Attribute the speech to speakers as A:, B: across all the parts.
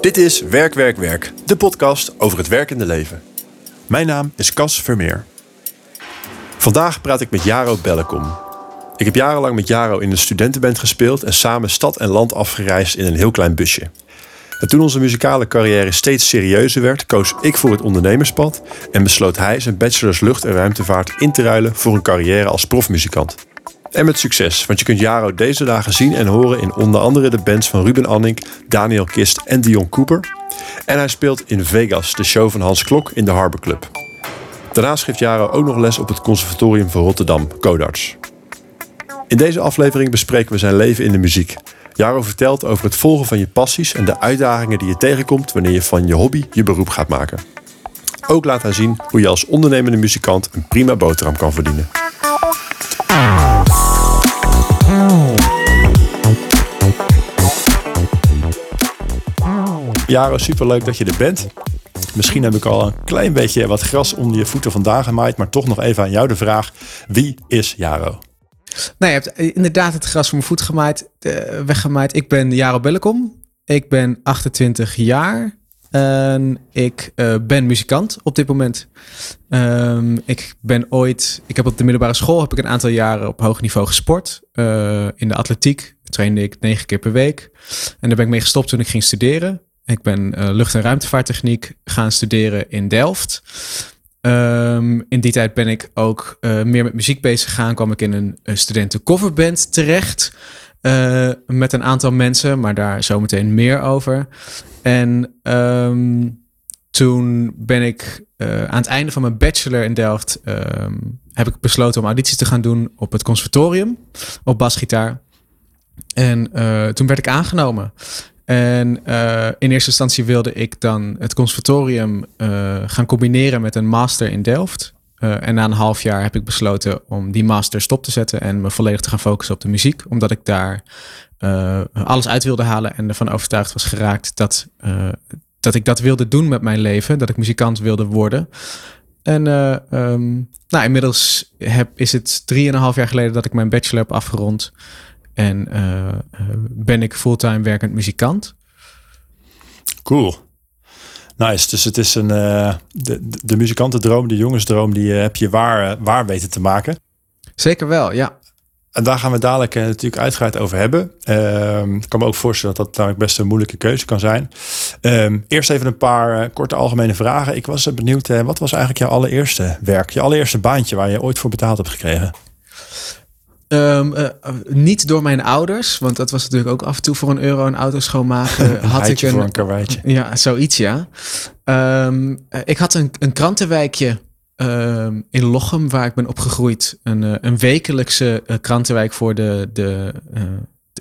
A: Dit is Werk, Werk, Werk, de podcast over het werkende leven. Mijn naam is Cas Vermeer. Vandaag praat ik met Jaro Bellekom. Ik heb jarenlang met Jaro in een studentenband gespeeld en samen stad en land afgereisd in een heel klein busje. En toen onze muzikale carrière steeds serieuzer werd, koos ik voor het ondernemerspad en besloot hij zijn bachelors lucht- en ruimtevaart in te ruilen voor een carrière als profmuzikant. En met succes, want je kunt Jaro deze dagen zien en horen in onder andere de bands van Ruben Anning, Daniel Kist en Dion Cooper. En hij speelt in Vegas, de show van Hans Klok in de Harbor Club. Daarnaast geeft Jaro ook nog les op het Conservatorium van Rotterdam, Codarts. In deze aflevering bespreken we zijn leven in de muziek. Jaro vertelt over het volgen van je passies en de uitdagingen die je tegenkomt wanneer je van je hobby je beroep gaat maken. Ook laat hij zien hoe je als ondernemende muzikant een prima boterham kan verdienen. Jaro, superleuk dat je er bent. Misschien heb ik al een klein beetje wat gras onder je voeten vandaan gemaaid, maar toch nog even aan jou de vraag: wie is Jaro?
B: Nou, je hebt inderdaad het gras voor mijn voet gemaaid, uh, weggemaaid. Ik ben Jaro Bellekom. Ik ben 28 jaar. En ik uh, ben muzikant op dit moment. Um, ik ben ooit, ik heb op de middelbare school heb ik een aantal jaren op hoog niveau gesport. In de atletiek trainde ik negen keer per week. En daar ben ik mee gestopt toen ik ging studeren. Ik ben uh, lucht- en ruimtevaarttechniek gaan studeren in Delft. Um, in die tijd ben ik ook uh, meer met muziek bezig gegaan. Kwam ik in een, studentencoverband terecht. Uh, met een aantal mensen, maar daar zometeen meer over. En um, toen ben ik aan het einde van mijn bachelor in Delft... Um, heb ik besloten om audities te gaan doen op het conservatorium. Op basgitaar. En toen werd ik aangenomen. En uh, in eerste instantie wilde ik dan het conservatorium uh, gaan combineren met een master in Delft. Uh, en na een half jaar heb ik besloten om die master stop te zetten en me volledig te gaan focussen op de muziek. Omdat ik daar alles uit wilde halen en ervan overtuigd was geraakt dat, dat ik dat wilde doen met mijn leven. Dat ik muzikant wilde worden. En um, nou, inmiddels heb, is het drieënhalf jaar geleden dat ik mijn bachelor heb afgerond. En uh, ben ik fulltime werkend muzikant.
A: Cool. Nice. Dus het is een, uh, de, de muzikantendroom, de jongensdroom, die heb je waar, waar weten te maken.
B: Zeker wel, ja.
A: En daar gaan we dadelijk natuurlijk uitgebreid over hebben. Uh, ik kan me ook voorstellen dat dat namelijk best een moeilijke keuze kan zijn. Uh, eerst even een paar korte algemene vragen. Ik was benieuwd, wat was eigenlijk jouw allereerste werk? Je allereerste baantje waar je ooit voor betaald hebt gekregen?
B: Um, uh, niet door mijn ouders, want dat was natuurlijk ook af en toe voor een euro een auto schoonmaken.
A: had ik een voor een karweitje.
B: Ja, zoiets ja. Um, ik had een, een krantenwijkje um, in Lochem waar ik ben opgegroeid. Een, een wekelijkse krantenwijk voor de, de,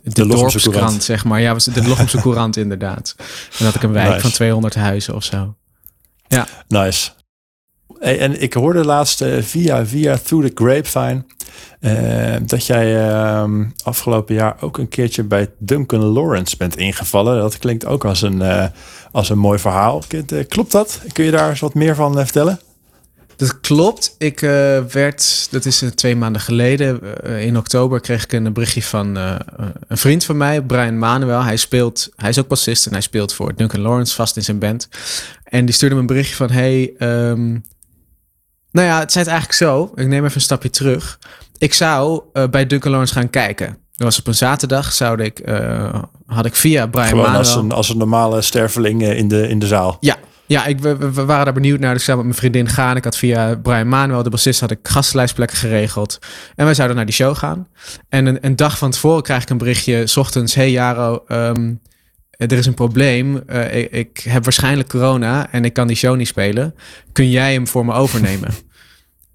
B: de, de dorpskrant, zeg maar. Ja, was de Lochemse Courant inderdaad. En dat had ik een wijk nice. van 200 huizen of zo. Ja.
A: Nice. En ik hoorde laatst via, via Through the Grapevine uh, dat jij uh, afgelopen jaar ook een keertje bij Duncan Lawrence bent ingevallen. Dat klinkt ook als een, uh, als een mooi verhaal. Klopt dat? Kun je daar eens wat meer van vertellen?
B: Dat klopt. Ik werd, dat is twee maanden geleden, in oktober kreeg ik een berichtje van een vriend van mij, Brian Manuel. Hij speelt, hij is ook bassist en hij speelt voor Duncan Lawrence vast in zijn band. En die stuurde me een berichtje van, hey, um, nou ja, het het eigenlijk zo. Ik neem even een stapje terug. Ik zou uh, bij Duncan Lawrence gaan kijken. Dat was op een zaterdag. Zou ik, uh, had ik via Brian
A: Gewoon
B: Manuel...
A: als een, als een normale sterveling in de, in de zaal.
B: Ja, ja ik, we, we, waren daar benieuwd naar. Dus ik zou met mijn vriendin gaan. Ik had via Brian Manuel, de bassist, had ik gastenlijstplekken geregeld. En wij zouden naar die show gaan. En een, een dag van tevoren krijg ik een berichtje. S ochtends, hey Jaro, um, er is een probleem. Uh, ik, ik, heb waarschijnlijk corona en ik kan die show niet spelen. Kun jij hem voor me overnemen?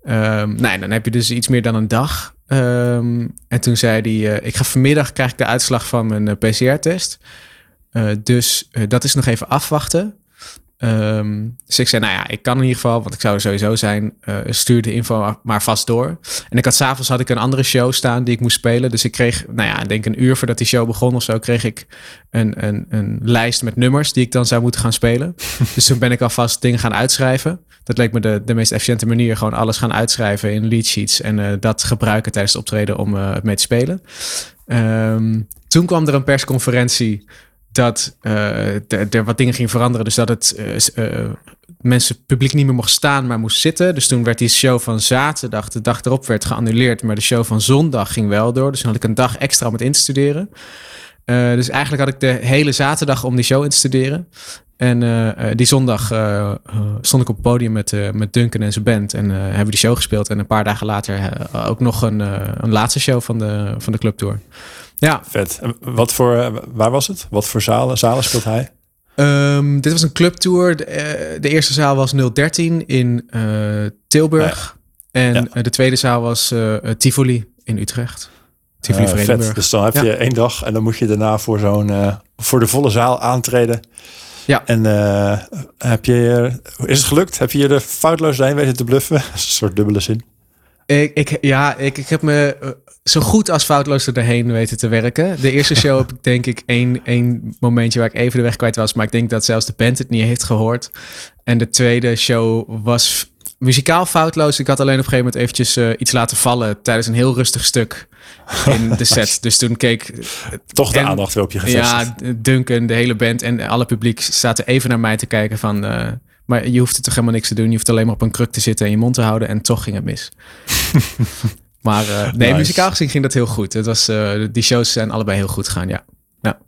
B: um, dan heb je dus iets meer dan een dag. Um, en toen zei hij, uh, ik ga vanmiddag krijg ik de uitslag van mijn uh, PCR-test. Uh, dus dat is nog even afwachten. Um, dus ik zei, nou ja, ik kan in ieder geval, want ik zou er sowieso zijn, uh, stuur de info maar vast door. En ik had s'avonds had ik een andere show staan die ik moest spelen. Dus ik kreeg, nou ja, ik denk een uur voordat die show begon of zo, kreeg ik een, een, een lijst met nummers die ik dan zou moeten gaan spelen. dus toen ben ik alvast dingen gaan uitschrijven. Dat leek me de, de meest efficiënte manier, gewoon alles gaan uitschrijven in lead sheets en uh, dat gebruiken tijdens het optreden om uh, mee te spelen. Um, toen kwam er een persconferentie dat uh, er wat dingen gingen veranderen. Dus dat het uh, mensen, publiek niet meer mocht staan, maar moest zitten. Dus toen werd die show van zaterdag, de dag erop, werd geannuleerd. Maar de show van zondag ging wel door. Dus dan had ik een dag extra om het in te studeren. dus eigenlijk had ik de hele zaterdag om die show in te studeren. En die zondag stond ik op het podium met, met Duncan en zijn band. En hebben we die show gespeeld. En een paar dagen later ook nog een, een laatste show van de, van de clubtour. Ja.
A: Vet. wat voor, eh, waar was het? Wat voor zalen, zalen speelt hij?
B: Um, dit was een clubtour. De, uh, de, eerste zaal was 013 in uh, Tilburg. En de tweede zaal was Tivoli in Utrecht. Tivoli
A: Vredenburg. Dus dan heb je één dag en dan moet je daarna voor zo'n voor de volle zaal aantreden. Ja. En heb je, is het gelukt? Heb je je er foutloos zijn weten te bluffen? een soort dubbele zin.
B: Ik, ik, ja, ik, ik heb me eh, zo goed als foutloos erheen weten te werken. De eerste show heb ik denk ik één, één momentje waar ik even de weg kwijt was. Maar ik denk dat zelfs de band het niet heeft gehoord. En de tweede show was muzikaal foutloos. Ik had alleen op een gegeven moment eventjes uh, iets laten vallen tijdens een heel rustig stuk in de set. Dus toen keek...
A: Toch de aandacht weer op je gevestigd.
B: Ja, Duncan, de hele band en alle publiek zaten even naar mij te kijken van... Uh, maar je hoeft er toch helemaal niks te doen. Je hoeft alleen maar op een kruk te zitten en je mond te houden. En toch ging het mis. maar uh, nee, muzikaal gezien ging dat heel goed. Het was, uh, die shows zijn allebei heel goed gegaan, ja. ja.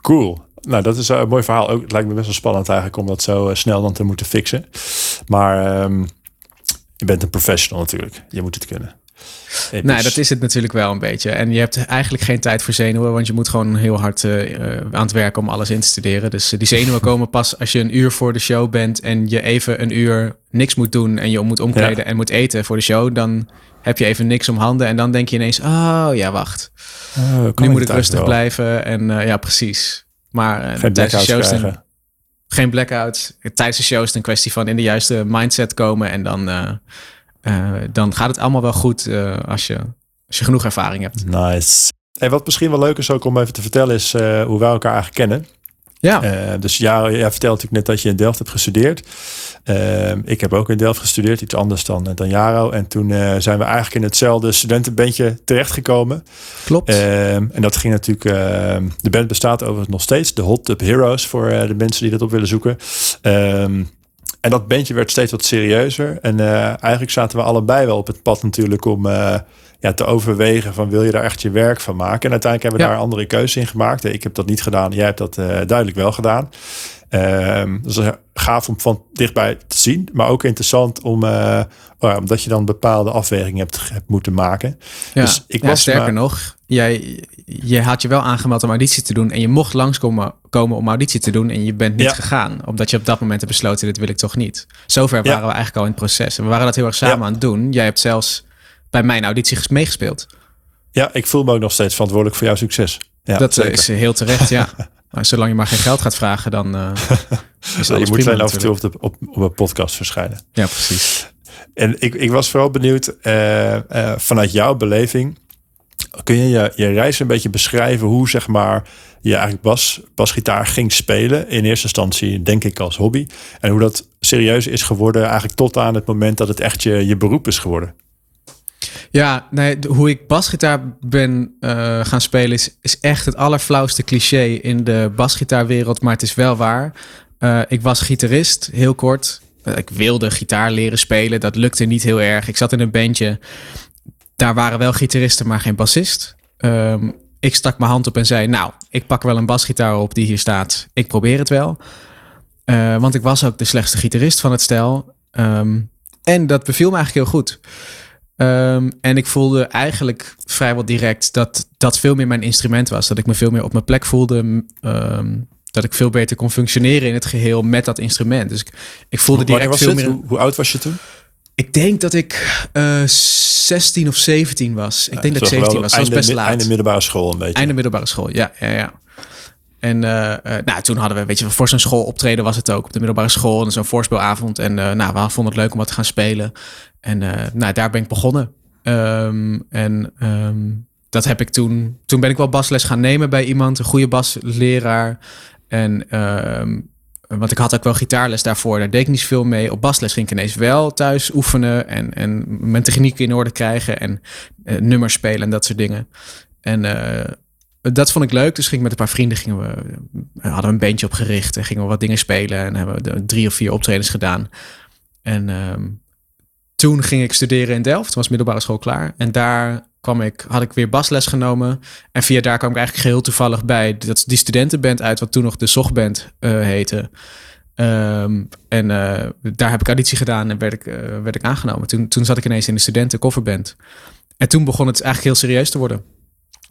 A: Cool. Nou, dat is een mooi verhaal. Ook, het lijkt me best wel spannend eigenlijk om dat zo snel dan te moeten fixen. Maar um, je bent een professional natuurlijk. Je moet het kunnen.
B: Nee, nou, dat is het natuurlijk wel een beetje. En je hebt eigenlijk geen tijd voor zenuwen, want je moet gewoon heel hard uh, aan het werken om alles in te studeren. Dus uh, die zenuwen komen pas als je een uur voor de show bent en je even een uur niks moet doen en je moet omkleden en moet eten voor de show. Dan heb je even niks om handen en dan denk je ineens, oh ja, wacht. Oh, nu moet ik rustig blijven. En uh, ja, precies. Maar
A: geen tijdens de shows
B: geen blackout. Tijdens de show is het een kwestie van in de juiste mindset komen en dan uh, dan gaat het allemaal wel goed als, je, als je genoeg ervaring hebt.
A: Nice. En wat misschien wel leuk is ook om even te vertellen is hoe wij elkaar eigenlijk kennen. Ja. dus ja, jij vertelt natuurlijk net dat je in Delft hebt gestudeerd. ik heb ook in Delft gestudeerd, iets anders dan, dan Jaro. En toen zijn we eigenlijk in hetzelfde studentenbandje terechtgekomen.
B: Klopt.
A: en dat ging natuurlijk, de band bestaat overigens nog steeds, de Hot Tub Heroes voor de mensen die dat op willen zoeken. En dat bandje werd steeds wat serieuzer. En uh, eigenlijk zaten we allebei wel op het pad natuurlijk om uh, ja, te overwegen van wil je daar echt je werk van maken. En uiteindelijk hebben we daar andere keuzes in gemaakt. Ik heb dat niet gedaan. Jij hebt dat uh, duidelijk wel gedaan. Um, dus gaaf om van dichtbij te zien, maar ook interessant om, uh, omdat je dan bepaalde afwegingen hebt, hebt moeten maken.
B: Ja, dus ik was sterker nog, jij, je had je wel aangemeld om auditie te doen en je mocht langskomen komen om auditie te doen en je bent niet gegaan, omdat je op dat moment hebt besloten, dit wil ik toch niet. Zover waren we eigenlijk al in het proces en we waren dat heel erg samen aan het doen. Jij hebt zelfs bij mijn auditie
A: meegespeeld. Ja, ik voel me ook nog steeds verantwoordelijk voor jouw succes. Ja,
B: dat is heel terecht, ja. Maar zolang je maar geen geld gaat vragen, dan uh,
A: is Je moet wel af en toe op, de, op, op een podcast verschijnen.
B: Ja, precies.
A: En ik, ik was vooral benieuwd, uh, uh, vanuit jouw beleving, kun je, je je reis een beetje beschrijven hoe zeg maar je eigenlijk bas, basgitaar ging spelen. In eerste instantie denk ik als hobby. En hoe dat serieus is geworden eigenlijk tot aan het moment dat het echt je, je beroep is geworden.
B: Ja, hoe ik basgitaar ben uh, gaan spelen is, is echt het allerflauwste cliché in de basgitaarwereld, maar het is wel waar. Uh, ik was gitarist, heel kort. Uh, ik wilde gitaar leren spelen, dat lukte niet heel erg. Ik zat in een bandje, daar waren wel gitaristen, maar geen bassist. Um, ik stak mijn hand op en zei, nou, ik pak wel een basgitaar op die hier staat. Ik probeer het wel. want ik was ook de slechtste gitarist van het stel. Um, en dat beviel me eigenlijk heel goed. Um, en ik voelde eigenlijk vrijwel direct dat dat veel meer mijn instrument was. Dat ik me veel meer op mijn plek voelde. Um, dat ik veel beter kon functioneren in het geheel met dat instrument. Dus ik, ik voelde direct veel meer.
A: Hoe, hoe, oud was je toen?
B: Ik denk dat ik uh, eh, 16 of 17 was. Ik denk dat ik 17 was. Dat was best laat.
A: Einde middelbare school een beetje.
B: Einde middelbare school, ja. ja, ja. En uh, nou, toen hadden we, weet je, voor zo'n school optreden was het ook op de middelbare school. En zo'n voorspelavond. En uh, nou, we vonden het leuk om wat te gaan spelen. En nou, daar ben ik begonnen. Um, en um, dat heb ik toen. Toen ben ik wel basles gaan nemen bij iemand, een goede basleraar. En um, want ik had ook wel gitaarles daarvoor. Daar deed ik niet veel mee. Op basles ging ik ineens wel thuis oefenen en, en mijn techniek in orde krijgen en nummers spelen en dat soort dingen. En dat vond ik leuk. Dus ging ik met een paar vrienden gingen we hadden we een bandje opgericht en gingen we wat dingen spelen. En hebben we drie of vier optredens gedaan. En ehm, toen ging ik studeren in Delft. Toen was middelbare school klaar. En daar kwam ik, had ik weer basles genomen. En via daar kwam ik eigenlijk geheel toevallig bij dat die studentenband uit, wat toen nog de Zogband uh, heette. Um, en uh, daar heb ik auditie gedaan en werd ik, uh, werd ik aangenomen. Toen, toen zat ik ineens in de studentencoverband. En toen begon het eigenlijk heel serieus te worden.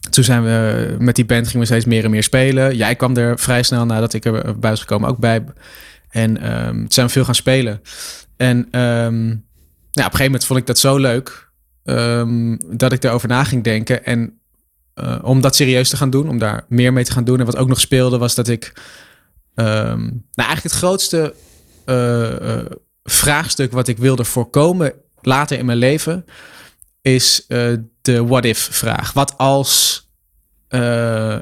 B: Toen zijn we met die band gingen we steeds meer en meer spelen. Jij kwam er vrij snel nadat ik er was gekomen ook bij. En um, zijn we veel gaan spelen. En um, ja, op een gegeven moment vond ik dat zo leuk um, dat ik erover na ging denken. En uh, om dat serieus te gaan doen, om daar meer mee te gaan doen. En wat ook nog speelde, was dat ik. Nou, eigenlijk het grootste uh, uh, vraagstuk wat ik wilde voorkomen later in mijn leven. Is de what-if-vraag. Wat als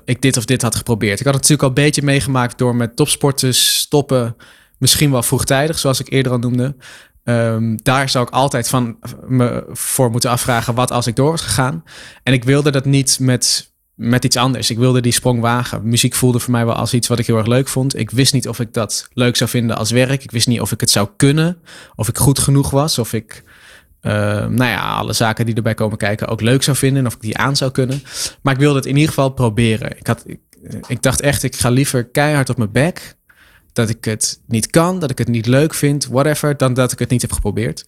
B: ik dit of dit had geprobeerd? Ik had het natuurlijk al een beetje meegemaakt door met topsport te stoppen. Misschien wel vroegtijdig, zoals ik eerder al noemde. Um, daar zou ik altijd van me voor moeten afvragen wat als ik door was gegaan. En ik wilde dat niet met, met iets anders. Ik wilde die sprong wagen. Muziek voelde voor mij wel als iets wat ik heel erg leuk vond. Ik wist niet of ik dat leuk zou vinden als werk. Ik wist niet of ik het zou kunnen. Of ik goed genoeg was. Of ik, uh, nou ja, alle zaken die erbij komen kijken ook leuk zou vinden. Of ik die aan zou kunnen. Maar ik wilde het in ieder geval proberen. Ik, had, ik, ik dacht echt, ik ga liever keihard op mijn bek dat ik het niet kan, dat ik het niet leuk vind, whatever, dan dat ik het niet heb geprobeerd.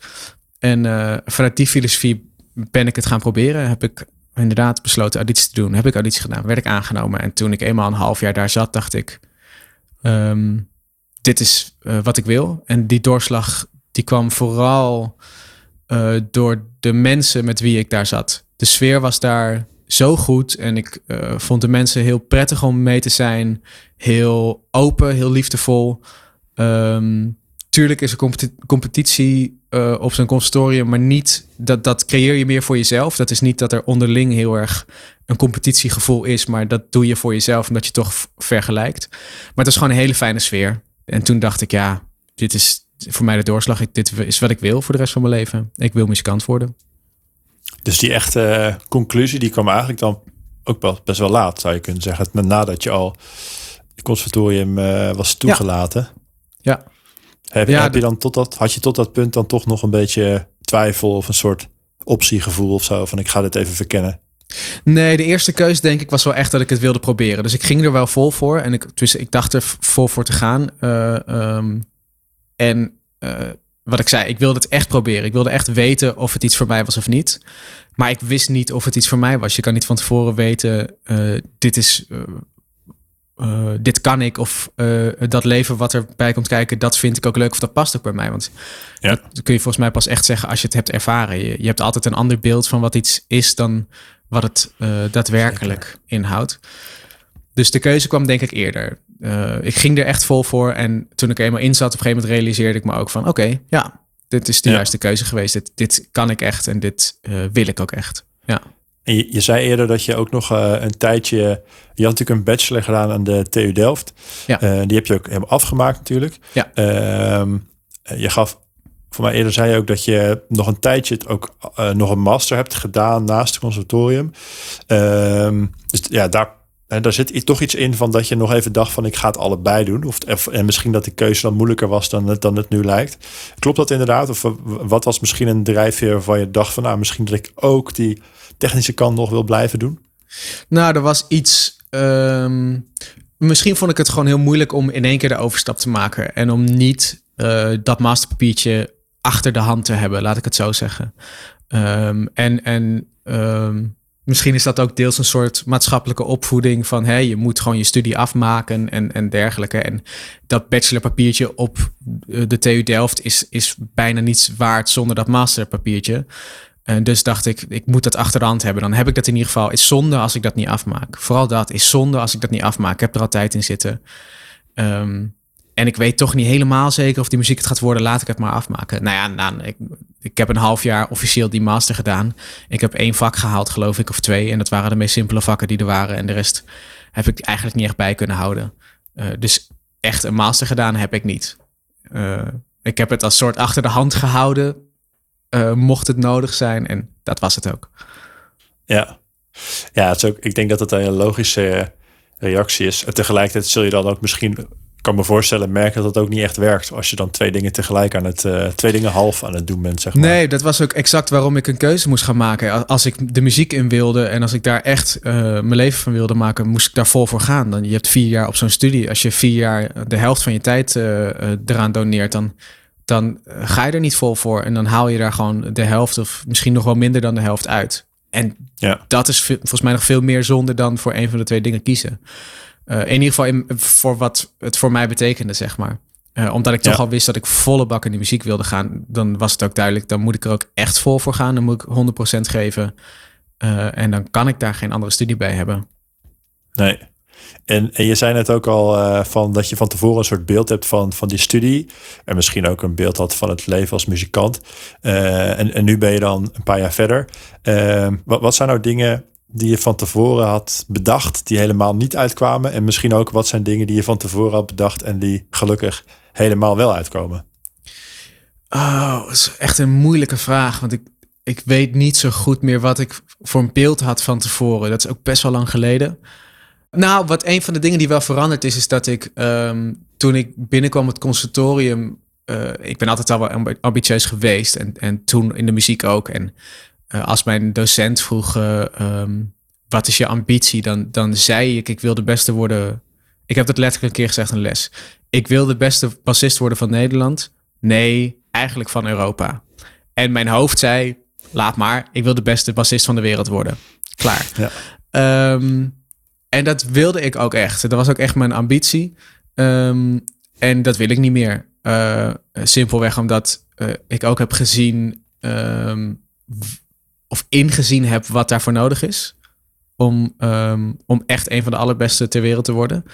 B: En uh, vanuit die filosofie ben ik het gaan proberen. Heb ik inderdaad besloten auditie te doen. Heb ik auditie gedaan, werd ik aangenomen. En toen ik eenmaal een half jaar daar zat, dacht ik, um, dit is uh, wat ik wil. En die doorslag, die kwam vooral uh, door de mensen met wie ik daar zat. De sfeer was daar zo goed. En ik uh, vond de mensen heel prettig om mee te zijn. Heel open, heel liefdevol. Um, tuurlijk is er competitie uh, op zo'n consortium, maar niet dat, dat creëer je meer voor jezelf. Dat is niet dat er onderling heel erg een competitiegevoel is, maar dat doe je voor jezelf omdat je toch vergelijkt. Maar het is gewoon een hele fijne sfeer. En toen dacht ik, ja, dit is voor mij de doorslag. Ik, dit is wat ik wil voor de rest van mijn leven. Ik wil muzikant worden.
A: Dus die echte conclusie die kwam eigenlijk dan ook best wel laat, zou je kunnen zeggen. Nadat je al het conservatorium uh, was toegelaten.
B: Ja.
A: Heb, ja, heb je dan tot dat, had je tot dat punt dan toch nog een beetje twijfel of een soort optiegevoel of zo? Van ik ga dit even verkennen.
B: Nee, de eerste keuze denk ik was wel echt dat ik het wilde proberen. Dus ik ging er wel vol voor. En ik, dus ik dacht er vol voor te gaan. Uh, um, en uh, wat ik zei, ik wilde het echt proberen. Ik wilde echt weten of het iets voor mij was of niet. Maar ik wist niet of het iets voor mij was. Je kan niet van tevoren weten, uh, dit is. Uh, uh, dit kan ik. Of dat leven wat erbij komt kijken, dat vind ik ook leuk. Of dat past ook bij mij. Want ja. dat kun je volgens mij pas echt zeggen als je het hebt ervaren. Je, je hebt altijd een ander beeld van wat iets is dan wat het daadwerkelijk Zeker. inhoudt. Dus de keuze kwam denk ik eerder. Uh, ik ging er echt vol voor. En toen ik eenmaal in zat, op een gegeven moment realiseerde ik me ook van... oké, okay, ja, dit is de ja. juiste keuze geweest. Dit, dit kan ik echt en dit uh, wil ik ook echt. Ja.
A: En je, je zei eerder dat je ook nog uh, een tijdje... Je had natuurlijk een bachelor gedaan aan de TU Delft.
B: Ja.
A: die heb je ook helemaal afgemaakt natuurlijk.
B: Ja.
A: Ehm, je gaf... Voor mij eerder zei je ook dat je nog een tijdje het ook nog een master hebt gedaan naast het conservatorium. Ehm, dus ja, daar en daar zit toch iets in van dat je nog even dacht van ik ga het allebei doen. Of, en misschien dat die keuze dan moeilijker was dan het, dan het nu lijkt. Klopt dat inderdaad? Of wat was misschien een drijfveer waarvan je dacht van nou misschien dat ik ook die technische kant nog wil blijven doen?
B: Nou, er was iets. Um, misschien vond ik het gewoon heel moeilijk om in één keer de overstap te maken. En om niet uh, dat masterpapiertje achter de hand te hebben, laat ik het zo zeggen. Um, en en um, Misschien is dat ook deels een soort maatschappelijke opvoeding van hey, je moet gewoon je studie afmaken en, en dergelijke. En dat bachelorpapiertje op de TU Delft is, is bijna niets waard zonder dat masterpapiertje. En dus dacht ik, ik moet dat achter de hand hebben. Dan heb ik dat in ieder geval. Is zonde als ik dat niet afmaak. Vooral dat is zonde als ik dat niet afmaak. Ik heb er altijd in zitten. Um, en ik weet toch niet helemaal zeker of die muziek het gaat worden. Laat ik het maar afmaken. Nou ja, nou, ik, ik heb een half jaar officieel die master gedaan. Ik heb één vak gehaald, geloof ik, of twee. En dat waren de meest simpele vakken die er waren. En de rest heb ik eigenlijk niet echt bij kunnen houden. Uh, dus echt een master gedaan heb ik niet. Uh, ik heb het als soort achter de hand gehouden. Uh, mocht het nodig zijn. En dat was het ook.
A: Ja, ja het is ook, ik denk dat het een logische reactie is. En tegelijkertijd zul je dan ook misschien, ik kan me voorstellen, merken dat het ook niet echt werkt. Als je dan twee dingen tegelijk aan het, uh, twee dingen half aan het doen bent, zeg maar.
B: Nee, dat was ook exact waarom ik een keuze moest gaan maken. Als ik de muziek in wilde en als ik daar echt uh, mijn leven van wilde maken, moest ik daar vol voor gaan. Dan, je hebt vier jaar op zo'n studie. Als je vier jaar de helft van je tijd uh, eraan doneert, dan dan ga je er niet vol voor. En dan haal je daar gewoon de helft of misschien nog wel minder dan de helft uit. En ja. dat is volgens mij nog veel meer zonde dan voor een van de twee dingen kiezen. Uh, in ieder geval in, voor wat het voor mij betekende, zeg maar. Uh, omdat ik toch al wist dat ik volle bak in de muziek wilde gaan, dan was het ook duidelijk, dan moet ik er ook echt vol voor gaan. Dan moet ik 100% geven. Uh, en dan kan ik daar geen andere studie bij hebben.
A: Nee. En, en je zei net ook al uh, van dat je van tevoren een soort beeld hebt van, van die studie. En misschien ook een beeld had van het leven als muzikant. En, en nu ben je dan een paar jaar verder. Wat, wat zijn nou dingen die je van tevoren had bedacht, die helemaal niet uitkwamen? En misschien ook wat zijn dingen die je van tevoren had bedacht en die gelukkig helemaal wel uitkomen?
B: Oh, dat is echt een moeilijke vraag. Want ik, ik weet niet zo goed meer wat ik voor een beeld had van tevoren. Dat is ook best wel lang geleden. Nou, wat een van de dingen die wel veranderd is, is dat ik um, toen ik binnenkwam het conservatorium, uh, ik ben altijd al wel ambitieus geweest en, en toen in de muziek ook. En uh, als mijn docent vroeg, uh, um, wat is je ambitie? Dan, dan zei ik, ik wil de beste worden. Ik heb dat letterlijk een keer gezegd in les. Ik wil de beste bassist worden van Nederland. Nee, eigenlijk van Europa. En mijn hoofd zei, laat maar, ik wil de beste bassist van de wereld worden. Klaar. Ja. Um, en dat wilde ik ook echt. Dat was ook echt mijn ambitie. Um, en dat wil ik niet meer. Uh, simpelweg omdat uh, ik ook heb gezien um, of ingezien heb wat daarvoor nodig is. Om, um, om echt een van de allerbeste ter wereld te worden.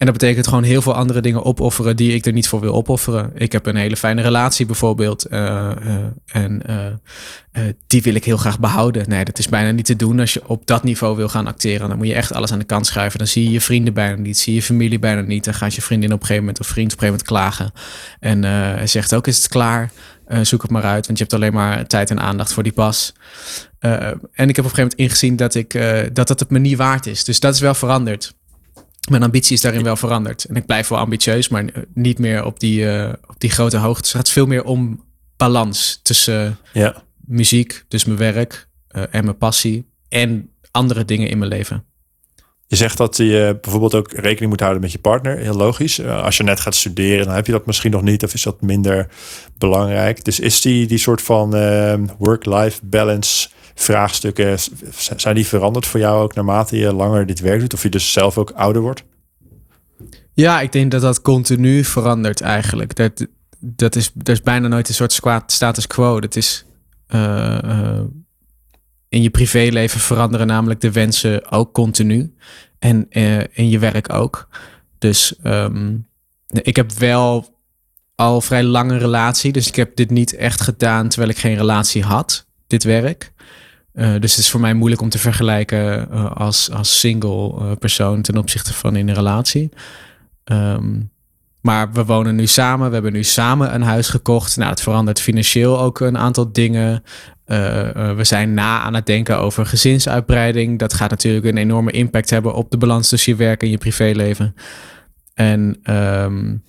B: En dat betekent gewoon heel veel andere dingen opofferen die ik er niet voor wil opofferen. Ik heb een hele fijne relatie bijvoorbeeld. Uh, uh, en uh, die wil ik heel graag behouden. Nee, dat is bijna niet te doen als je op dat niveau wil gaan acteren. Dan moet je echt alles aan de kant schuiven. Dan zie je je vrienden bijna niet, zie je familie bijna niet. Dan gaat je vriendin op een gegeven moment of vriend op een gegeven moment klagen. En zegt ook, is het klaar? Zoek het maar uit, want je hebt alleen maar tijd en aandacht voor die pas. en ik heb op een gegeven moment ingezien dat, ik, dat dat het me niet waard is. Dus dat is wel veranderd mijn ambitie is daarin wel veranderd. En ik blijf wel ambitieus, maar niet meer op die, op die grote hoogte. Het gaat veel meer om balans tussen ja. muziek, dus mijn werk en mijn passie en andere dingen in mijn leven.
A: Je zegt dat je bijvoorbeeld ook rekening moet houden met je partner. Heel logisch. Uh, als je net gaat studeren, dan heb je dat misschien nog niet of is dat minder belangrijk. Dus is die, die soort van work-life balance vraagstukken, zijn die veranderd voor jou ook naarmate je langer dit werk doet? Of je dus zelf ook ouder wordt?
B: Ja, ik denk dat dat continu verandert eigenlijk. Dat, dat is, er is bijna nooit een soort status quo. Dat is uh, uh, in je privéleven veranderen namelijk de wensen ook continu. En uh, in je werk ook. Dus um, ik heb wel al vrij lange relatie. Dus ik heb dit niet echt gedaan terwijl ik geen relatie had, dit werk. Uh, dus het is voor mij moeilijk om te vergelijken uh, als, als single persoon ten opzichte van in een relatie. Um, maar we wonen nu samen. We hebben nu samen een huis gekocht. Nou, het verandert financieel ook een aantal dingen. we zijn na aan het denken over gezinsuitbreiding. Dat gaat natuurlijk een enorme impact hebben op de balans tussen je werk en je privéleven. En um,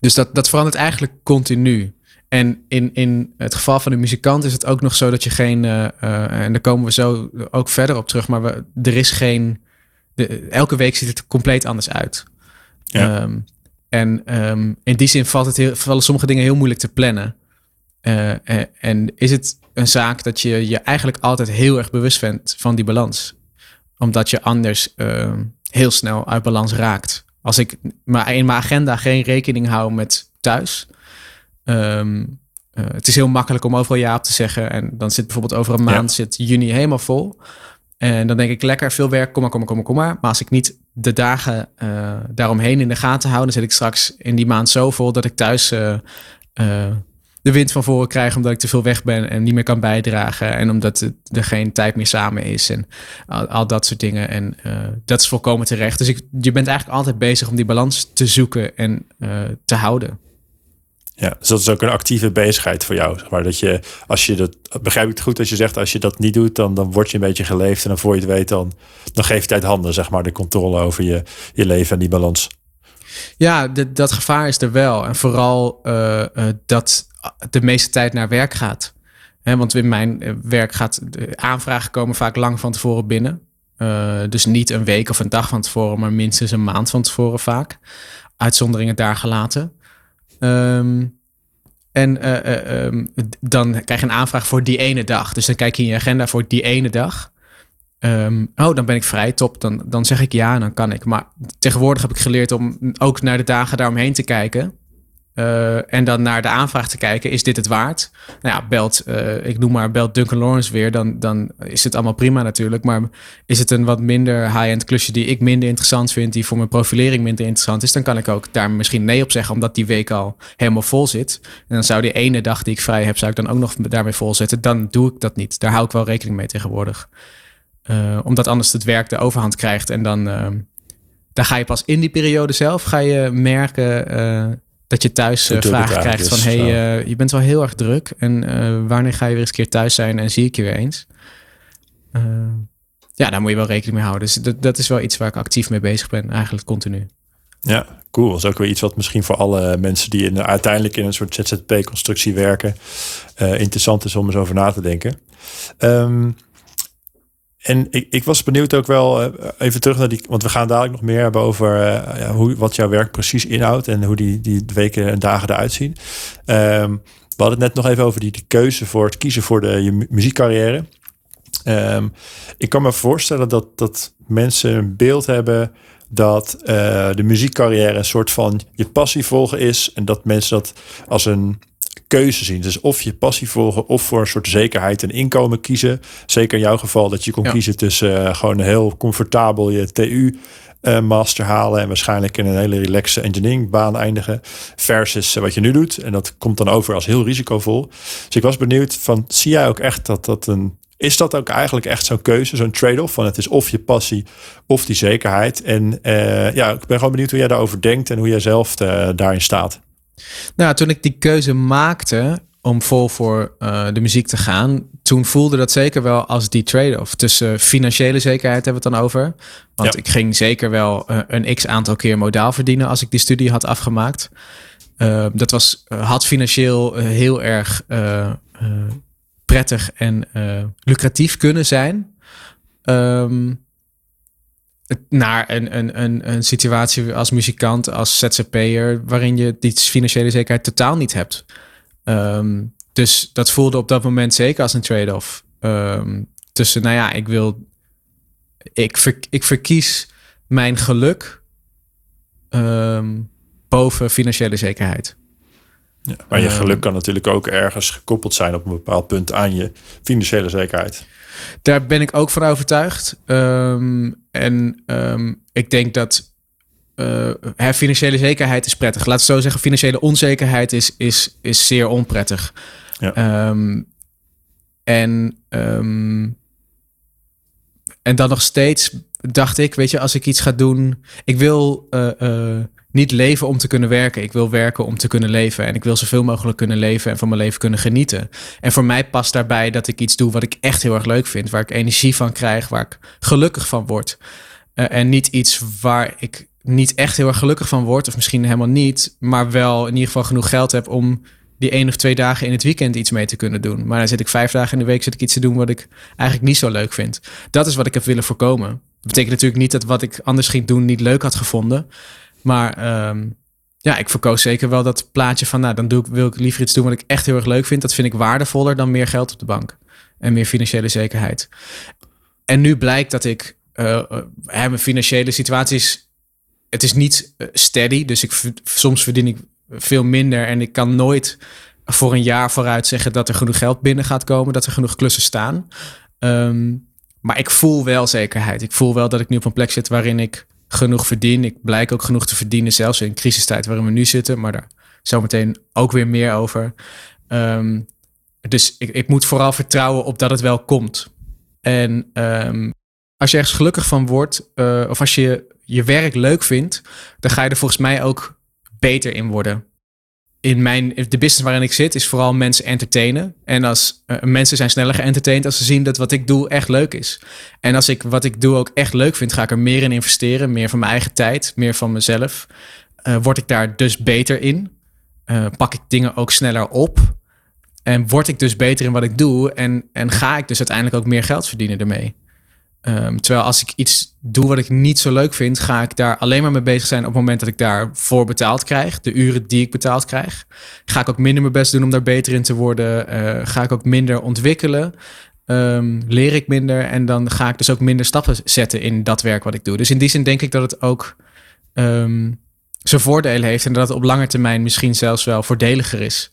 B: dus dat, dat verandert eigenlijk continu. En in, in het geval van de muzikant is het ook nog zo dat je geen, uh, en daar komen we zo ook verder op terug, maar we, er is geen, de, elke week ziet het compleet anders uit. Ja. Um, en um, in die zin valt het heel, vallen sommige dingen heel moeilijk te plannen. Uh, en is het een zaak dat je je eigenlijk altijd heel erg bewust bent van die balans. Omdat je anders ehm, heel snel uit balans raakt. Als ik maar in mijn agenda geen rekening hou met thuis, Um, uh, het is heel makkelijk om overal ja op te zeggen. En dan zit bijvoorbeeld over een maand zit juni helemaal vol. En dan denk ik lekker veel werk, kom kom maar, kom maar, maar. Als ik niet de dagen uh, daaromheen in de gaten hou, dan zit ik straks in die maand zo vol dat ik thuis uh, de wind van voren krijg omdat ik te veel weg ben en niet meer kan bijdragen. En omdat er geen tijd meer samen is en al, al dat soort dingen. En dat is volkomen terecht. Dus ik, je bent eigenlijk altijd bezig om die balans te zoeken en te houden.
A: Ja, dus dat is ook een actieve bezigheid voor jou. Zeg maar dat je, als je dat, begrijp ik het goed als je zegt, als je dat niet doet, dan, dan word je een beetje geleefd. En dan voor je het weet, dan, dan je uit handen, zeg maar, de controle over je, je leven en die balans.
B: Ja, de, dat gevaar is er wel. En vooral uh, uh, dat de meeste tijd naar werk gaat. Want in mijn eh, werk gaat de aanvragen komen vaak lang van tevoren binnen. Dus niet een week of een dag van tevoren, maar minstens een maand van tevoren vaak. Uitzonderingen daar gelaten. Um, en uh, uh, um, dan krijg je een aanvraag voor die ene dag. Dus dan kijk je in je agenda voor die ene dag. Um, oh, dan ben ik vrij, top. Dan, dan zeg ik ja dan kan ik. Maar tegenwoordig heb ik geleerd om ook naar de dagen daaromheen te kijken. Uh, en dan naar de aanvraag te kijken, is dit het waard? Nou ja, belt, uh, ik noem maar, belt Duncan Lawrence weer, dan, dan is het allemaal prima natuurlijk. Maar is het een wat minder high-end klusje die ik minder interessant vind, die voor mijn profilering minder interessant is, dan kan ik ook daar misschien nee op zeggen, omdat die week al helemaal vol zit. En dan zou die ene dag die ik vrij heb, zou ik dan ook nog daarmee vol zetten. Dan doe ik dat niet. Daar hou ik wel rekening mee tegenwoordig. Uh, omdat anders het werk de overhand krijgt en dan, dan ga je pas in die periode zelf, ga je merken dat je thuis uh, vragen krijgt van... hey, uh, je bent wel heel erg druk. En uh, wanneer ga je weer eens een keer thuis zijn en zie ik je weer eens? ja, daar moet je wel rekening mee houden. Dus dat, dat is wel iets waar ik actief mee bezig ben, eigenlijk continu.
A: Ja, cool. Dat is ook weer iets wat misschien voor alle mensen die in, uiteindelijk in een soort ZZP-constructie werken... interessant is om eens over na te denken. Um, en ik, ik was benieuwd ook wel uh, even terug naar die, want we gaan dadelijk nog meer hebben over ja, hoe, wat jouw werk precies inhoudt en hoe die, die weken en dagen eruit zien. Um, we hadden het net nog even over die, die keuze voor het kiezen voor de je muziekcarrière. Um, ik kan me voorstellen dat, dat mensen een beeld hebben dat uh, de muziekcarrière een soort van je passie volgen is en dat mensen dat als een keuze zien. Dus of je passie volgen of voor een soort zekerheid en inkomen kiezen. Zeker in jouw geval dat je kon kiezen tussen uh, gewoon heel comfortabel je TU uh, master halen en waarschijnlijk in een hele relaxe engineering baan eindigen versus uh, wat je nu doet. En dat komt dan over als heel risicovol. Dus ik was benieuwd van zie jij ook echt dat dat een is dat ook eigenlijk echt zo'n keuze, zo'n trade-off? Van het is of je passie of die zekerheid. En ja, ik ben gewoon benieuwd hoe jij daarover denkt en hoe jij zelf daarin staat.
B: Nou, toen ik die keuze maakte om vol voor uh, de muziek te gaan, toen voelde dat zeker wel als die trade-off. Tussen financiële zekerheid hebben we het dan over. Want ja. ik ging zeker wel uh, een x aantal keer modaal verdienen als ik die studie had afgemaakt. Uh, dat was, had financieel heel erg prettig en lucratief kunnen zijn. Um, naar een, een, een, een situatie als muzikant, als ZZP'er, waarin je die financiële zekerheid totaal niet hebt. Um, dus dat voelde op dat moment zeker als een trade-off. Um, tussen, nou ja, ik wil. Ik, ver, ik verkies mijn geluk um, boven financiële zekerheid.
A: Ja, maar je geluk kan natuurlijk ook ergens gekoppeld zijn op een bepaald punt aan je financiële zekerheid.
B: Daar ben ik ook van overtuigd. Um, en um, ik denk dat uh, financiële zekerheid is prettig. Laat het zo zeggen, financiële onzekerheid is, is, is zeer onprettig. Ja. Um, en, en dan nog steeds dacht ik, weet je, als ik iets ga doen, ik wil uh, uh, niet leven om te kunnen werken. Ik wil werken om te kunnen leven. En ik wil zoveel mogelijk kunnen leven en van mijn leven kunnen genieten. En voor mij past daarbij dat ik iets doe wat ik echt heel erg leuk vind. Waar ik energie van krijg, waar ik gelukkig van word. Uh, en niet iets waar ik niet echt heel erg gelukkig van word. Of misschien helemaal niet. Maar wel in ieder geval genoeg geld heb om die één of twee dagen in het weekend iets mee te kunnen doen. Maar dan zit ik vijf dagen in de week zit ik iets te doen wat ik eigenlijk niet zo leuk vind. Dat is wat ik heb willen voorkomen. Dat betekent natuurlijk niet dat wat ik anders ging doen niet leuk had gevonden. Maar um, ja, ik verkoos zeker wel dat plaatje van, nou, dan doe ik, wil ik liever iets doen wat ik echt heel erg leuk vind. Dat vind ik waardevoller dan meer geld op de bank en meer financiële zekerheid. En nu blijkt dat ik, uh, mijn financiële situaties, het is niet steady. Dus ik, soms verdien ik veel minder en ik kan nooit voor een jaar vooruit zeggen dat er genoeg geld binnen gaat komen, dat er genoeg klussen staan. Um, maar ik voel wel zekerheid. Ik voel wel dat ik nu op een plek zit waarin ik genoeg verdien. Ik blijk ook genoeg te verdienen, zelfs in crisistijd waarin we nu zitten. Maar daar zometeen ook weer meer over. Um, dus ik, ik moet vooral vertrouwen op dat het wel komt. En um, als je ergens gelukkig van wordt, uh, of als je je werk leuk vindt, dan ga je er volgens mij ook beter in worden. In mijn, de business waarin ik zit, is vooral mensen entertainen. En als uh, mensen zijn sneller geëntertained als ze zien dat wat ik doe echt leuk is. En als ik wat ik doe ook echt leuk vind, ga ik er meer in investeren. Meer van mijn eigen tijd, meer van mezelf. Uh, word ik daar dus beter in? Uh, pak ik dingen ook sneller op? En word ik dus beter in wat ik doe? En, en ga ik dus uiteindelijk ook meer geld verdienen ermee? Um, terwijl als ik iets doe wat ik niet zo leuk vind, ga ik daar alleen maar mee bezig zijn op het moment dat ik daarvoor betaald krijg. De uren die ik betaald krijg. Ga ik ook minder mijn best doen om daar beter in te worden. Uh, ga ik ook minder ontwikkelen. Um, leer ik minder. En dan ga ik dus ook minder stappen zetten in dat werk wat ik doe. Dus in die zin denk ik dat het ook um, zijn voordelen heeft. En dat het op lange termijn misschien zelfs wel voordeliger is.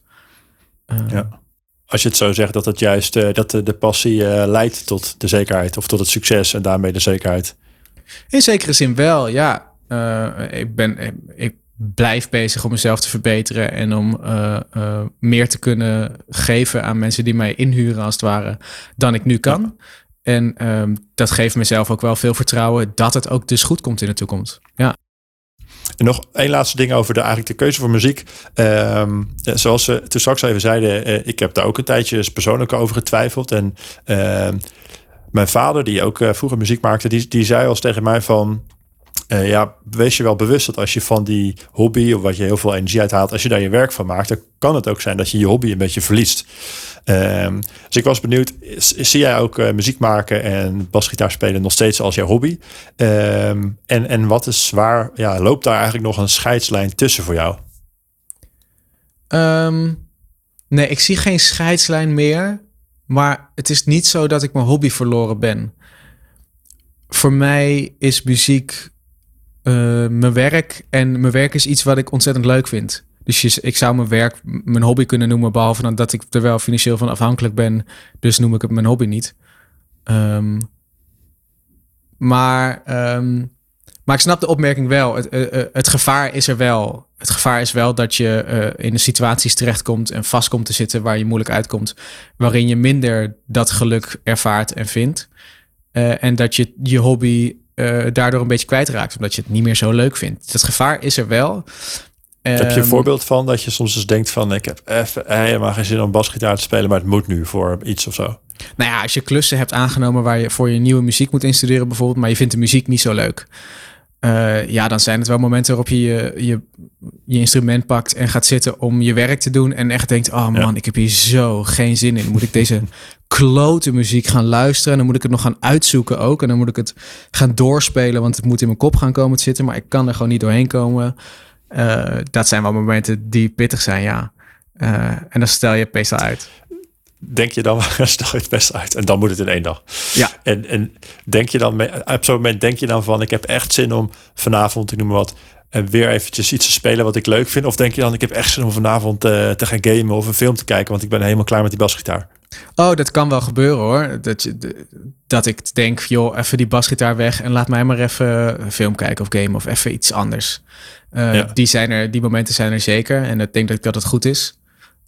A: Ja als je het zo zegt, dat het juist uh, dat de, de passie uh, leidt tot de zekerheid of tot het succes en daarmee de zekerheid.
B: In zekere zin wel, ja. Uh, ik, ben, ik blijf bezig om mezelf te verbeteren en om meer te kunnen geven aan mensen die mij inhuren, als het ware, dan ik nu kan. Ja. En um, dat geeft mezelf ook wel veel vertrouwen dat het ook dus goed komt in de toekomst. Ja.
A: En nog één laatste ding over de, eigenlijk de keuze voor muziek. Um, zoals we toen straks even zeiden, uh, ik heb daar ook een tijdje persoonlijk over getwijfeld. En uh, mijn vader, die ook uh, vroeger muziek maakte, die, die zei als tegen mij van... Uh, ja, wees je wel bewust dat als je van die hobby of wat je heel veel energie uithaalt, als je daar je werk van maakt, dan kan het ook zijn dat je je hobby een beetje verliest. Um, dus ik was benieuwd, zie jij ook uh, muziek maken en basgitaar spelen nog steeds als jouw hobby? Um, en, en wat is zwaar, ja, loopt daar eigenlijk nog een scheidslijn tussen voor jou?
B: Um, nee, ik zie geen scheidslijn meer, maar het is niet zo dat ik mijn hobby verloren ben. Voor mij is muziek uh, mijn werk en mijn werk is iets wat ik ontzettend leuk vind. Dus je, ik zou mijn werk mijn hobby kunnen noemen, behalve dat ik er wel financieel van afhankelijk ben. Dus noem ik het mijn hobby niet. Um, maar, um, maar ik snap de opmerking wel. Het, uh, het, gevaar is er wel. Het gevaar is wel dat je uh, in de situaties terechtkomt en vast komt te zitten waar je moeilijk uitkomt. Waarin je minder dat geluk ervaart en vindt. En dat je je hobby daardoor een beetje kwijtraakt, omdat je het niet meer zo leuk vindt. Het gevaar is er wel.
A: Heb je een ehm, voorbeeld van dat je soms eens denkt van ik heb even helemaal geen zin om basgitaar te spelen, maar het moet nu voor iets of zo?
B: Nou ja, als je klussen hebt aangenomen waar je voor je nieuwe muziek moet instuderen bijvoorbeeld, maar je vindt de muziek niet zo leuk. Uh, ja, dan zijn het wel momenten waarop je je, je je instrument pakt en gaat zitten om je werk te doen en echt denkt, oh man, ja. ik heb hier zo geen zin in. Moet ik deze klote muziek gaan luisteren en dan moet ik het nog gaan uitzoeken ook en dan moet ik het gaan doorspelen, want het moet in mijn kop gaan komen te zitten, maar ik kan er gewoon niet doorheen komen. Uh, dat zijn wel momenten die pittig zijn, ja. Uh, en dan stel je het meestal uit.
A: Denk je dan, stel je het best uit. En dan moet het in één dag.
B: Ja.
A: En, en denk je dan, op zo'n moment denk je dan van, ik heb echt zin om vanavond, ik noem maar wat, en weer eventjes iets te spelen wat ik leuk vind? Of denk je dan, ik heb echt zin om vanavond uh, te gaan gamen of een film te kijken, want ik ben helemaal klaar met die basgitaar?
B: Oh, dat kan wel gebeuren hoor. Dat, je, dat ik denk, joh, even die basgitaar weg en laat mij maar even een film kijken of gamen of even iets anders. Uh, ja. die, zijn er, die momenten zijn er zeker. En ik denk dat, dat het goed is.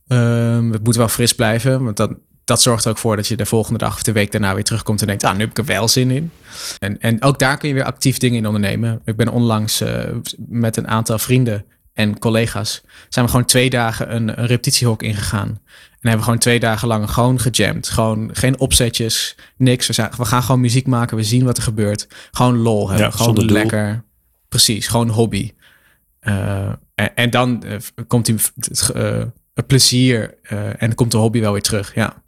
B: Um, het moet wel fris blijven. Want dat, dat zorgt er ook voor dat je de volgende dag of de week daarna weer terugkomt en denkt, ah, nu heb ik er wel zin in. En, en ook daar kun je weer actief dingen in ondernemen. Ik ben onlangs uh, met een aantal vrienden en collega's zijn we gewoon twee dagen een, een repetitiehok ingegaan. En hebben we gewoon twee dagen lang gewoon gejamd. Gewoon geen opzetjes, niks. We, zijn, we gaan gewoon muziek maken, we zien wat er gebeurt. Gewoon lol hebben, ja, gewoon lekker. Doel. Precies, gewoon hobby. Uh, en, en, dan uh, komt die, het, uh, het plezier en komt de hobby wel weer terug. Ja.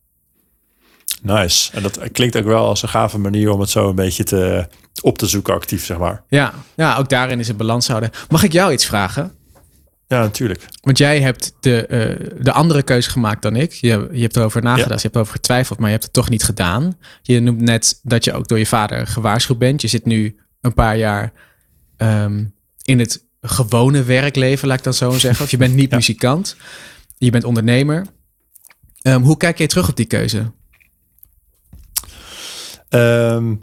A: Nice. En dat klinkt ook wel als een gave manier om het zo een beetje te, op te zoeken actief, zeg maar.
B: Ja, ja ook daarin is het balans houden. Mag ik jou iets vragen?
A: Ja, natuurlijk.
B: Want jij hebt de, uh, de andere keuze gemaakt dan ik. Je, je hebt erover nagedacht, ja. je hebt erover getwijfeld, maar je hebt het toch niet gedaan. Je noemt net dat je ook door je vader gewaarschuwd bent. Je zit nu een paar jaar um, in het gewone werkleven, laat ik dan zo zeggen. Of je bent niet ja. muzikant, je bent ondernemer. Um, hoe kijk jij terug op die keuze?
A: Um,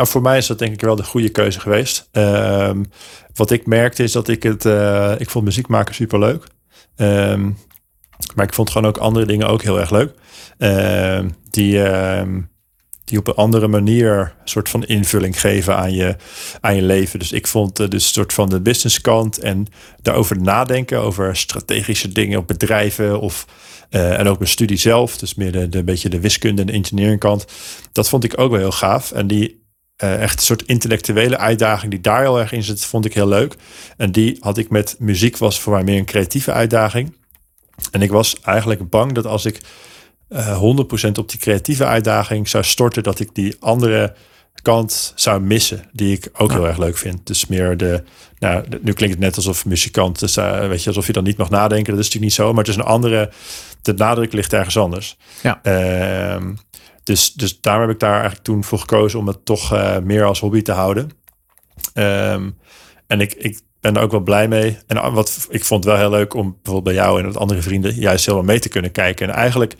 A: nou, voor mij is dat denk ik wel de goede keuze geweest. Um, wat ik merkte is dat ik het... Uh, ik vond muziek maken super leuk. Um, maar ik vond gewoon ook andere dingen ook heel erg leuk. die, die op een andere manier een soort van invulling geven aan je, aan je leven. Dus ik vond uh, dus een soort van de businesskant en daarover nadenken, over strategische dingen op bedrijven of uh, en ook mijn studie zelf, dus meer de, beetje de wiskunde en de engineeringkant. Dat vond ik ook wel heel gaaf. En die uh, echt een soort intellectuele uitdaging die daar heel erg in zit, vond ik heel leuk. En die had ik met muziek, was voor mij meer een creatieve uitdaging. En ik was eigenlijk bang dat als ik uh, 100% op die creatieve uitdaging zou storten, dat ik die andere kant zou missen, die ik ook heel erg leuk vind. Dus meer de, nou, nu klinkt het net alsof muzikant, dus, uh, weet je, alsof je dan niet mag nadenken. Dat is natuurlijk niet zo, maar het is een andere, de nadruk ligt ergens anders.
B: Ja.
A: Uh, dus, dus daarom heb ik daar eigenlijk toen voor gekozen om het toch uh, meer als hobby te houden. Um, en ik, ik ben er ook wel blij mee. En wat ik vond wel heel leuk om bijvoorbeeld bij jou en met andere vrienden juist helemaal mee te kunnen kijken. En eigenlijk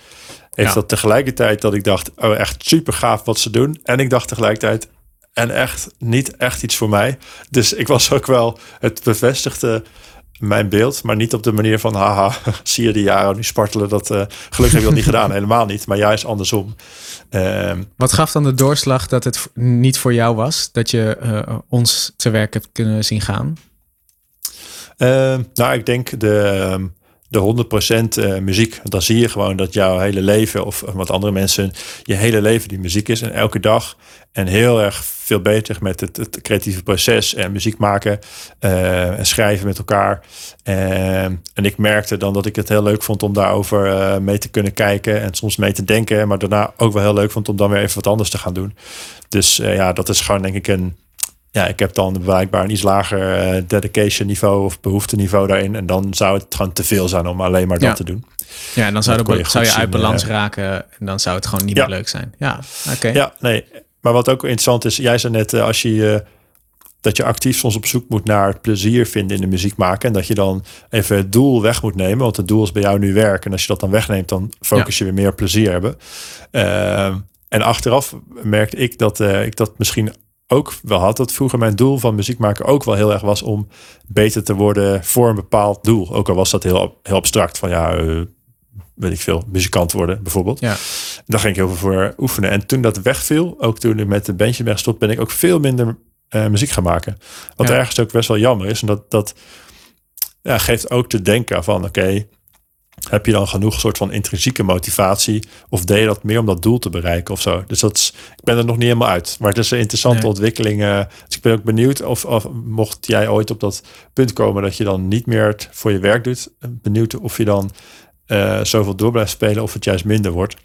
A: heeft ja. dat tegelijkertijd dat ik dacht, oh echt super gaaf wat ze doen. En ik dacht tegelijkertijd, en echt niet echt iets voor mij. Dus ik was ook wel, het bevestigde mijn beeld, maar niet op de manier van, haha, zie je die jaren nu spartelen. Dat, uh, gelukkig heb je dat niet gedaan, helemaal niet. Maar juist andersom.
B: Uh, Wat gaf dan de doorslag dat het niet voor jou was? Dat je uh, ons te werk hebt kunnen zien gaan?
A: Ehm, nou, ik denk de de 100% uh, muziek. Dan zie je gewoon dat jouw hele leven, of wat andere mensen, je hele leven die muziek is. En elke dag. En heel erg veel beter met het, creatieve proces en muziek maken uh, en schrijven met elkaar. Uh, en ik merkte dan dat ik het heel leuk vond om daarover mee te kunnen kijken en soms mee te denken. Maar daarna ook wel heel leuk vond om dan weer even wat anders te gaan doen. Dus ja, dat is gewoon denk ik een ja, ik heb dan blijkbaar een iets lager uh, dedication niveau of behoefteniveau daarin. En dan zou het gewoon te veel zijn om alleen maar dat
B: ja.
A: te doen.
B: Ja, en dan zou, je, zou je uit balans raken en dan zou het gewoon niet
A: ja.
B: meer leuk zijn. Ja, oké. Okay.
A: Ja, nee. Maar wat ook interessant is, jij zei net, uh, als je dat je actief soms op zoek moet naar het plezier vinden in de muziek maken. En dat je dan even het doel weg moet nemen. Want het doel is bij jou nu werk. En als je dat dan wegneemt, dan focus je weer meer plezier hebben. Uh, en achteraf merkte ik dat ik dat misschien ook wel had. Dat vroeger mijn doel van muziek maken ook wel heel erg was om beter te worden voor een bepaald doel. Ook al was dat heel, heel abstract. Van ja, uh, weet ik veel, muzikant worden bijvoorbeeld.
B: Ja.
A: Daar ging ik heel veel voor oefenen. En toen dat wegviel, ook toen ik met de bandje ben gestopt, ben ik ook veel minder uh, muziek gaan maken. Wat ja. ergens ook best wel jammer is. En dat, dat ja, geeft ook te denken van oké, okay, heb je dan genoeg soort van intrinsieke motivatie? Of deed je dat meer om dat doel te bereiken of zo? Dus dat is, ik ben er nog niet helemaal uit. Maar het is een interessante nee. ontwikkeling. Uh, dus ik ben ook benieuwd of, of mocht jij ooit op dat punt komen dat je dan niet meer het voor je werk doet. Benieuwd of je dan uh, zoveel door blijft spelen of het juist minder wordt.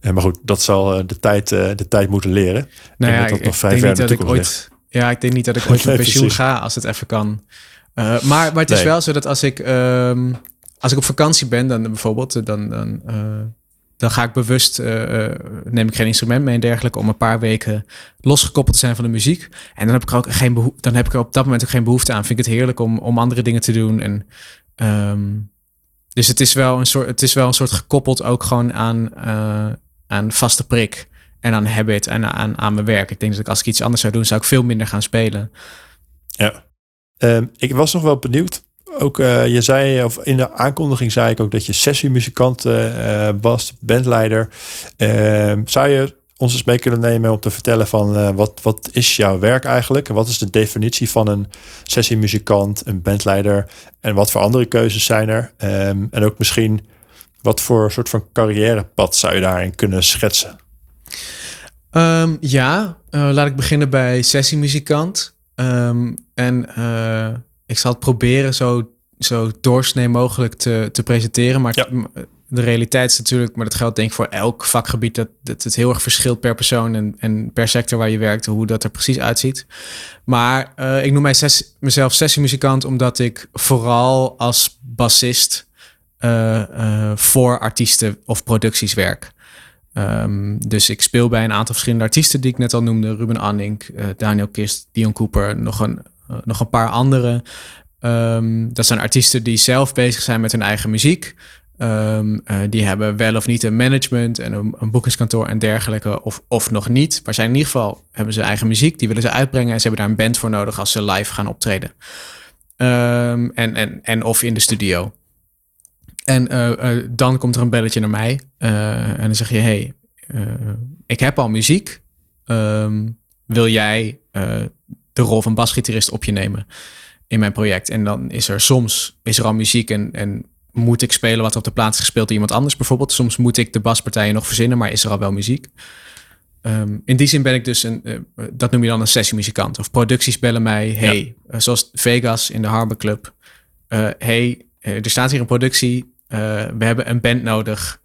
A: Uh, maar goed, dat zal de, tijd, de tijd moeten leren.
B: Nou ja,
A: dat
B: ik, nog vrij ik denk niet dat ik ooit. Ligt. Ja, ik denk niet dat ik ooit nee, op pensioen ga als het even kan. maar, maar het is nee. wel zo dat als ik. Um, als ik op vakantie ben, dan bijvoorbeeld, dan, dan, uh, dan ga ik bewust, uh, neem ik geen instrument mee en dergelijke, om een paar weken losgekoppeld te zijn van de muziek. En dan heb ik er ook geen behoefte, dan heb ik er op dat moment ook geen behoefte aan. Vind ik het heerlijk om, om andere dingen te doen. En, um, dus het is wel een soort, het is wel een soort gekoppeld ook gewoon aan, aan vaste prik en aan habit en aan, aan mijn werk. Ik denk dat ik als ik iets anders zou doen, zou ik veel minder gaan spelen.
A: Ja. Um, ik was nog wel benieuwd ook, uh, je zei, of in de aankondiging zei ik ook dat je sessiemuzikant uh, was, bandleider. Uh, zou je ons eens mee kunnen nemen om te vertellen van wat, wat is jouw werk eigenlijk? Wat is de definitie van een sessiemuzikant, een bandleider en wat voor andere keuzes zijn er? Um, en ook misschien wat voor soort van carrièrepad zou je daarin kunnen schetsen?
B: Um, ja, laat ik beginnen bij sessiemuzikant. En ik zal het proberen zo, zo doorsnee mogelijk te, te presenteren. Maar
A: ja.
B: de realiteit is natuurlijk, maar dat geldt denk ik voor elk vakgebied, dat, dat het heel erg verschilt per persoon en, en per sector waar je werkt, hoe dat er precies uitziet. Maar uh, ik noem mij ses, mezelf sessiemuzikant omdat ik vooral als bassist uh, uh, voor artiesten of producties werk. Um, dus ik speel bij een aantal verschillende artiesten die ik net al noemde. Ruben Anning, uh, Daniel Kist, Dion Cooper, nog een, nog een paar andere. Um, dat zijn artiesten die zelf bezig zijn met hun eigen muziek. Um, uh, die hebben wel of niet een management en een, een boekingskantoor en dergelijke, of, of nog niet. Maar zijn in ieder geval hebben ze eigen muziek, die willen ze uitbrengen en ze hebben daar een band voor nodig als ze live gaan optreden. en, en, en of in de studio. En uh, dan komt er een belletje naar mij. En dan zeg je: Hey, ik heb al muziek. Ehm, wil jij de rol van basgitarist op je nemen in mijn project? En dan is er soms is er al muziek en, en moet ik spelen wat er op de plaats is gespeeld door iemand anders bijvoorbeeld. Soms moet ik de baspartijen nog verzinnen, maar is er al wel muziek. Um, in die zin ben ik dus een, uh, dat noem je dan een sessiemuzikant. Of producties bellen mij, hey, ja. uh, zoals Vegas in de Harbor Club. Uh, hey, er staat hier een productie, we hebben een band nodig.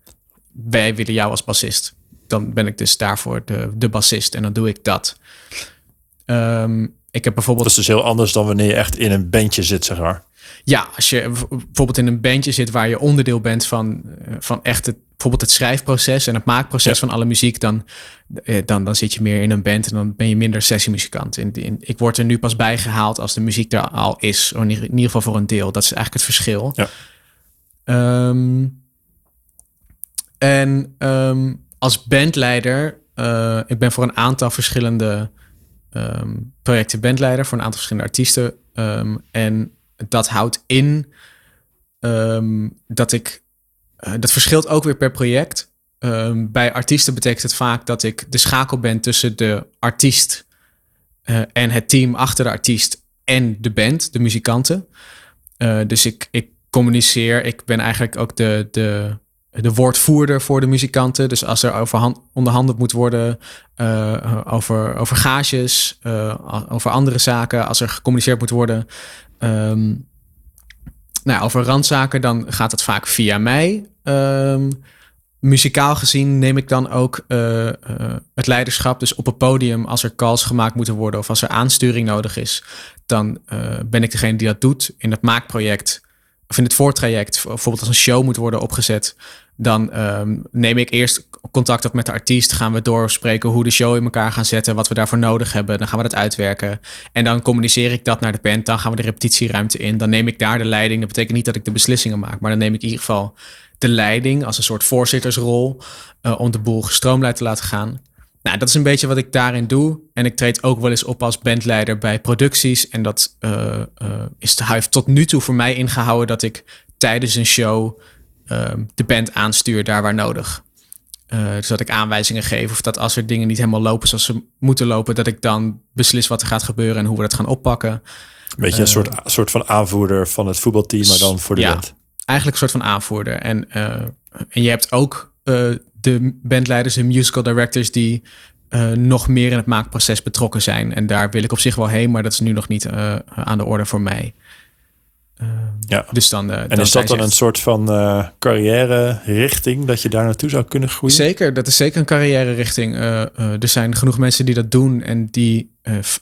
B: Wij willen jou als bassist. Dan ben ik dus daarvoor de, de bassist en dan doe ik dat. Um, ik heb bijvoorbeeld.
A: Dat is dus heel anders dan wanneer je echt in een bandje zit, zeg maar.
B: Ja, als je bijvoorbeeld in een bandje zit waar je onderdeel bent van, van echt het, bijvoorbeeld het schrijfproces en het maakproces ja. van alle muziek, dan, dan, dan zit je meer in een band en dan ben je minder sessiemuzikant. In, in, ik word er nu pas bij gehaald als de muziek er al is, in ieder geval voor een deel. Dat is eigenlijk het verschil.
A: Ja.
B: Um, en um, als bandleider, uh, ik ben voor een aantal verschillende um, projecten bandleider, voor een aantal verschillende artiesten. en dat houdt in um, dat ik. Uh, dat verschilt ook weer per project. Bij artiesten betekent het vaak dat ik de schakel ben tussen de artiest uh, en het team achter de artiest en de band, de muzikanten. Uh, dus ik, ik communiceer. Ik ben eigenlijk ook de, de, de woordvoerder voor de muzikanten. Dus als er over onderhandeld moet worden uh, over, over gages, uh, over andere zaken, als er gecommuniceerd moet worden um, nou, over randzaken, dan gaat het vaak via mij. Um, muzikaal gezien neem ik dan ook uh, het leiderschap. Dus op het podium, als er calls gemaakt moeten worden of als er aansturing nodig is, dan ben ik degene die dat doet in het maakproject of in het voortraject. Bijvoorbeeld als een show moet worden opgezet, dan um, neem ik eerst contact op met de artiest. Gaan we doorspreken hoe de show in elkaar gaan zetten, wat we daarvoor nodig hebben. Dan gaan we dat uitwerken. En dan communiceer ik dat naar de band. Dan gaan we de repetitieruimte in. Dan neem ik daar de leiding. Dat betekent niet dat ik de beslissingen maak, maar dan neem ik in ieder geval de leiding als een soort voorzittersrol uh, om de boel gestroomlijnd te laten gaan. Nou, dat is een beetje wat ik daarin doe. En ik treed ook wel eens op als bandleider bij producties. En dat uh, uh, is de heeft tot nu toe voor mij ingehouden dat ik tijdens een show de band aanstuur daar waar nodig. Uh, dus dat ik aanwijzingen geef of dat als er dingen niet helemaal lopen zoals ze moeten lopen, dat ik dan beslis wat er gaat gebeuren en hoe we dat gaan oppakken.
A: Beetje een soort, soort van aanvoerder van het voetbalteam, maar dan voor de
B: ja,
A: band.
B: Eigenlijk een soort van aanvoerder. En, uh, en je hebt ook de bandleiders, de musical directors, die nog meer in het maakproces betrokken zijn. En daar wil ik op zich wel heen, maar dat is nu nog niet aan de orde voor mij. Uh,
A: ja.
B: Dus dan,
A: en dan is dat dan een soort van carrière richting dat je daar naartoe zou kunnen groeien?
B: Zeker, dat is zeker een carrière richting. er zijn genoeg mensen die dat doen en die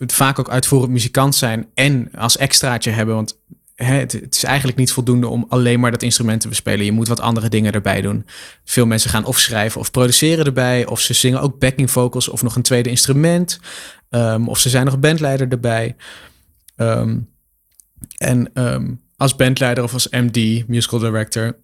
B: vaak ook uitvoerend muzikant zijn en als extraatje hebben. Want het, het, is eigenlijk niet voldoende om alleen maar dat instrument te bespelen. Je moet wat andere dingen erbij doen. Veel mensen gaan of schrijven of produceren erbij. Of ze zingen ook backing vocals of nog een tweede instrument. Um, of ze zijn nog bandleider erbij. Um, en um, als bandleider of als MD, musical director,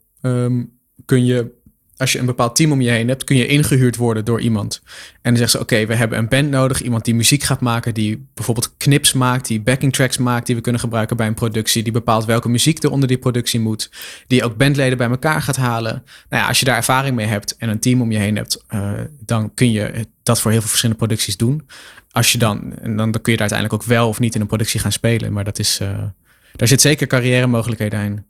B: kun je als je een bepaald team om je heen hebt, kun je ingehuurd worden door iemand. En dan zegt ze: Oké, we hebben een band nodig. Iemand die muziek gaat maken, die bijvoorbeeld knips maakt, die backing tracks maakt, die we kunnen gebruiken bij een productie. Die bepaalt welke muziek er onder die productie moet. Die ook bandleden bij elkaar gaat halen. Nou ja, als je daar ervaring mee hebt en een team om je heen hebt, uh, dan kun je dat voor heel veel verschillende producties doen. Als je dan, en dan, kun je daar uiteindelijk ook wel of niet in een productie gaan spelen. Maar dat is, uh, daar zit zeker carrière mogelijkheden in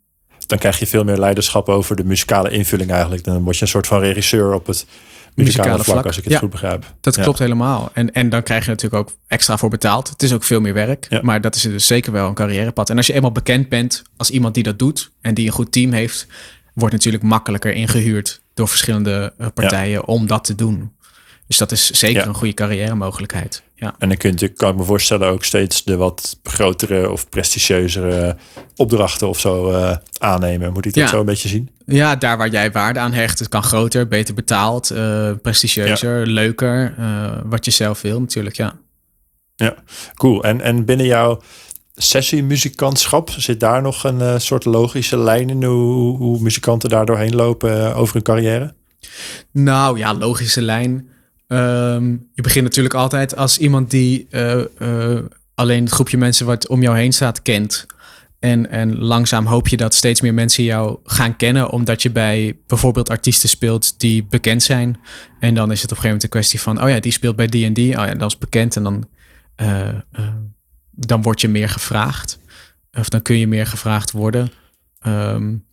A: dan krijg je veel meer leiderschap over de muzikale invulling eigenlijk. Dan word je een soort van regisseur op het muzikale, muzikale vlak, vlak, als ik het
B: ja,
A: goed begrijp.
B: Dat
A: ja.
B: klopt helemaal. En, en dan krijg je natuurlijk ook extra voor betaald. Het is ook veel meer werk,
A: ja.
B: maar dat is dus zeker wel een carrièrepad. En als je eenmaal bekend bent als iemand die dat doet en die een goed team heeft, wordt natuurlijk makkelijker ingehuurd door verschillende uh, partijen om dat te doen. Dus dat is zeker een goede carrière mogelijkheid. Ja.
A: En dan kun je, kan ik me voorstellen, ook steeds de wat grotere of prestigieuzere opdrachten of zo uh, aannemen. Moet ik dat
B: ja.
A: zo een beetje zien?
B: Ja, daar waar jij waarde aan hecht. Het kan groter, beter betaald, uh, prestigieuzer, ja. leuker. Uh, wat je zelf wil natuurlijk, ja.
A: Ja, cool. En, en binnen jouw sessiemuzikantschap, zit daar nog een soort logische lijn in hoe, hoe muzikanten daar doorheen lopen over hun carrière?
B: Nou ja, logische lijn. Um, je begint natuurlijk altijd als iemand die uh, uh, alleen het groepje mensen wat om jou heen staat kent. En, en langzaam hoop je dat steeds meer mensen jou gaan kennen, omdat je bij bijvoorbeeld artiesten speelt die bekend zijn. En dan is het op een gegeven moment een kwestie van, oh ja, die speelt bij die en die. Oh ja, dat is bekend. En dan, uh, dan word je meer gevraagd. Of dan kun je meer gevraagd worden. Um,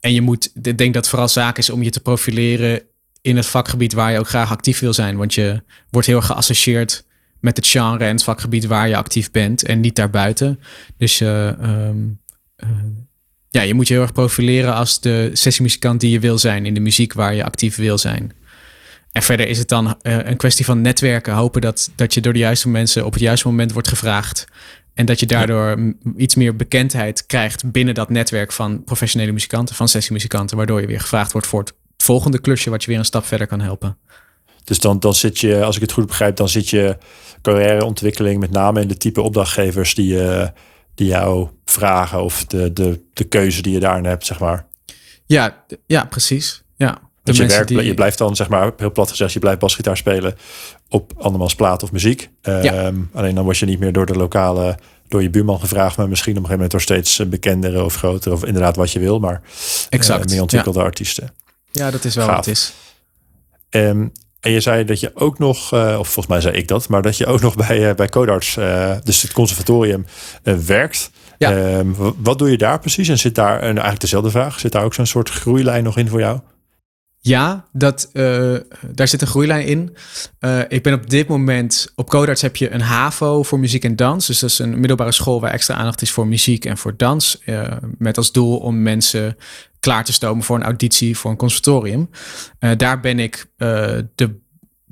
B: en je moet, ik denk dat vooral zaak is om je te profileren in het vakgebied waar je ook graag actief wil zijn. Want je wordt heel erg geassocieerd met het genre en het vakgebied waar je actief bent en niet daarbuiten. Dus uh, um, uh, ja, je moet je heel erg profileren als de sessiemuzikant die je wil zijn in de muziek waar je actief wil zijn. En verder is het dan uh, een kwestie van netwerken. Hopen dat, dat je door de juiste mensen op het juiste moment wordt gevraagd. En dat je daardoor iets meer bekendheid krijgt binnen dat netwerk van professionele muzikanten, van sessiemuzikanten, waardoor je weer gevraagd wordt voor het volgende klusje wat je weer een stap verder kan helpen.
A: Dus dan, dan zit je, als ik het goed begrijp, dan zit je carrièreontwikkeling met name in de type opdrachtgevers die, uh, die jou vragen of de, de, de keuze die je daarin hebt, zeg maar.
B: Ja, ja precies. Ja.
A: Dus je, werkt, die... je blijft dan, zeg maar, heel plat gezegd, je blijft basgitaar spelen op andermans plaat of muziek. Ja. Um, alleen dan word je niet meer door de lokale, door je buurman gevraagd, maar misschien op een gegeven moment door steeds bekendere of grotere, of inderdaad wat je wil, maar
B: exact.
A: Uh, meer ontwikkelde ja. artiesten.
B: Ja, dat is wel Gaaf. wat het is.
A: Um, en je zei dat je ook nog, uh, of volgens mij zei ik dat, maar dat je ook nog bij, uh, bij Codarts, uh, dus het conservatorium, werkt.
B: Ja.
A: Um, wat doe je daar precies? En zit daar, en eigenlijk dezelfde vraag, zit daar ook zo'n soort groeilijn nog in voor jou?
B: Ja, dat, uh, daar zit een groeilijn in. Uh, ik ben op dit moment... Op Codarts heb je een HAVO voor muziek en dans. Dus dat is een middelbare school waar extra aandacht is voor muziek en voor dans. Uh, met als doel om mensen klaar te stomen voor een auditie voor een conservatorium. daar ben ik de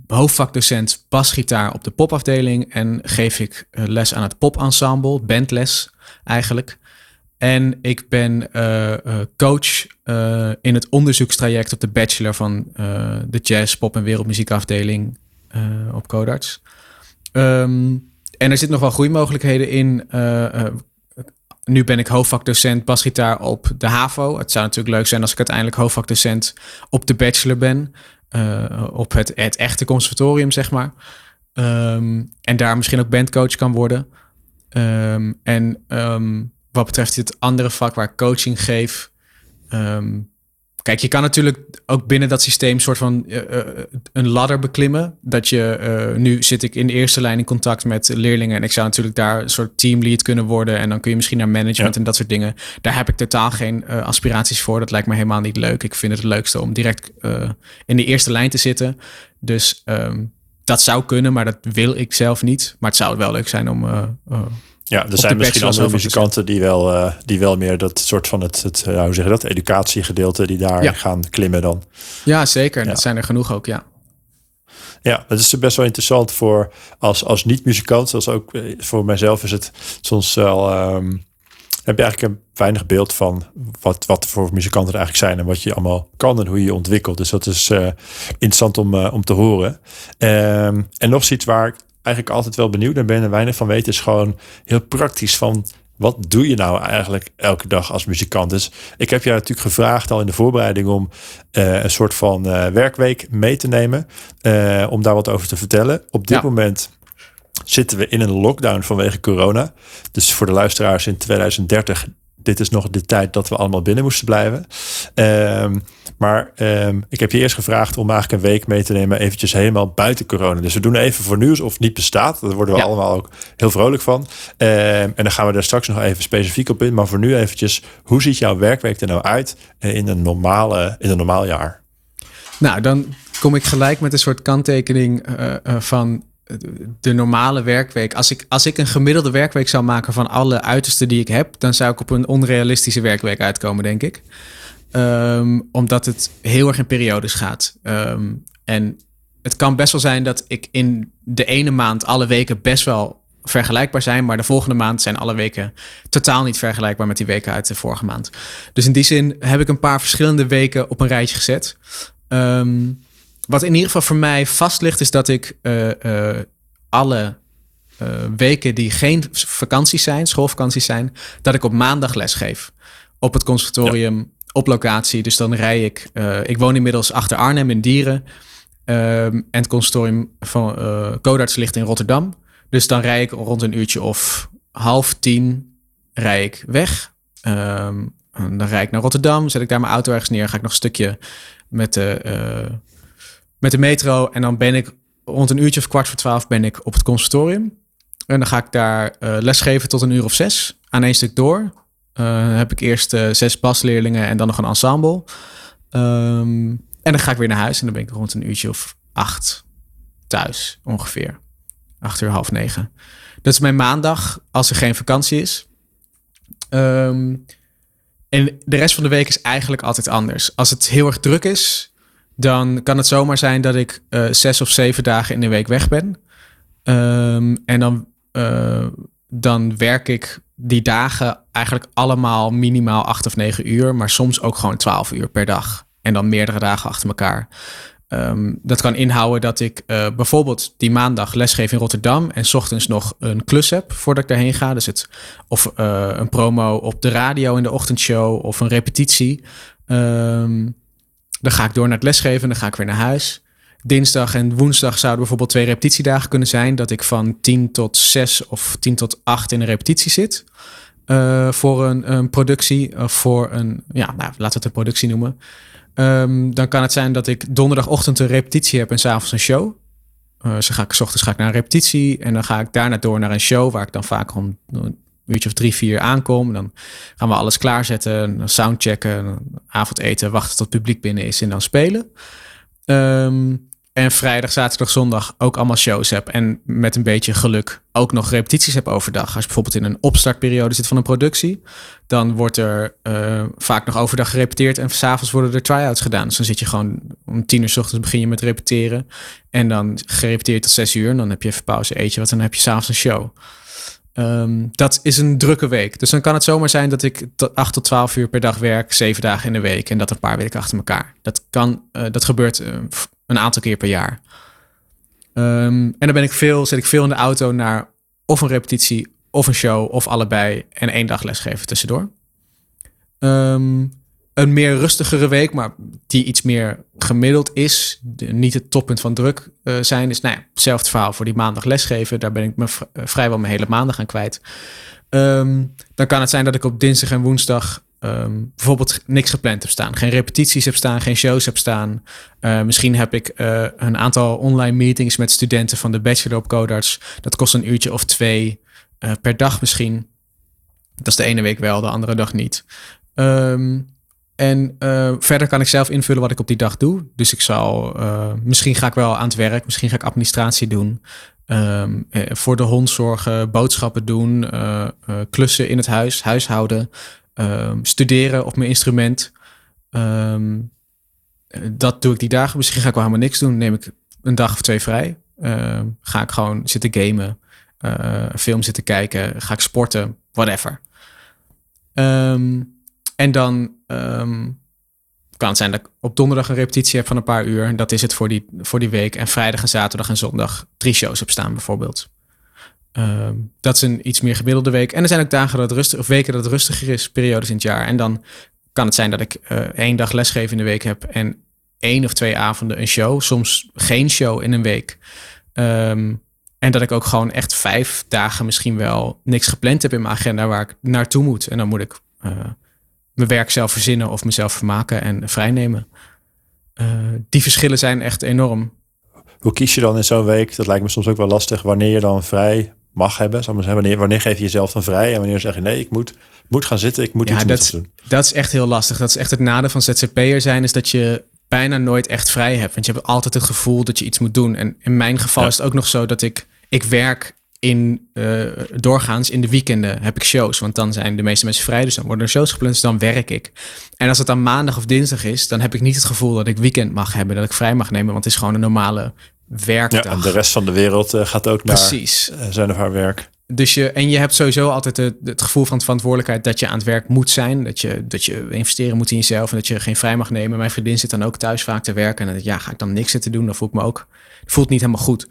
B: hoofdvakdocent basgitaar op de popafdeling. En geef ik les aan het popensemble, bandles eigenlijk. En ik ben coach in het onderzoekstraject op de bachelor van de jazz, pop en wereldmuziekafdeling op Codarts. Um, en er zitten nog wel groeimogelijkheden in. Nu ben ik hoofdvakdocent basgitaar op de HAVO. Het zou natuurlijk leuk zijn als ik uiteindelijk hoofdvakdocent op de bachelor ben. op het, het echte conservatorium, zeg maar. Um, en daar misschien ook bandcoach kan worden. Um, en wat betreft dit andere vak waar ik coaching geef. Kijk, je kan natuurlijk ook binnen dat systeem soort van uh, uh, een ladder beklimmen. Dat je, uh, nu zit ik in de eerste lijn in contact met leerlingen. En ik zou natuurlijk daar een soort teamlead kunnen worden. En dan kun je misschien naar management ja. en dat soort dingen. Daar heb ik totaal geen aspiraties voor. Dat lijkt me helemaal niet leuk. Ik vind het het leukste om direct in de eerste lijn te zitten. Dus um, dat zou kunnen, maar dat wil ik zelf niet. Maar het zou wel leuk zijn om
A: ja, er zijn misschien andere muzikanten die wel, uh, die wel meer dat soort van het, het uh, hoe zeg je dat, educatiegedeelte die daar ja. gaan klimmen dan.
B: Ja, zeker. Ja. Dat zijn er genoeg ook, ja.
A: Ja, dat is best wel interessant voor als, als niet-muzikant. Zoals ook eh, voor mijzelf is het soms wel. Um, heb je eigenlijk een weinig beeld van wat, wat voor muzikanten er eigenlijk zijn en wat je allemaal kan en hoe je je ontwikkelt. Dus dat is uh, interessant om, uh, om te horen. Um, en nog iets waar ik eigenlijk altijd wel benieuwd naar ben en weinig van weet, is gewoon heel praktisch van wat doe je nou eigenlijk elke dag als muzikant? Dus ik heb jou natuurlijk gevraagd al in de voorbereiding om uh, een soort van uh, werkweek mee te nemen, uh, om daar wat over te vertellen. Op dit ja. moment zitten we in een lockdown vanwege corona. Dus voor de luisteraars in 2030 dit is nog de tijd dat we allemaal binnen moesten blijven. Um, maar um, ik heb je eerst gevraagd om eigenlijk een week mee te nemen, eventjes helemaal buiten corona. Dus we doen even voor nieuws of het niet bestaat. Daar worden we ja. allemaal ook heel vrolijk van. Um, en dan gaan we daar straks nog even specifiek op in. Maar voor nu eventjes, hoe ziet jouw werkweek er nou uit in een, normale, in een normaal jaar?
B: Nou, dan kom ik gelijk met een soort kanttekening uh, uh, van de normale werkweek. Als ik, als ik een gemiddelde werkweek zou maken van alle uitersten die ik heb, dan zou ik op een onrealistische werkweek uitkomen, denk ik. Um, omdat het heel erg in periodes gaat. Um, en het kan best wel zijn dat ik in de ene maand alle weken best wel vergelijkbaar zijn, maar de volgende maand zijn alle weken totaal niet vergelijkbaar met die weken uit de vorige maand. Dus in die zin heb ik een paar verschillende weken op een rijtje gezet. Um, wat in ieder geval voor mij vast ligt, is dat ik uh, uh, alle uh, weken die geen vakanties zijn, schoolvakanties zijn, dat ik op maandag les geef. Op het conservatorium, ja. op locatie. Dus dan rij ik. ik woon inmiddels achter Arnhem in Dieren. en het conservatorium van Codarts ligt in Rotterdam. Dus dan rij ik rond een uurtje of half tien rij ik weg. Ehm, dan rijd ik naar Rotterdam, zet ik daar mijn auto ergens neer, ga ik nog een stukje met de, eh, met de metro. En dan ben ik rond een uurtje of kwart voor twaalf ben ik op het conservatorium. En dan ga ik daar uh, lesgeven tot een uur of zes aan één stuk door. Uh, heb ik eerst zes basleerlingen en dan nog een ensemble. Ehm, en dan ga ik weer naar huis en dan ben ik rond een uurtje of acht thuis ongeveer. Acht uur, half negen. Dat is mijn maandag als er geen vakantie is. Ehm, en de rest van de week is eigenlijk altijd anders. Als het heel erg druk is, dan kan het zomaar zijn dat ik uh, zes of zeven dagen in de week weg ben. Um, en dan, uh, dan werk ik die dagen eigenlijk allemaal minimaal acht of negen uur, maar soms ook gewoon twaalf uur per dag. En dan meerdere dagen achter elkaar. Um, dat kan inhouden dat ik uh, bijvoorbeeld die maandag lesgeef in Rotterdam en ochtends nog een klus heb voordat ik daarheen ga. Dus het, of een promo op de radio in de ochtendshow of een repetitie. Um, dan ga ik door naar het lesgeven en dan ga ik weer naar huis. Dinsdag en woensdag zouden bijvoorbeeld twee repetitiedagen kunnen zijn. Dat ik van 10 tot 6 of 10 tot 8 in een repetitie zit. Uh, voor een, productie of voor een, ja, nou, laten we het een productie noemen. Um, dan kan het zijn dat ik donderdagochtend een repetitie heb en s'avonds een show. Uh, dus ga ik, s ochtends ga ik naar een repetitie en dan ga ik daarna door naar een show waar ik dan vaak om uurtje of drie, vier aankom. Dan gaan we alles klaarzetten, soundchecken, avondeten, wachten tot het publiek binnen is en dan spelen. Um, en vrijdag, zaterdag, zondag ook allemaal shows heb. En met een beetje geluk ook nog repetities heb overdag. Als je bijvoorbeeld in een opstartperiode zit van een productie, dan wordt er uh, vaak nog overdag gerepeteerd. En s'avonds worden er try-outs gedaan. Dus dan zit je gewoon om tien uur s ochtends begin je met repeteren. En dan gerepeteerd tot zes uur. En dan heb je even pauze, eet je wat. En dan heb je s'avonds een show. Um, dat is een drukke week. Dus dan kan het zomaar zijn dat ik tot 8 tot 12 uur per dag werk, zeven dagen in de week en dat een paar weken achter elkaar. Dat kan, uh, dat gebeurt uh, een aantal keer per jaar. Um, en dan ben ik veel, zit ik veel in de auto naar of een repetitie, of een show, of allebei en één dag lesgeven tussendoor. Um, een meer rustigere week, maar die iets meer gemiddeld is. Niet het toppunt van druk uh, zijn. Is nou ja, hetzelfde verhaal voor die maandag lesgeven. Daar ben ik me vrijwel mijn hele maandag aan kwijt. Um, dan kan het zijn dat ik op dinsdag en woensdag um, bijvoorbeeld niks gepland heb staan. Geen repetities heb staan, geen shows heb staan. Uh, misschien heb ik een aantal online meetings met studenten van de Bachelor op Codarts. Dat kost een uurtje of twee per dag misschien. Dat is de ene week wel, de andere dag niet. Um, en uh, verder kan ik zelf invullen wat ik op die dag doe. Dus ik zal, uh, misschien ga ik wel aan het werk, misschien ga ik administratie doen. Um, uh, voor de hond zorgen, boodschappen doen, klussen in het huis, huishouden, um, studeren op mijn instrument. Um, dat doe ik die dagen. Misschien ga ik wel helemaal niks doen. Neem ik een dag of twee vrij. ga ik gewoon zitten gamen, film zitten kijken, ga ik sporten, whatever. Um, en dan um, kan het zijn dat ik op donderdag een repetitie heb van een paar uur. Dat is het voor die, voor die week. En vrijdag en zaterdag en zondag drie shows heb staan bijvoorbeeld. Um, dat is een iets meer gemiddelde week. En er zijn ook dagen dat het rustig, of weken dat het rustiger is, periodes in het jaar. En dan kan het zijn dat ik uh, één dag lesgeven in de week heb en één of twee avonden een show. Soms geen show in een week. Um, en dat ik ook gewoon echt vijf dagen misschien wel niks gepland heb in mijn agenda waar ik naartoe moet. En dan moet ik uh, mijn werk zelf verzinnen of mezelf vermaken en vrijnemen. Uh, die verschillen zijn echt enorm.
A: Hoe kies je dan in zo'n week? Dat lijkt me soms ook wel lastig wanneer je dan vrij mag hebben. Maar zeggen, wanneer, wanneer geef je jezelf dan vrij en wanneer zeg je nee, ik moet, moet gaan zitten, ik moet
B: ja,
A: iets
B: dat,
A: doen.
B: Dat is echt heel lastig. Dat is echt het nadeel van ZZP'er zijn, is dat je bijna nooit echt vrij hebt. Want je hebt altijd het gevoel dat je iets moet doen. En in mijn geval ja. is het ook nog zo dat ik, ik werk in uh, doorgaans in de weekenden heb ik shows. Want dan zijn de meeste mensen vrij. Dus dan worden er shows gepland. Dus dan werk ik. En als het dan maandag of dinsdag is, dan heb ik niet het gevoel dat ik weekend mag hebben. Dat ik vrij mag nemen. Want het is gewoon een normale werkdag.
A: Ja, en de rest van de wereld uh, gaat ook naar
B: Precies.
A: Uh, zijn of haar werk.
B: Dus je, en je hebt sowieso altijd het, het gevoel van verantwoordelijkheid dat je aan het werk moet zijn. Dat je, dat je investeren moet in jezelf en dat je geen vrij mag nemen. Mijn vriendin zit dan ook thuis vaak te werken. En dan, ja, ga ik dan niks zitten doen? Dan voel ik me ook, voelt niet helemaal goed.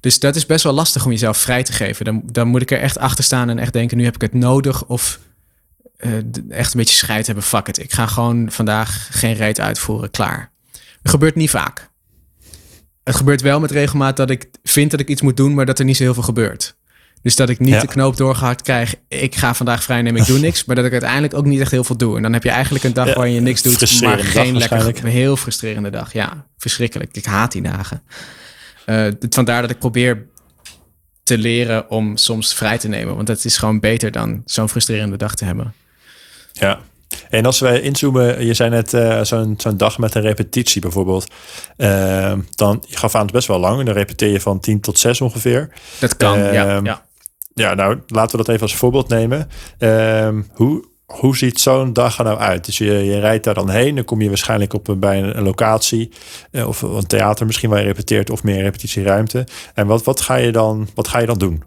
B: Dus dat is best wel lastig om jezelf vrij te geven. Dan, dan moet ik er echt achter staan en echt denken: nu heb ik het nodig. Of uh, echt een beetje scheid hebben. Fuck it. Ik ga gewoon vandaag geen reet uitvoeren. Klaar. Dat gebeurt niet vaak. Het gebeurt wel met regelmaat dat ik vind dat ik iets moet doen, maar dat er niet zo heel veel gebeurt. Dus dat ik niet de knoop doorgehakt krijg. Ik ga vandaag vrij nemen, ik doe niks. Maar dat ik uiteindelijk ook niet echt heel veel doe. En dan heb je eigenlijk een dag waarin je niks doet. Maar geen lekker, een heel frustrerende dag. Ja, verschrikkelijk. Ik haat die dagen. Uh, vandaar dat ik probeer te leren om soms vrij te nemen. Want dat is gewoon beter dan zo'n frustrerende dag te hebben.
A: Ja, en als we inzoomen, je zei net uh, zo'n zo'n dag met een repetitie bijvoorbeeld. Uh, dan, je gaf aan het best wel lang. Dan repeteer je van 10 tot 6 ongeveer.
B: Dat kan, ja, ja.
A: Ja, nou laten we dat even als voorbeeld nemen. Ehm, hoe, hoe ziet zo'n dag er nou uit? Dus je, je rijdt daar dan heen. Dan kom je waarschijnlijk op een, bij een, locatie. Uh, of een theater misschien waar je repeteert. Of meer repetitieruimte. En wat, wat, ga, je dan, wat ga je dan doen?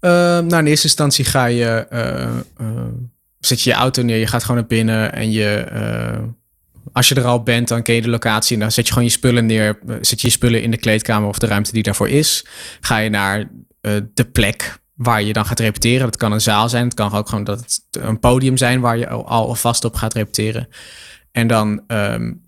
B: Uh, nou, in eerste instantie ga je... Uh, zet je je auto neer. Je gaat gewoon naar binnen. En je... als je er al bent, dan ken je de locatie. En dan zet je gewoon je spullen neer. Zet je je spullen in de kleedkamer of de ruimte die daarvoor is. Ga je naar de plek waar je dan gaat repeteren. Dat kan een zaal zijn. Het kan ook gewoon dat het een podium zijn waar je al vast op gaat repeteren. En dan um,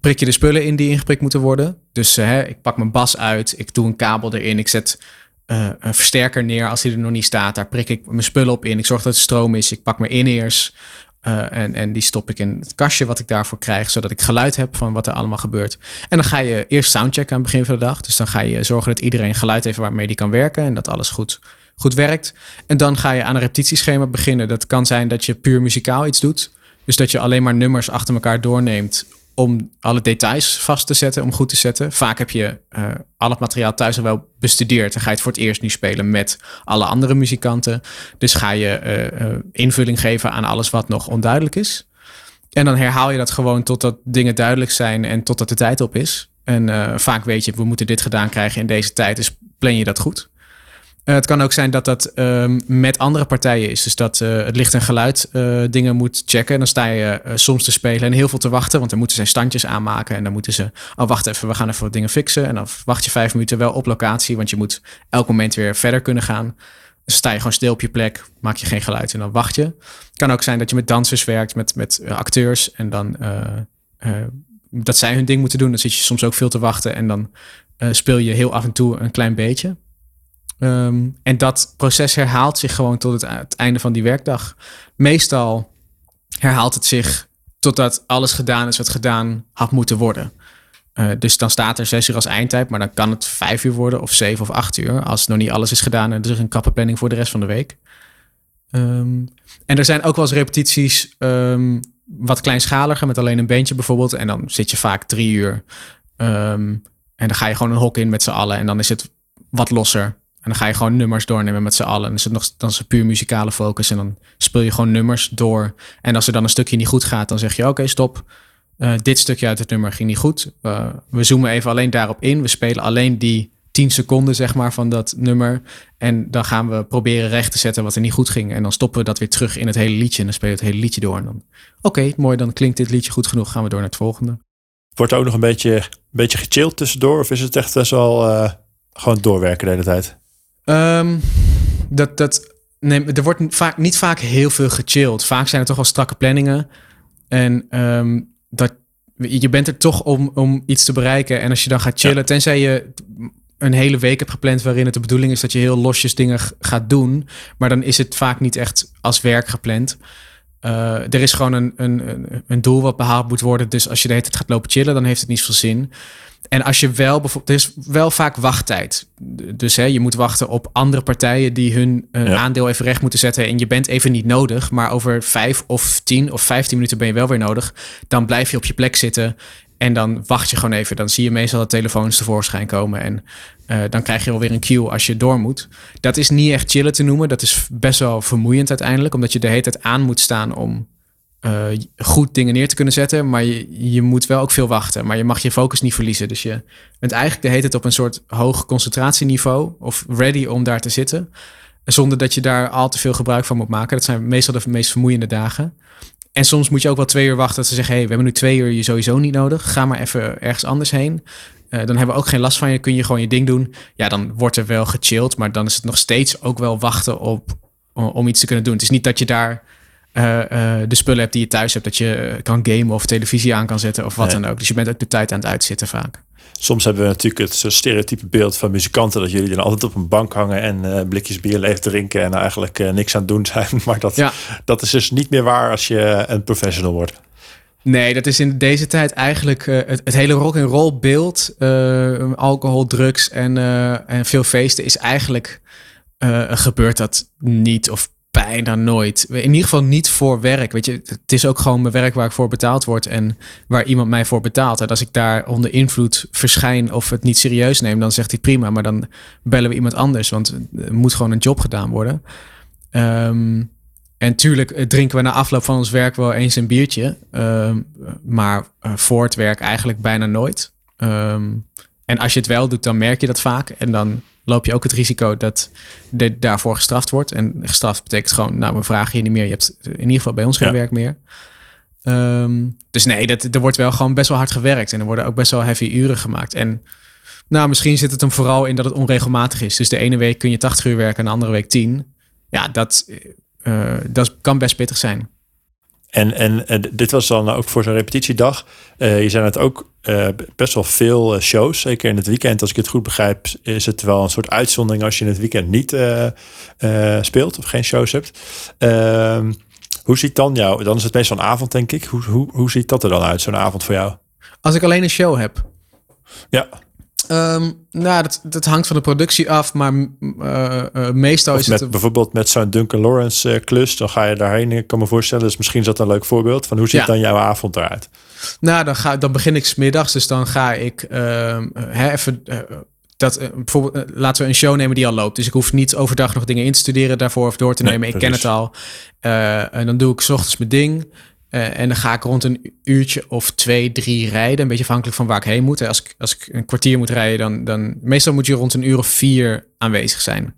B: prik je de spullen in die ingeprikt moeten worden. Dus uh, hè, ik pak mijn bas uit, ik doe een kabel erin, ik zet uh, een versterker neer als die er nog niet staat. Daar prik ik mijn spullen op in. Ik zorg dat het stroom is. Ik pak mijn in-ears uh, en, en die stop ik in het kastje wat ik daarvoor krijg, zodat ik geluid heb van wat er allemaal gebeurt. En dan ga je eerst soundchecken aan het begin van de dag. Dus dan ga je zorgen dat iedereen geluid heeft waarmee die kan werken en dat alles goed goed werkt. En dan ga je aan een repetitieschema beginnen. Dat kan zijn dat je puur muzikaal iets doet. Dus dat je alleen maar nummers achter elkaar doorneemt om alle details vast te zetten, om goed te zetten. Vaak heb je uh, al het materiaal thuis al wel bestudeerd. Dan ga je het voor het eerst nu spelen met alle andere muzikanten. Dus ga je uh, uh, invulling geven aan alles wat nog onduidelijk is. En dan herhaal je dat gewoon totdat dingen duidelijk zijn en totdat de tijd op is. En vaak weet je, we moeten dit gedaan krijgen in deze tijd, dus plan je dat goed. Uh, het kan ook zijn dat dat uh, met andere partijen is. Dus dat uh, het licht en geluid dingen moet checken. En dan sta je soms te spelen en heel veel te wachten. Want dan moeten ze standjes aanmaken. En dan moeten ze... Oh, wacht even, we gaan even wat dingen fixen. En dan wacht je vijf minuten wel op locatie. Want je moet elk moment weer verder kunnen gaan. Dus sta je gewoon stil op je plek. Maak je geen geluid en dan wacht je. Het kan ook zijn dat je met dansers werkt, met, met acteurs. En dan... dat zij hun ding moeten doen. Dan zit je soms ook veel te wachten. En dan speel je heel af en toe een klein beetje. Um, en dat proces herhaalt zich gewoon tot het, het, einde van die werkdag. Meestal herhaalt het zich totdat alles gedaan is wat gedaan had moeten worden. Uh, dus dan staat er zes uur als eindtijd, maar dan kan het vijf uur worden of zeven of acht uur. Als nog niet alles is gedaan en er is een kappenplanning voor de rest van de week. Um, en er zijn ook wel eens repetities um, wat kleinschaliger, met alleen een beentje bijvoorbeeld. En dan zit je vaak drie uur. en dan ga je gewoon een hok in met z'n allen en dan is het wat losser. En dan ga je gewoon nummers doornemen met z'n allen. En is het nog, dan is het puur muzikale focus. En dan speel je gewoon nummers door. En als er dan een stukje niet goed gaat, dan zeg je: Oké, stop. Uh, dit stukje uit het nummer ging niet goed. Uh, we zoomen even alleen daarop in. We spelen alleen die 10 seconden, zeg maar, van dat nummer. En dan gaan we proberen recht te zetten wat er niet goed ging. En dan stoppen we dat weer terug in het hele liedje. En dan spelen we het hele liedje door. En dan, oké, mooi, dan klinkt dit liedje goed genoeg. Gaan we door naar het volgende.
A: Wordt er ook nog een beetje, een beetje gechilled tussendoor? Of is het echt best wel uh, gewoon doorwerken de hele tijd?
B: Um, dat, dat, nee, er wordt vaak, niet vaak heel veel gechilled. Vaak zijn er toch wel strakke planningen. En um, dat, je bent er toch om, om iets te bereiken. En als je dan gaat chillen, ja. tenzij je een hele week hebt gepland waarin het de bedoeling is dat je heel losjes dingen gaat doen. Maar dan is het vaak niet echt als werk gepland. Uh, er is gewoon een, een, een doel wat behaald moet worden. Dus als je de hele tijd gaat lopen chillen, dan heeft het niet veel zin. En als je wel bijvoorbeeld, er is wel vaak wachttijd. Dus hè, je moet wachten op andere partijen die hun uh, aandeel even recht moeten zetten. En je bent even niet nodig, maar over vijf of tien of vijftien minuten ben je wel weer nodig. Dan blijf je op je plek zitten en dan wacht je gewoon even. Dan zie je meestal de telefoons tevoorschijn komen. En uh, dan krijg je wel weer een cue als je door moet. Dat is niet echt chillen te noemen. Dat is best wel vermoeiend uiteindelijk. Omdat je de hele tijd aan moet staan om uh, goed dingen neer te kunnen zetten. Maar je, je moet wel ook veel wachten. Maar je mag je focus niet verliezen. Dus je bent eigenlijk de hele tijd op een soort hoog concentratieniveau. Of ready om daar te zitten. Zonder dat je daar al te veel gebruik van moet maken. Dat zijn meestal de meest vermoeiende dagen. En soms moet je ook wel twee uur wachten dat ze zeggen: hey, we hebben nu twee uur je sowieso niet nodig. Ga maar even ergens anders heen. Uh, dan hebben we ook geen last van je. Kun je gewoon je ding doen. Ja, dan wordt er wel gechilled. Maar dan is het nog steeds ook wel wachten op om iets te kunnen doen. Het is niet dat je daar uh, uh, de spullen hebt die je thuis hebt. Dat je kan gamen of televisie aan kan zetten of wat nee. dan ook. Dus je bent ook de tijd aan het uitzitten vaak.
A: Soms hebben we natuurlijk het stereotype beeld van muzikanten dat jullie dan altijd op een bank hangen en blikjes bier leeg drinken en eigenlijk niks aan het doen zijn. Maar dat, ja. dat is dus niet meer waar als je een professional wordt.
B: Nee, dat is in deze tijd eigenlijk uh, het, het, hele rock and roll beeld, alcohol, drugs en, en veel feesten is eigenlijk gebeurt dat niet of bijna nooit. In ieder geval niet voor werk. Weet je, het is ook gewoon mijn werk waar ik voor betaald word en waar iemand mij voor betaalt. En als ik daar onder invloed verschijn of het niet serieus neem, dan zegt hij prima, maar dan bellen we iemand anders, want er moet gewoon een job gedaan worden. Um, en tuurlijk eh, drinken we na afloop van ons werk wel eens een biertje. Ehm, maar uh, voor het werk eigenlijk bijna nooit. Ehm, en als je het wel doet, dan merk je dat vaak. En dan loop je ook het risico dat je daarvoor gestraft wordt. En gestraft betekent gewoon, nou, we vragen je niet meer. Je hebt in ieder geval bij ons geen werk meer. Ehm, dus nee, dat, er wordt wel gewoon best wel hard gewerkt. En er worden ook best wel heavy uren gemaakt. En nou, misschien zit het hem vooral in dat het onregelmatig is. Dus de ene week kun je 80 uur werken en de andere week 10. Ja, dat uh, dat kan best pittig zijn.
A: En, en, dit was dan ook voor zo'n repetitiedag. Uh, je zijn het ook uh, best wel veel shows. Zeker in het weekend, als ik het goed begrijp, is het wel een soort uitzondering als je in het weekend niet speelt of geen shows hebt. Ehm, hoe ziet dan jou? Dan is het meestal een avond, denk ik. Hoe, hoe, hoe ziet dat er dan uit, zo'n avond voor jou?
B: Als ik alleen een show heb.
A: Ja.
B: Um, nou, dat, dat hangt van de productie af, maar uh, uh, meestal is
A: met,
B: het...
A: Bijvoorbeeld met zo'n Duncan Lawrence uh, klus, dan ga je daarheen, ik kan me voorstellen. Dus misschien is dat een leuk voorbeeld van hoe ziet dan jouw avond eruit?
B: Nou, dan, ga, dan begin ik smiddags, dus dan ga ik ehm, hè, even... dat, bijvoorbeeld, laten we een show nemen die al loopt. Dus ik hoef niet overdag nog dingen in te studeren daarvoor of door te nemen. ik ken het al. en dan doe ik s ochtends mijn ding. Uh, en dan ga ik rond een uurtje of twee, drie rijden. Een beetje afhankelijk van waar ik heen moet. Als ik, als ik een kwartier moet rijden, dan, dan meestal moet je rond een uur of vier aanwezig zijn.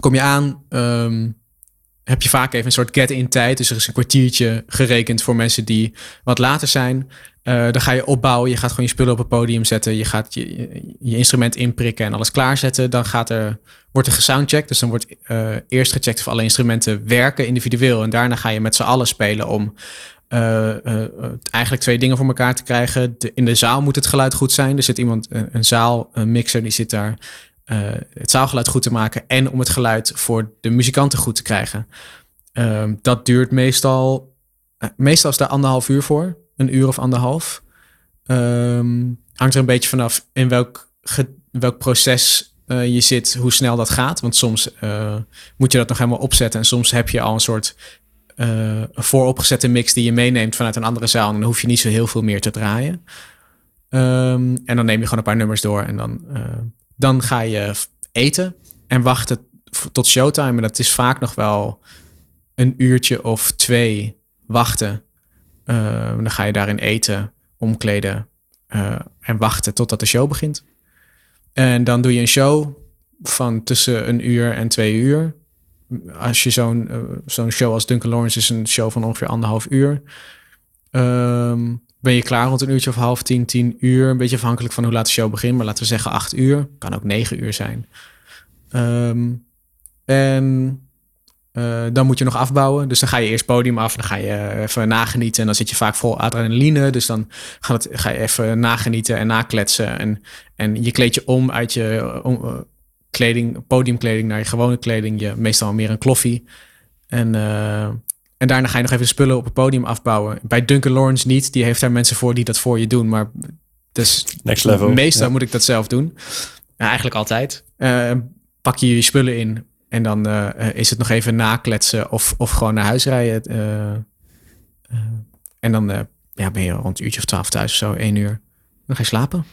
B: Kom je aan, um, heb je vaak even een soort get-in tijd. Dus er is een kwartiertje gerekend voor mensen die wat later zijn. Uh, dan ga je opbouwen. Je gaat gewoon je spullen op het podium zetten. Je gaat je, instrument inprikken en alles klaarzetten. Dan gaat er, wordt er gesoundcheckt. Dus dan wordt uh, eerst gecheckt of alle instrumenten werken individueel. En daarna ga je met z'n allen spelen om uh, eigenlijk twee dingen voor elkaar te krijgen. In de zaal moet het geluid goed zijn. Er zit iemand, een, een zaal, een mixer, die zit daar het zaalgeluid goed te maken. En om het geluid voor de muzikanten goed te krijgen. Ehm, dat duurt meestal, meestal is daar anderhalf uur voor een uur of anderhalf. Um, hangt er een beetje vanaf in welk, welk proces uh, je zit, hoe snel dat gaat. Want soms moet je dat nog helemaal opzetten. En soms heb je al een soort vooropgezette mix die je meeneemt vanuit een andere zaal. En dan hoef je niet zo heel veel meer te draaien. Um, en dan neem je gewoon een paar nummers door. En dan, dan ga je eten en wachten tot showtime. En dat is vaak nog wel een uurtje of twee wachten uh, dan ga je daarin eten, omkleden uh, en wachten totdat de show begint. En dan doe je een show van tussen een uur en twee uur. Als je zo'n uh, zo'n show als Duncan Lawrence is een show van ongeveer anderhalf uur. Um, ben je klaar rond een uurtje of half tien, tien uur. Een beetje afhankelijk van hoe laat de show begint. Maar laten we zeggen acht uur. Kan ook negen uur zijn. Um, en uh, dan moet je nog afbouwen. Dus dan ga je eerst podium af. Dan ga je even nagenieten. En dan zit je vaak vol adrenaline. Dus dan gaat het, ga je even nagenieten en nakletsen. En, en je kleed je om uit je uh, kleding, podiumkleding naar je gewone kleding. Je, meestal meer een kloffie. En, uh, en daarna ga je nog even spullen op het podium afbouwen. Bij Duncan Lawrence niet. Die heeft daar mensen voor die dat voor je doen. Maar dus
A: Next level.
B: meestal moet ik dat zelf doen. Ja, eigenlijk altijd. pak je je spullen in en dan uh, is het nog even nakletsen of, of gewoon naar huis rijden. Uh, en dan ja, ben je rond een uurtje of twaalf thuis of zo, één uur. Dan ga je slapen.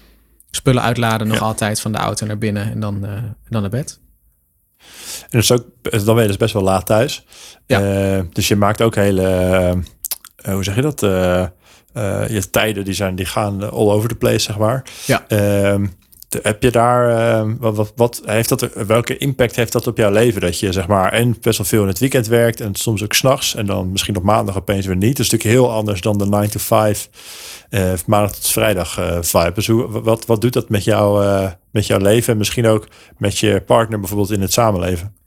B: Spullen uitladen nog altijd van de auto naar binnen en dan, dan naar bed.
A: En dus ook, dan ben je dus best wel laat thuis. Ja. dus je maakt ook hele, hoe zeg je dat? je tijden die, zijn, die gaan all over the place, zeg maar.
B: Ja.
A: Heb je daar, uh, wat, wat, wat, heeft dat, welke impact heeft dat op jouw leven? Dat je zeg maar en best wel veel in het weekend werkt en soms ook s'nachts en dan misschien op maandag opeens weer niet. Dat is natuurlijk heel anders dan de 9 to 5 uh, eh, maandag tot vrijdag uh, vibe. Dus hoe, wat, wat doet dat met, jou, met jouw leven en misschien ook met je partner bijvoorbeeld in het samenleven?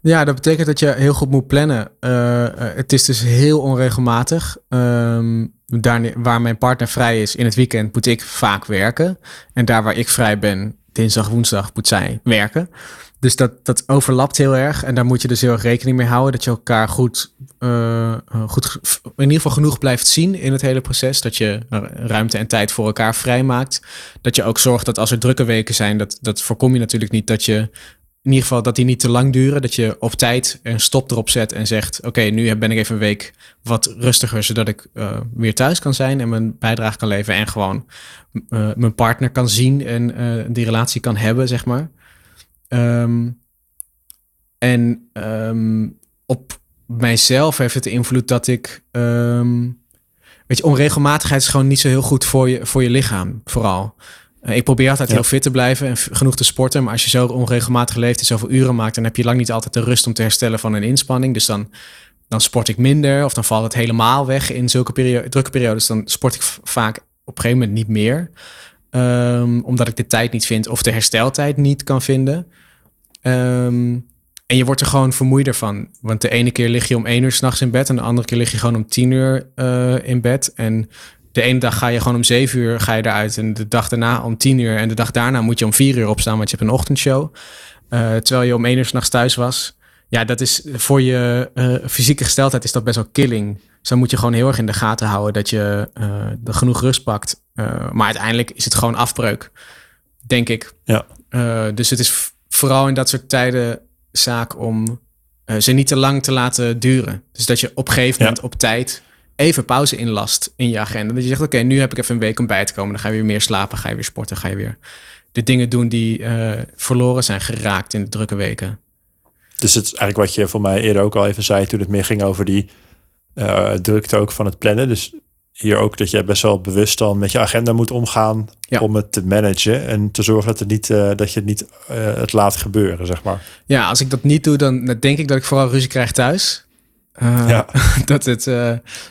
B: Ja, dat betekent dat je heel goed moet plannen. Uh, het is dus heel onregelmatig. Daar, waar mijn partner vrij is in het weekend, moet ik vaak werken. En daar waar ik vrij ben, dinsdag, woensdag, moet zij werken. Dus dat, dat overlapt heel erg. En daar moet je dus heel erg rekening mee houden. Dat je elkaar goed, uh, goed, in ieder geval genoeg blijft zien in het hele proces. Dat je ruimte en tijd voor elkaar vrijmaakt. Dat je ook zorgt dat als er drukke weken zijn, dat, dat voorkom je natuurlijk niet dat je in ieder geval dat die niet te lang duren. Dat je op tijd een stop erop zet en zegt: Oké, nu ben ik even een week wat rustiger, zodat ik uh, weer thuis kan zijn en mijn bijdrage kan leveren. En gewoon uh, mijn partner kan zien en uh, die relatie kan hebben, zeg maar. Um, en um, op mijzelf heeft het invloed dat ik. Um, weet je, onregelmatigheid is gewoon niet zo heel goed voor je, voor je lichaam, vooral. Uh, ik probeer altijd heel fit te blijven en genoeg te sporten. Maar als je zo onregelmatig leeft en zoveel uren maakt, dan heb je lang niet altijd de rust om te herstellen van een inspanning. Dus dan, dan sport ik minder of dan valt het helemaal weg in zulke periode, drukke periodes. Dan sport ik vaak op een gegeven moment niet meer. Um, omdat ik de tijd niet vind of de hersteltijd niet kan vinden. Um, en je wordt er gewoon vermoeider van. Want de ene keer lig je om één uur s'nachts in bed en de andere keer lig je gewoon om tien uur uh, in bed. En de ene dag ga je gewoon om zeven uur ga je eruit en de dag daarna om tien uur en de dag daarna moet je om vier uur opstaan, want je hebt een ochtendshow. Uh, terwijl je om één uur s'nachts thuis was. Ja, dat is voor je uh, fysieke gesteldheid is dat best wel killing. Dus dan moet je gewoon heel erg in de gaten houden dat je uh, er genoeg rust pakt. maar uiteindelijk is het gewoon afbreuk, denk ik.
A: Ja.
B: dus het is vooral in dat soort tijden zaak om ze niet te lang te laten duren. Dus dat je op een gegeven moment op tijd even pauze inlast in je agenda. Dat je zegt, oké, nu heb ik even een week om bij te komen. Dan ga je weer meer slapen, ga je weer sporten, ga je weer de dingen doen die uh, verloren zijn geraakt in de drukke weken.
A: Dus het is eigenlijk wat je voor mij eerder ook al even zei toen het meer ging over die uh, drukte ook van het plannen. Dus hier ook dat je best wel bewust dan met je agenda moet omgaan ja. om het te managen en te zorgen dat, het niet, uh, dat je het niet het laat gebeuren, zeg maar.
B: Ja, als ik dat niet doe, dan denk ik dat ik vooral ruzie krijg thuis. Ja. dat, het, uh,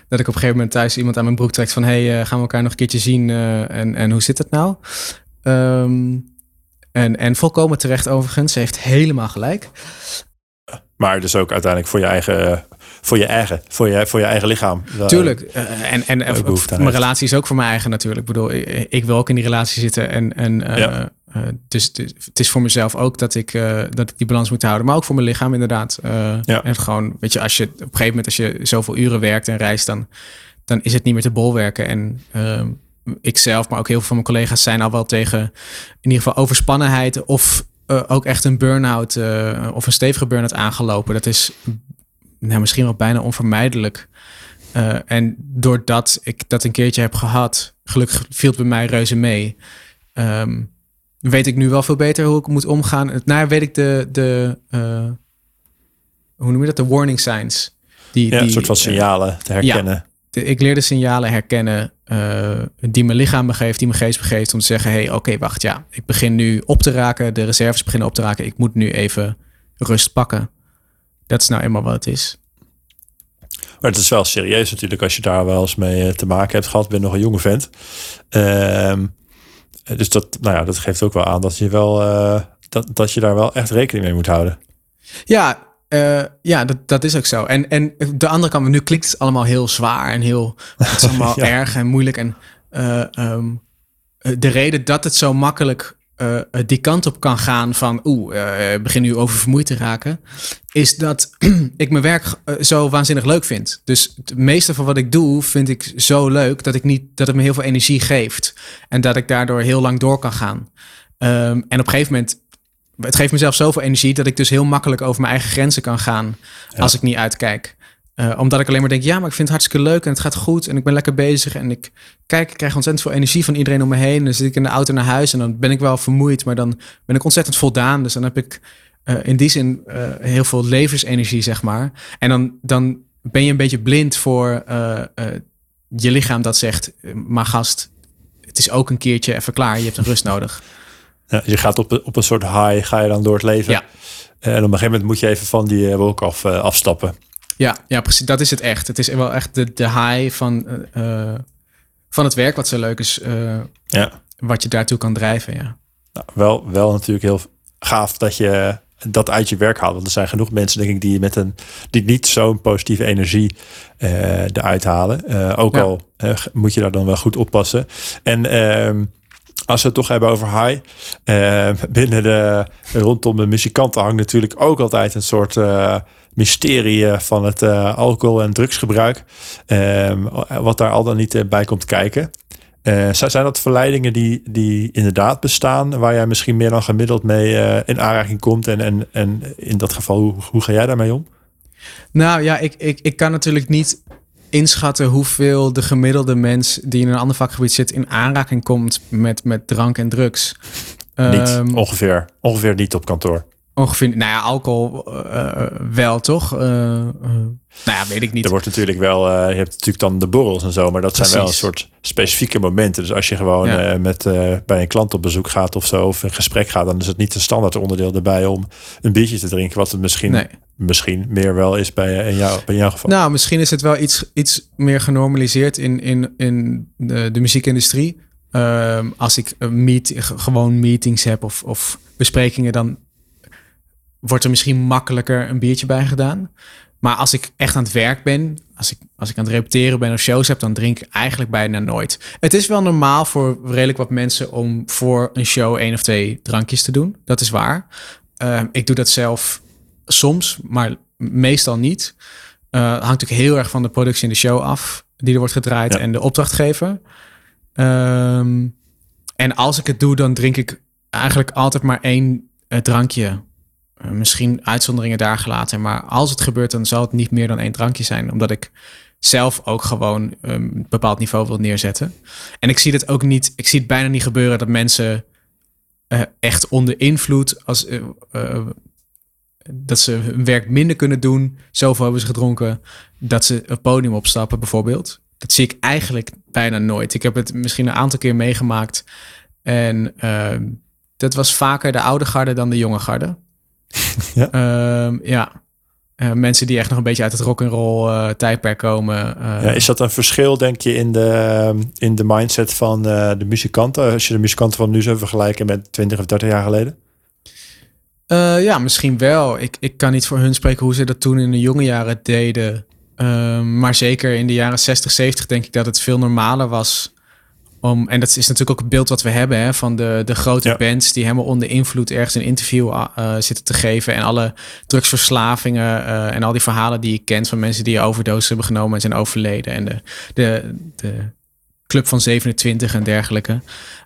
B: dat ik op een gegeven moment thuis iemand aan mijn broek trekt van... hey, uh, gaan we elkaar nog een keertje zien en, en hoe zit het nou? Um, en, en volkomen terecht overigens, ze heeft helemaal gelijk.
A: Maar dus ook uiteindelijk voor je eigen, voor je eigen, voor je, voor je eigen lichaam.
B: Tuurlijk. en en mijn relatie is ook voor mijn eigen natuurlijk. Ik bedoel, ik, ik wil ook in die relatie zitten en... en ja. Uh, dus het is voor mezelf ook dat ik, uh, dat ik die balans moet houden. Maar ook voor mijn lichaam inderdaad. Uh, ja. En gewoon, weet je, als je op een gegeven moment, als je zoveel uren werkt en reist, dan, dan is het niet meer te bolwerken. En ehm, ik zelf, maar ook heel veel van mijn collega's zijn al wel tegen in ieder geval overspannenheid of ook echt een burn-out of een stevige burn-out aangelopen. Dat is nou, misschien wel bijna onvermijdelijk. en doordat ik dat een keertje heb gehad, gelukkig viel het bij mij reuze mee. Um, weet ik nu wel veel beter hoe ik moet omgaan. Nou, weet ik de, de uh, hoe noem je dat? De warning signs.
A: Die, ja, die, een soort van signalen te herkennen. Ja,
B: de, ik leer de signalen herkennen uh, die mijn lichaam begeeft, die mijn geest begeeft. Om te zeggen, hey, oké, wacht, ja, ik begin nu op te raken. De reserves beginnen op te raken. Ik moet nu even rust pakken. Dat is nou eenmaal wat het is.
A: Maar het is wel serieus natuurlijk als je daar wel eens mee te maken hebt gehad. Ik ben nog een jonge vent. Uh, dus dat, nou ja, dat geeft ook wel aan dat je, wel, uh, dat, dat je daar wel echt rekening mee moet houden.
B: Ja, uh, ja, dat, dat is ook zo. En, en de andere kant, nu klinkt het allemaal heel zwaar en heel het is allemaal ja. erg en moeilijk. En uh, um, de reden dat het zo makkelijk uh, die kant op kan gaan van oeh, uh, begin nu oververmoeid te raken, is dat ik mijn werk uh, zo waanzinnig leuk vind. Dus het meeste van wat ik doe vind ik zo leuk dat ik niet dat het me heel veel energie geeft en dat ik daardoor heel lang door kan gaan. Um, en op een gegeven moment het geeft mezelf zoveel energie dat ik dus heel makkelijk over mijn eigen grenzen kan gaan ja. als ik niet uitkijk. Uh, omdat ik alleen maar denk, ja, maar ik vind het hartstikke leuk en het gaat goed en ik ben lekker bezig en ik kijk, ik krijg ontzettend veel energie van iedereen om me heen. Dan zit ik in de auto naar huis en dan ben ik wel vermoeid, maar dan ben ik ontzettend voldaan. Dus dan heb ik uh, in die zin uh, heel veel levensenergie, zeg maar. En dan, dan ben je een beetje blind voor je lichaam dat zegt, maar gast, het is ook een keertje even klaar, je hebt een rust nodig.
A: Ja, je gaat op, op een soort high, ga je dan door het leven. Ja. En op een gegeven moment moet je even van die wolk af, afstappen.
B: Ja, ja, precies. Dat is het echt. Het is wel echt de, de high van, uh, van het werk wat zo leuk is. Uh, ja. Wat je daartoe kan drijven, ja.
A: Nou, wel, wel natuurlijk heel gaaf dat je dat uit je werk haalt. Want er zijn genoeg mensen, denk ik, die met een die niet zo'n positieve energie uh, eruit halen. Ook al moet je daar dan wel goed oppassen. En ehm, als we het toch hebben over high, binnen de rondom de muzikanten hangt natuurlijk ook altijd een soort mysterie van het alcohol- en drugsgebruik. Ehm, wat daar al dan niet bij komt kijken. Zijn dat verleidingen die, die inderdaad bestaan, waar jij misschien meer dan gemiddeld mee in aanraking komt? En, en, en in dat geval, hoe, hoe ga jij daarmee om?
B: Nou ja, ik, ik, ik kan natuurlijk niet inschatten hoeveel de gemiddelde mens die in een ander vakgebied zit in aanraking komt met, met drank en drugs.
A: Niet um, ongeveer, ongeveer niet op kantoor.
B: Ongeveer, nou ja, alcohol uh, wel, toch? Uh, nou ja, weet ik niet.
A: Er wordt natuurlijk wel, je hebt natuurlijk dan de borrels en zo, maar dat zijn wel een soort specifieke momenten. Dus als je gewoon ja. met, bij een klant op bezoek gaat of zo, of een gesprek gaat, dan is het niet een standaard onderdeel erbij om een biertje te drinken, wat het misschien, nee. misschien meer wel is bij, in, jou, bij jouw geval.
B: Nou, misschien is het wel iets, iets meer genormaliseerd in, in, in de, de muziekindustrie. Ehm, als ik meet, gewoon meetings heb of, of besprekingen, dan wordt er misschien makkelijker een biertje bij gedaan. Maar als ik echt aan het werk ben, als ik, als ik aan het repeteren ben of shows heb, dan drink ik eigenlijk bijna nooit. Het is wel normaal voor redelijk wat mensen om voor een show één of twee drankjes te doen. Dat is waar. Uh, ik doe dat zelf soms, maar meestal niet. Uh, hangt natuurlijk heel erg van de productie in de show af, die er wordt gedraaid, ja. en de opdrachtgever. Um, en als ik het doe, dan drink ik eigenlijk altijd maar één uh, drankje misschien uitzonderingen daar gelaten. Maar als het gebeurt, dan zal het niet meer dan één drankje zijn. Omdat ik zelf ook gewoon een bepaald niveau wil neerzetten. En ik zie het ook niet, ik zie het bijna niet gebeuren dat mensen uh, echt onder invloed, als, uh, dat ze hun werk minder kunnen doen, zoveel hebben ze gedronken, dat ze een podium opstappen bijvoorbeeld. Dat zie ik eigenlijk bijna nooit. Ik heb het misschien een aantal keer meegemaakt. En dat was vaker de oude garde dan de jonge garde. ja. Uh, ja. Uh, mensen die echt nog een beetje uit het rock and roll uh, tijdperk komen. Uh,
A: ja, is dat een verschil, denk je, in de, in de mindset van de muzikanten? Als je de muzikanten van nu zou vergelijken met 20 of 30 jaar geleden?
B: ja, misschien wel. Ik, ik kan niet voor hun spreken hoe ze dat toen in de jonge jaren deden. Ehm, maar zeker in de jaren 60, 70 denk ik dat het veel normaler was om, en dat is natuurlijk ook het beeld wat we hebben hè, van de, de grote ja. bands die helemaal onder invloed ergens een interview uh, zitten te geven. En alle drugsverslavingen uh, en al die verhalen die je kent van mensen die overdose hebben genomen en zijn overleden. En de, de, de Club van 27 en dergelijke.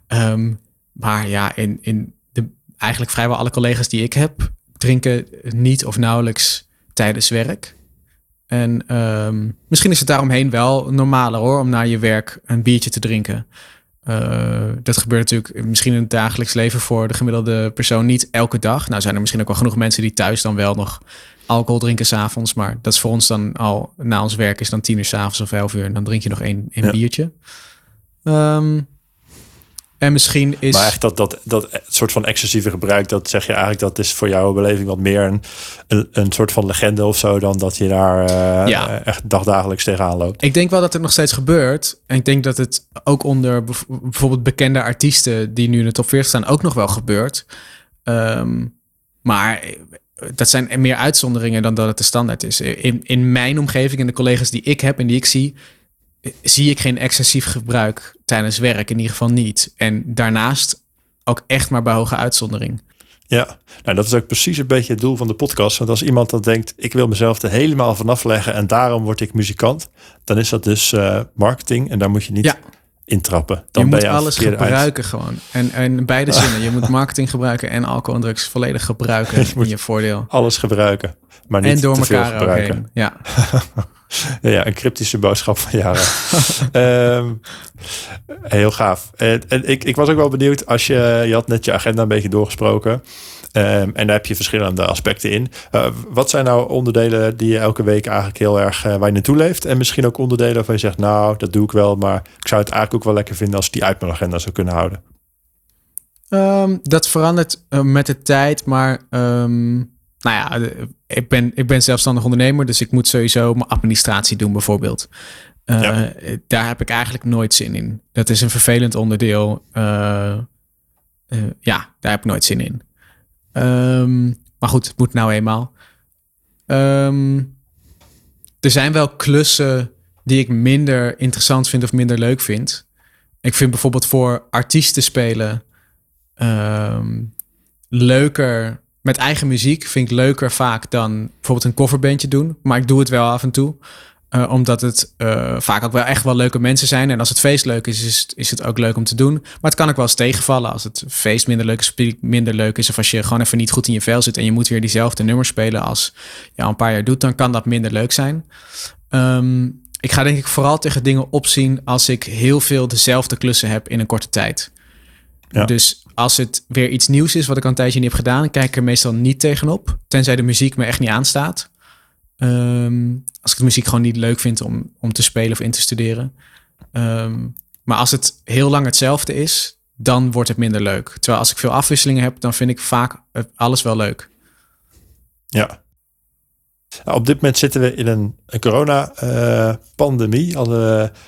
B: Um, maar ja, in, in de, eigenlijk vrijwel alle collega's die ik heb, drinken niet of nauwelijks tijdens werk. En um, misschien is het daaromheen wel normaler hoor, om na je werk een biertje te drinken. Uh, dat gebeurt natuurlijk misschien in het dagelijks leven voor de gemiddelde persoon niet elke dag. Nou zijn er misschien ook wel genoeg mensen die thuis dan wel nog alcohol drinken s'avonds. Maar dat is voor ons dan al, na ons werk is dan tien uur s'avonds of elf uur. En dan drink je nog één, één ja. biertje. Um, en misschien is.
A: Maar echt dat, dat, dat soort van excessieve gebruik, dat zeg je eigenlijk, dat is voor jouw beleving wat meer een, een, een soort van legende of zo, dan dat je daar uh, ja. echt dagdagelijks tegenaan loopt.
B: Ik denk wel dat het nog steeds gebeurt. En ik denk dat het ook onder bijvoorbeeld bekende artiesten die nu in de top 40 staan, ook nog wel gebeurt. Um, maar dat zijn meer uitzonderingen dan dat het de standaard is. In, in mijn omgeving en de collega's die ik heb en die ik zie, zie ik geen excessief gebruik tijdens werk, in ieder geval niet. En daarnaast ook echt maar bij hoge uitzondering.
A: Ja, nou dat is ook precies een beetje het doel van de podcast. Want als iemand dan denkt, ik wil mezelf er helemaal vanaf leggen en daarom word ik muzikant, dan is dat dus uh, marketing en daar moet je niet ja. intrappen. Dan
B: je
A: ben
B: moet je alles gebruiken uit. gewoon. En, en beide zinnen. Je moet marketing gebruiken en alcohol en drugs volledig gebruiken je in je voordeel.
A: Alles gebruiken, maar niet
B: en door
A: te
B: elkaar
A: veel gebruiken.
B: Heen. Ja.
A: Ja, een cryptische boodschap van Jara. um, heel gaaf. En, en ik, ik was ook wel benieuwd als je, je had net je agenda een beetje doorgesproken. Um, en daar heb je verschillende aspecten in. Uh, wat zijn nou onderdelen die je elke week eigenlijk heel erg uh, waar je naartoe leeft? En misschien ook onderdelen waarvan je zegt, nou, dat doe ik wel, maar ik zou het eigenlijk ook wel lekker vinden als ik die uit mijn agenda zou kunnen houden.
B: Um, dat verandert uh, met de tijd, maar nou ja, ik ben, ik ben zelfstandig ondernemer, dus ik moet sowieso mijn administratie doen bijvoorbeeld. Uh, ja. Daar heb ik eigenlijk nooit zin in. Dat is een vervelend onderdeel. Uh, uh, ja, daar heb ik nooit zin in. Um, maar maar goed, het moet nou eenmaal. Ehm, er zijn wel klussen die ik minder interessant vind of minder leuk vind. Ik vind bijvoorbeeld voor artiesten spelen ehm, leuker met eigen muziek. Vind ik leuker vaak dan bijvoorbeeld een coverbandje doen. Maar ik doe het wel af en toe. Uh, omdat het uh, vaak ook wel echt wel leuke mensen zijn. En als het feest leuk is, is het, is het ook leuk om te doen. Maar het kan ook wel eens tegenvallen als het feest minder leuk is, minder leuk is. Of als je gewoon even niet goed in je vel zit en je moet weer diezelfde nummers spelen als je al een paar jaar doet, dan kan dat minder leuk zijn. Um, ik ga denk ik vooral tegen dingen opzien als ik heel veel dezelfde klussen heb in een korte tijd. Ja. Dus als het weer iets nieuws is wat ik al een tijdje niet heb gedaan, kijk ik er meestal niet tegenop. Tenzij de muziek me echt niet aanstaat. Um, als ik de muziek gewoon niet leuk vind om, om te spelen of in te studeren. Um, maar als het heel lang hetzelfde is, dan wordt het minder leuk. Terwijl als ik veel afwisselingen heb, dan vind ik vaak alles wel leuk.
A: Ja, nou, op dit moment zitten we in een, een corona-pandemie. Uh,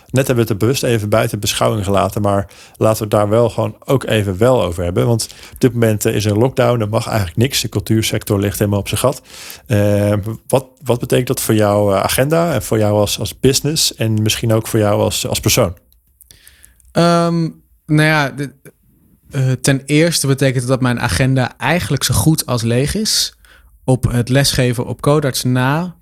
A: net hebben we het bewust even buiten beschouwing gelaten. Maar laten we het daar wel gewoon ook even wel over hebben. Want op dit moment is er een lockdown. Er mag eigenlijk niks. De cultuursector ligt helemaal op zijn gat. Uh, wat, wat betekent dat voor jouw eh, agenda en voor jou als, als business? En misschien ook voor jou als, als persoon?
B: Um, nou ja, ten eerste betekent dat mijn agenda eigenlijk zo goed als leeg is op het lesgeven op Codarts na.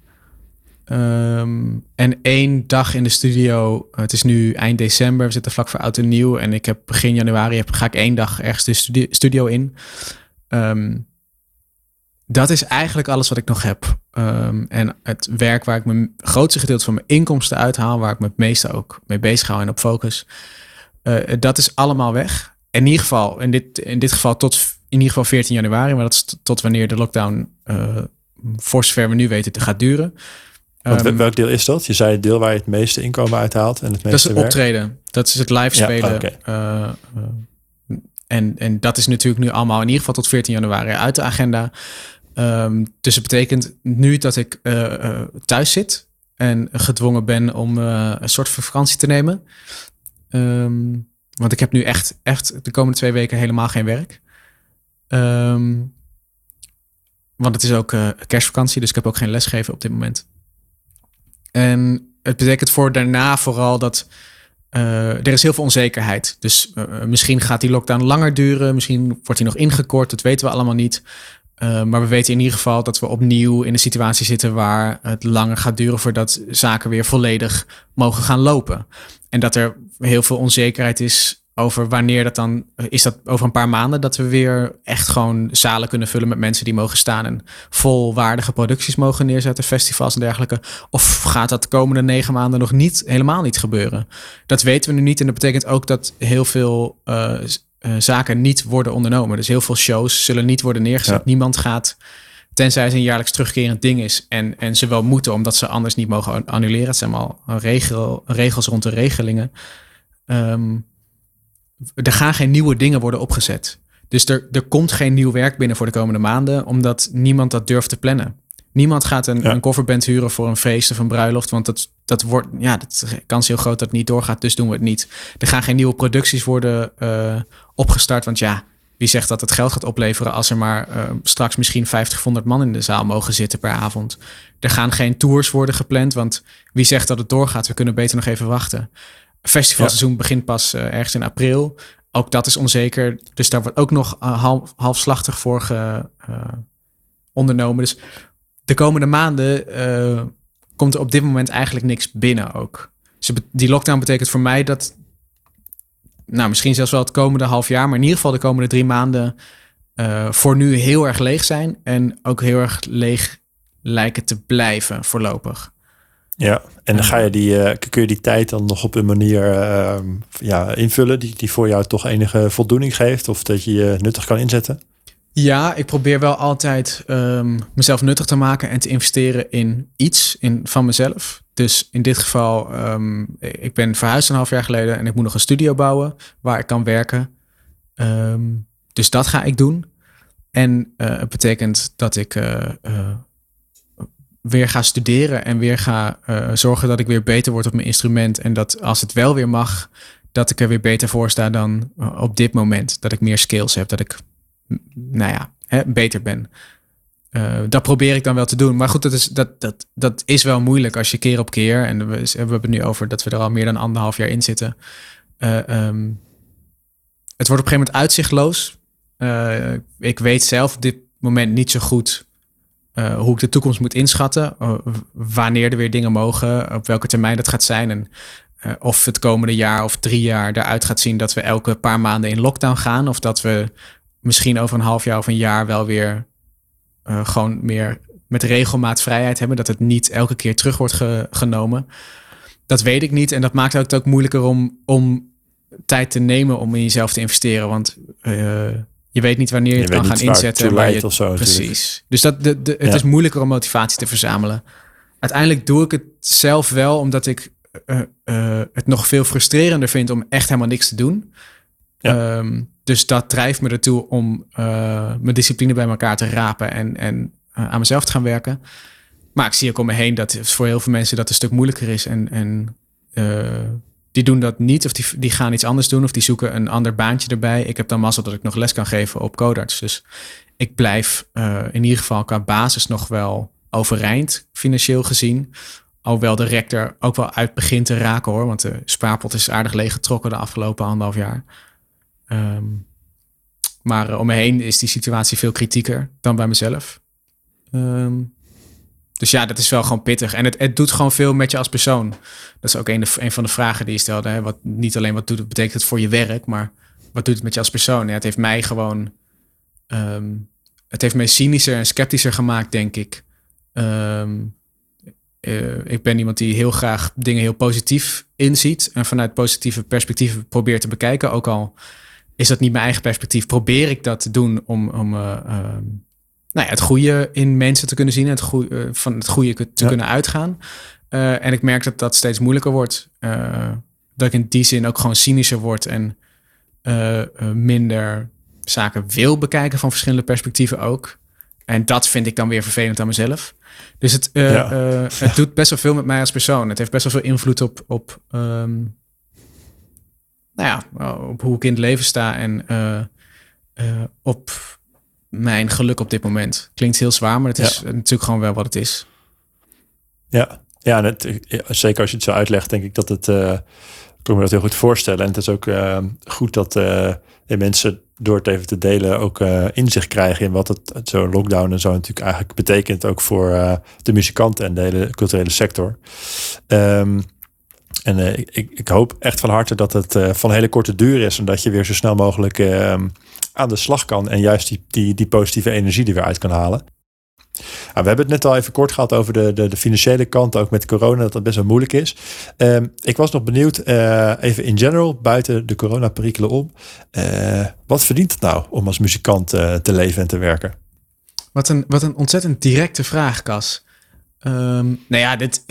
B: Um, en één dag in de studio. Het is nu eind december. We zitten vlak voor oud en nieuw. En ik heb begin januari heb, ga ik één dag ergens de studio, in. Um, dat is eigenlijk alles wat ik nog heb. Um, en het werk waar ik mijn grootste gedeelte van mijn inkomsten uithaal, waar ik me het meeste ook mee bezig hou en op focus, uh, dat is allemaal weg. In ieder geval, in dit, in dit geval tot ieder geval 14 januari, maar dat is tot wanneer de lockdown uh, voor zover we nu weten te gaat duren.
A: Um, welk deel is dat? Je zei het deel waar je het meeste inkomen uithaalt en het meeste
B: Dat is
A: het
B: werk. optreden. Dat is het live spelen. Ja, okay. uh, uh, en, en dat is natuurlijk nu allemaal in ieder geval tot 14 januari uit de agenda. Um, dus het betekent nu dat ik uh, thuis zit en gedwongen ben om een soort van vakantie te nemen. Um, want ik heb nu echt, echt de komende twee weken helemaal geen werk. Um, want het is ook uh, kerstvakantie, dus ik heb ook geen lesgeven op dit moment. En het betekent voor daarna vooral dat uh, er is heel veel onzekerheid. Dus uh, misschien gaat die lockdown langer duren, misschien wordt die nog ingekort, dat weten we allemaal niet. Maar we weten in ieder geval dat we opnieuw in een situatie zitten waar het langer gaat duren voordat zaken weer volledig mogen gaan lopen. En dat er heel veel onzekerheid is over wanneer dat dan is dat over een paar maanden dat we weer echt gewoon zalen kunnen vullen met mensen die mogen staan en volwaardige producties mogen neerzetten, festivals en dergelijke. Of gaat dat de komende negen maanden nog niet helemaal niet gebeuren? Dat weten we nu niet en dat betekent ook dat heel veel uh, uh, zaken niet worden ondernomen. Dus heel veel shows zullen niet worden neergezet. Ja. Niemand gaat Tenzij het een jaarlijks terugkerend ding is. En, en ze wel moeten, omdat ze anders niet mogen annuleren. Het zijn allemaal regel, regels rond de regelingen. Um, er gaan geen nieuwe dingen worden opgezet. Dus er, er komt geen nieuw werk binnen voor de komende maanden, omdat niemand dat durft te plannen. Niemand gaat een, ja. een coverband huren voor een feest of een bruiloft, want dat, dat wordt, ja, de kans heel groot dat het niet doorgaat, dus doen we het niet. Er gaan geen nieuwe producties worden uh, opgestart, want ja, wie zegt dat het geld gaat opleveren als er maar uh, straks misschien 50, 100 man in de zaal mogen zitten per avond? Er gaan geen tours worden gepland, want wie zegt dat het doorgaat? We kunnen beter nog even wachten. Festivalseizoen ja. begint pas uh, ergens in april. Ook dat is onzeker. Dus daar wordt ook nog uh, half, halfslachtig voor ge, uh, ondernomen. Dus de komende maanden komt er op dit moment eigenlijk niks binnen ook. Dus die lockdown betekent voor mij dat, nou misschien zelfs wel het komende half jaar, maar in ieder geval de komende drie maanden voor nu heel erg leeg zijn. En ook heel erg leeg lijken te blijven voorlopig.
A: Ja, en dan ga je die, uh, kun je die tijd dan nog op een manier uh, ja, invullen die, die voor jou toch enige voldoening geeft of dat je je nuttig kan inzetten?
B: Ja, ik probeer wel altijd um, mezelf nuttig te maken en te investeren in iets in, van mezelf. Dus in dit geval, um, ik ben verhuisd een half jaar geleden en ik moet nog een studio bouwen waar ik kan werken. Um, dus dat ga ik doen. En uh, het betekent dat ik weer ga studeren en weer ga uh, zorgen dat ik weer beter word op mijn instrument. En dat als het wel weer mag, dat ik er weer beter voor sta dan op dit moment. Dat ik meer skills heb, dat ik, nou ja, hè, beter ben. uh, dat probeer ik dan wel te doen. Maar goed, dat is, dat, dat, dat is wel moeilijk als je keer op keer. En we, hebben het nu over dat we er al meer dan anderhalf jaar in zitten. Um, het wordt op een gegeven moment uitzichtloos. Ik weet zelf op dit moment niet zo goed hoe ik de toekomst moet inschatten. wanneer er weer dingen mogen, op welke termijn dat gaat zijn. En of het komende jaar of drie jaar eruit gaat zien dat we elke paar maanden in lockdown gaan. Of dat we misschien over een half jaar of een jaar wel weer gewoon meer met regelmaat vrijheid hebben. Dat het niet elke keer terug wordt genomen. Dat weet ik niet. En dat maakt het ook moeilijker om, om tijd te nemen om in jezelf te investeren. Want je weet niet wanneer je, het kan gaan inzetten.
A: Waar je, of zo,
B: precies. Dus dat, de, de, het is moeilijker om motivatie te verzamelen. Uiteindelijk doe ik het zelf wel, omdat ik uh, het nog veel frustrerender vind om echt helemaal niks te doen. Ja. Um, dus dat drijft me ertoe om uh, mijn discipline bij elkaar te rapen en, en aan mezelf te gaan werken. Maar ik zie ook om me heen dat voor heel veel mensen dat een stuk moeilijker is. En, en die doen dat niet, of die, die gaan iets anders doen, of die zoeken een ander baantje erbij. Ik heb dan mazzel dat ik nog les kan geven op Codarts. Dus ik blijf in ieder geval qua basis nog wel overeind, financieel gezien. Alhoewel de rector ook wel uit begint te raken hoor. Want de spaarpot is aardig leeggetrokken de afgelopen anderhalf jaar. Um, maar uh, om me heen is die situatie veel kritieker dan bij mezelf. Um, dus ja, dat is wel gewoon pittig. En het, het doet gewoon veel met je als persoon. Dat is ook een, van de vragen die je stelde. Hè? Wat, niet alleen wat doet het, betekent het voor je werk, maar wat doet het met je als persoon? Ja, het heeft mij gewoon. Um, het heeft mij cynischer en sceptischer gemaakt, denk ik. Um, uh, ik ben iemand die heel graag dingen heel positief inziet. En vanuit positieve perspectieven probeert te bekijken. Ook al is dat niet mijn eigen perspectief, probeer ik dat te doen om, om uh, uh, nou ja, het goede in mensen te kunnen zien, het goede, uh, van het goede te ja. kunnen uitgaan. en ik merk dat dat steeds moeilijker wordt. dat ik in die zin ook gewoon cynischer word en minder zaken wil bekijken van verschillende perspectieven ook. En dat vind ik dan weer vervelend aan mezelf. Dus het, ja. het doet best wel veel met mij als persoon. Het heeft best wel veel invloed op, op um, nou ja, op hoe ik in het leven sta en op mijn geluk op dit moment. Klinkt heel zwaar, maar het is ja. natuurlijk gewoon wel wat het is.
A: Ja, ja, het, zeker als je het zo uitlegt, denk ik dat het. Uh, ik kan me dat heel goed voorstellen. En het is ook goed dat mensen door het even te delen ook inzicht krijgen in wat het zo'n lockdown en zo natuurlijk eigenlijk betekent ook voor de muzikanten en de hele culturele sector. Um, en uh, ik, ik, hoop echt van harte dat het uh, van hele korte duur is. En dat je weer zo snel mogelijk uh, aan de slag kan. En juist die, die, die positieve energie er weer uit kan halen. Nou, we hebben het net al even kort gehad over de, de, de financiële kant. Ook met corona, dat dat best wel moeilijk is. Um, ik was nog benieuwd, even in general, buiten de corona-perikelen om. wat verdient het nou om als muzikant te leven en te werken?
B: Wat een, wat een ontzettend directe vraag, Cas. Um, nou ja, dit,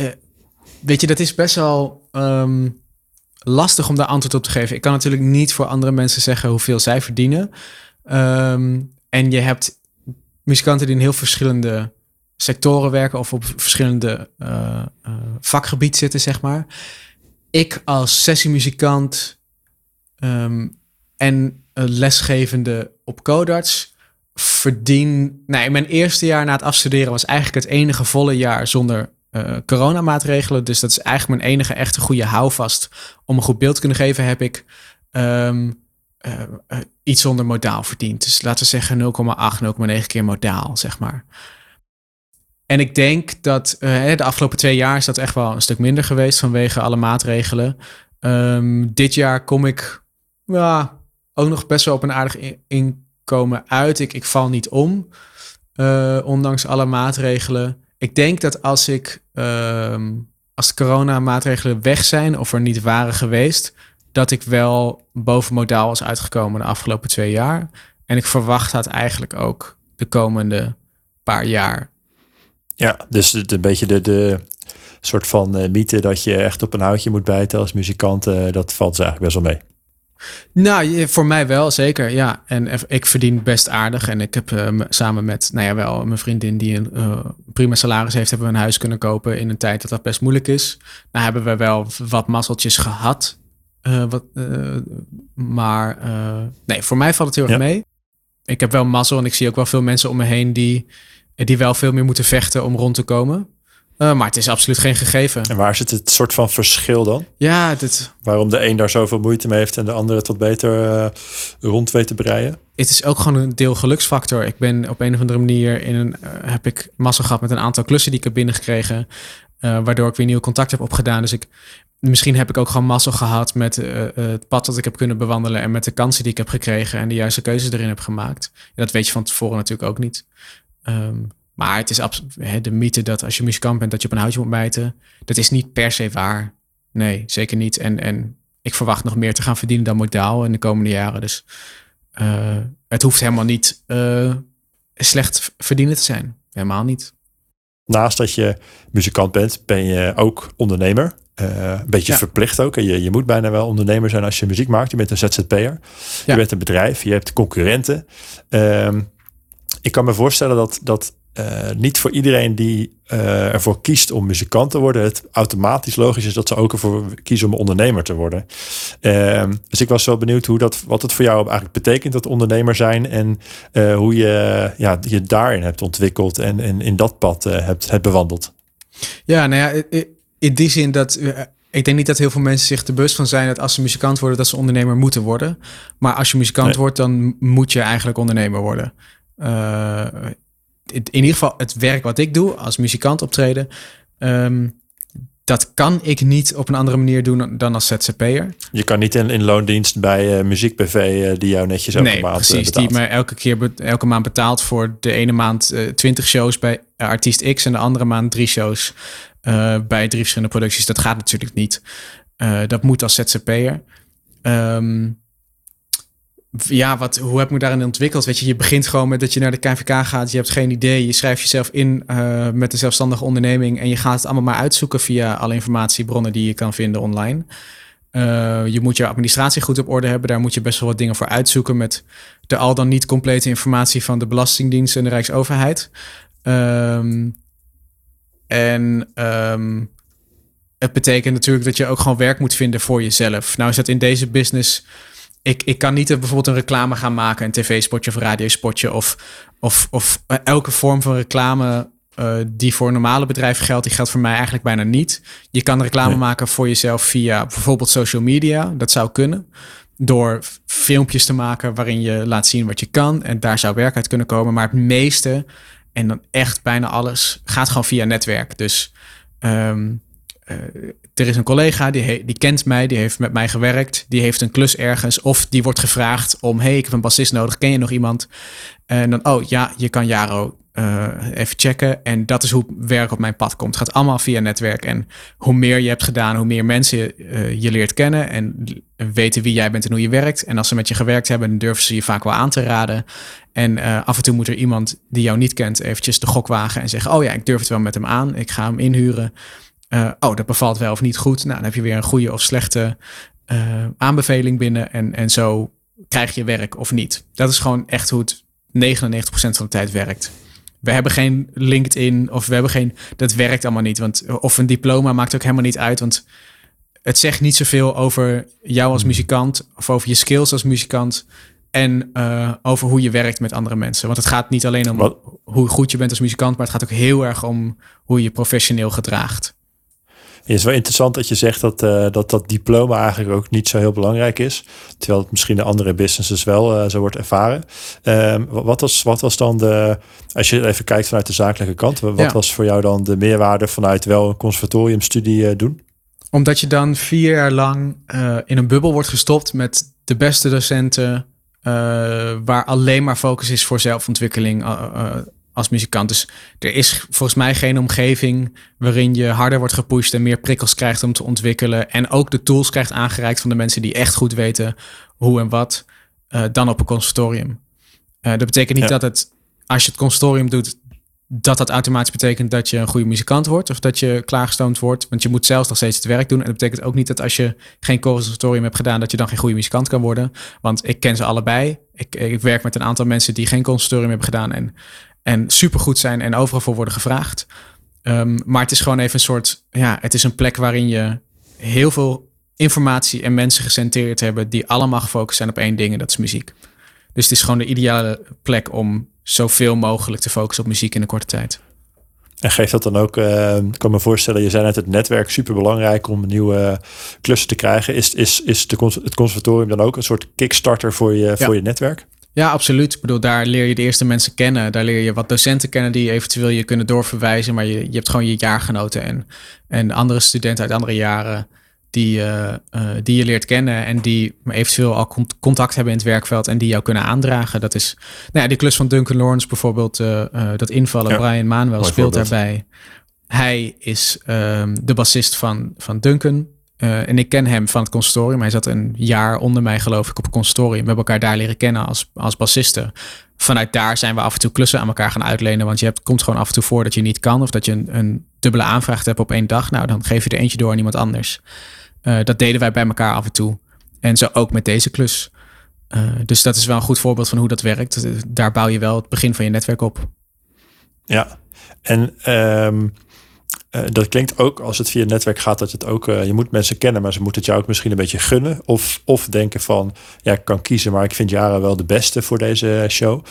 B: weet je, dat is best wel um, lastig om daar antwoord op te geven. Ik kan natuurlijk niet voor andere mensen zeggen hoeveel zij verdienen. Um, en je hebt muzikanten die in heel verschillende sectoren werken of op verschillende uh, vakgebied zitten, zeg maar. Ik als sessiemuzikant um, en lesgevende op Codarts verdien... In mijn eerste jaar na het afstuderen was eigenlijk het enige volle jaar zonder uh, coronamaatregelen. Dus dat is eigenlijk mijn enige echte goede houvast. Om een goed beeld te kunnen geven, heb ik um, uh, uh, iets zonder modaal verdiend. Dus laten we zeggen 0,8, 0,9 keer modaal, zeg maar. En ik denk dat de afgelopen twee jaar is dat echt wel een stuk minder geweest vanwege alle maatregelen. Um, dit jaar kom ik ja, ook nog best wel op een aardig inkomen uit. Ik, ik val niet om, ondanks alle maatregelen. Ik denk dat als ik als de coronamaatregelen weg zijn of er niet waren geweest, dat ik wel boven modaal was uitgekomen de afgelopen twee jaar. En ik verwacht dat eigenlijk ook de komende paar jaar.
A: Ja, dus het een beetje de, de soort van uh, mythe dat je echt op een houtje moet bijten als muzikant, uh, dat valt ze eigenlijk best wel mee.
B: Nou, voor mij wel, zeker. Ja, en ik verdien best aardig. En ik heb uh, samen met, nou ja, wel mijn vriendin die een uh, prima salaris heeft, hebben we een huis kunnen kopen in een tijd dat dat best moeilijk is. Nou hebben we wel wat mazzeltjes gehad. Uh, wat, maar nee, voor mij valt het heel erg mee. Ik heb wel mazzel en ik zie ook wel veel mensen om me heen die die wel veel meer moeten vechten om rond te komen. Uh, maar het is absoluut geen gegeven.
A: En waar zit het soort van verschil dan?
B: Ja, dit...
A: Waarom de een daar zoveel moeite mee heeft en de andere tot beter uh, rond weet te breien?
B: Het is ook gewoon een deel geluksfactor. Ik ben op een of andere manier in een, uh, heb ik massa gehad met een aantal klussen die ik heb binnengekregen. waardoor ik weer nieuw contact heb opgedaan. Dus ik, misschien heb ik ook gewoon massa gehad met het pad dat ik heb kunnen bewandelen. En met de kansen die ik heb gekregen en de juiste keuzes erin heb gemaakt. dat weet je van tevoren natuurlijk ook niet. Um, maar het is absoluut de mythe dat als je muzikant bent, dat je op een houtje moet bijten. Dat is niet per se waar. Nee, zeker niet. En, en ik verwacht nog meer te gaan verdienen dan modaal in de komende jaren. Dus uh, het hoeft helemaal niet uh, slecht verdienen te zijn. Helemaal niet.
A: Naast dat je muzikant bent, ben je ook ondernemer. Uh, een beetje ja. verplicht ook. Je, je moet bijna wel ondernemer zijn als je muziek maakt. Je bent een ZZP'er. Je bent een bedrijf. Je hebt concurrenten. Uh, ik kan me voorstellen dat, dat uh, niet voor iedereen die uh, ervoor kiest om muzikant te worden, het automatisch logisch is dat ze ook ervoor kiezen om ondernemer te worden. Uh, dus ik was wel benieuwd hoe dat, wat het voor jou eigenlijk betekent, dat ondernemer zijn en uh, hoe je ja, je daarin hebt ontwikkeld en, en in dat pad hebt, hebt bewandeld.
B: Ja, nou ja, in die zin dat ik denk niet dat heel veel mensen zich er bewust van zijn dat als ze muzikant worden, dat ze ondernemer moeten worden. Maar als je muzikant nee. wordt, dan moet je eigenlijk ondernemer worden. Uh, in ieder geval het werk wat ik doe als muzikant optreden, um, dat kan ik niet op een andere manier doen dan als ZZP'er.
A: Je kan niet in, in loondienst bij uh, Muziek BV uh, die jou netjes elke
B: nee,
A: maand
B: precies,
A: betaalt.
B: die me elke keer elke maand betaalt voor de ene maand uh, 20 shows bij artiest X en de andere maand drie shows bij drie verschillende producties. Dat gaat natuurlijk niet. dat moet als ZZP'er. Um, ja, wat, hoe heb ik me daarin ontwikkeld? Weet je, je begint gewoon met dat je naar de KVK gaat. Je hebt geen idee. Je schrijft jezelf in uh, met een zelfstandige onderneming. En je gaat het allemaal maar uitzoeken via alle informatiebronnen die je kan vinden online. Uh, je moet je administratie goed op orde hebben. Daar moet je best wel wat dingen voor uitzoeken. Met de al dan niet complete informatie van de Belastingdienst en de Rijksoverheid. Um, en um, het betekent natuurlijk dat je ook gewoon werk moet vinden voor jezelf. Nou is dat in deze business ik, ik kan niet bijvoorbeeld een reclame gaan maken, een tv-spotje of radiospotje of, of, of elke vorm van reclame uh, die voor normale bedrijf geldt, die geldt voor mij eigenlijk bijna niet. Je kan reclame nee. maken voor jezelf via bijvoorbeeld social media. Dat zou kunnen. Door filmpjes te maken waarin je laat zien wat je kan. En daar zou werk uit kunnen komen. Maar het meeste, en dan echt bijna alles, gaat gewoon via netwerk. Dus um, uh, er is een collega die, die kent mij, die heeft met mij gewerkt, die heeft een klus ergens of die wordt gevraagd om, hey, ik heb een bassist nodig, ken je nog iemand? En dan, oh ja, je kan Jaro uh, even checken. En dat is hoe werk op mijn pad komt. Het gaat allemaal via netwerk. En hoe meer je hebt gedaan, hoe meer mensen uh, je leert kennen en weten wie jij bent en hoe je werkt. En als ze met je gewerkt hebben, durven ze je vaak wel aan te raden. En af en toe moet er iemand die jou niet kent eventjes de gok wagen en zeggen, oh ja, ik durf het wel met hem aan. Ik ga hem inhuren. Uh, oh, dat bevalt wel of niet goed. Nou, dan heb je weer een goede of slechte uh, aanbeveling binnen. En, en zo krijg je werk of niet. Dat is gewoon echt hoe het 99% van de tijd werkt. We hebben geen LinkedIn of we hebben geen. Dat werkt allemaal niet. Want of een diploma maakt ook helemaal niet uit. Want het zegt niet zoveel over jou als muzikant. Of over je skills als muzikant. En uh, over hoe je werkt met andere mensen. Want het gaat niet alleen om Wat? hoe goed je bent als muzikant. Maar het gaat ook heel erg om hoe je professioneel gedraagt.
A: Het is wel interessant dat je zegt dat, uh, dat dat diploma eigenlijk ook niet zo heel belangrijk is. Terwijl het misschien in andere businesses wel uh, zo wordt ervaren. Um, wat, was, wat was dan de, als je even kijkt vanuit de zakelijke kant, wat ja. was voor jou dan de meerwaarde vanuit wel een conservatoriumstudie uh, doen?
B: Omdat je dan vier jaar lang in een bubbel wordt gestopt met de beste docenten, waar alleen maar focus is voor zelfontwikkeling als muzikant. Dus er is volgens mij geen omgeving waarin je harder wordt gepusht en meer prikkels krijgt om te ontwikkelen. En ook de tools krijgt aangereikt van de mensen die echt goed weten hoe en wat, uh, dan op een conservatorium. Uh, dat betekent niet ja. dat het, als je het conservatorium doet, dat dat automatisch betekent dat je een goede muzikant wordt of dat je klaargestoomd wordt. Want je moet zelfs nog steeds het werk doen. En dat betekent ook niet dat als je geen conservatorium hebt gedaan, dat je dan geen goede muzikant kan worden. Want ik ken ze allebei. Ik, ik werk met een aantal mensen die geen conservatorium hebben gedaan. En en supergoed zijn en overal voor worden gevraagd. Um, maar het is gewoon even een soort, ja, het is een plek waarin je heel veel informatie en mensen gecentreerd hebben die allemaal gefocust zijn op één ding en dat is muziek. Dus het is gewoon de ideale plek om zoveel mogelijk te focussen op muziek in een korte tijd.
A: En geeft dat dan ook, uh, ik kan me voorstellen, je zei net het netwerk super belangrijk om nieuwe klussen te krijgen. Is, is, is de, het conservatorium dan ook een soort kickstarter voor je, voor je netwerk?
B: Ja, absoluut. Ik bedoel, daar leer je de eerste mensen kennen. Daar leer je wat docenten kennen die eventueel je kunnen doorverwijzen. Maar je, je hebt gewoon je jaargenoten en, en andere studenten uit andere jaren die, uh, uh, die je leert kennen en die eventueel al contact hebben in het werkveld en die jou kunnen aandragen. Dat is, nou ja, die klus van Duncan Lawrence bijvoorbeeld, uh, dat invallen, Brian Manuel speelt daarbij. Hij is um, de bassist van, van Duncan. En ik ken hem van het consortium. Hij zat een jaar onder mij, geloof ik, op het consortium. We hebben elkaar daar leren kennen als, als bassisten. Vanuit daar zijn we af en toe klussen aan elkaar gaan uitlenen. Want je hebt, komt gewoon af en toe voor dat je niet kan. Of dat je een, een dubbele aanvraag hebt op één dag. Nou, dan geef je er eentje door aan iemand anders. Uh, dat deden wij bij elkaar af en toe. En zo ook met deze klus. Uh, dus dat is wel een goed voorbeeld van hoe dat werkt. Daar bouw je wel het begin van je netwerk op.
A: Ja, en um, uh, dat klinkt ook als het via het netwerk gaat, dat het ook, je moet mensen kennen, maar ze moeten het jou ook misschien een beetje gunnen. Of, of denken van, ja, ik kan kiezen, maar ik vind Jara wel de beste voor deze show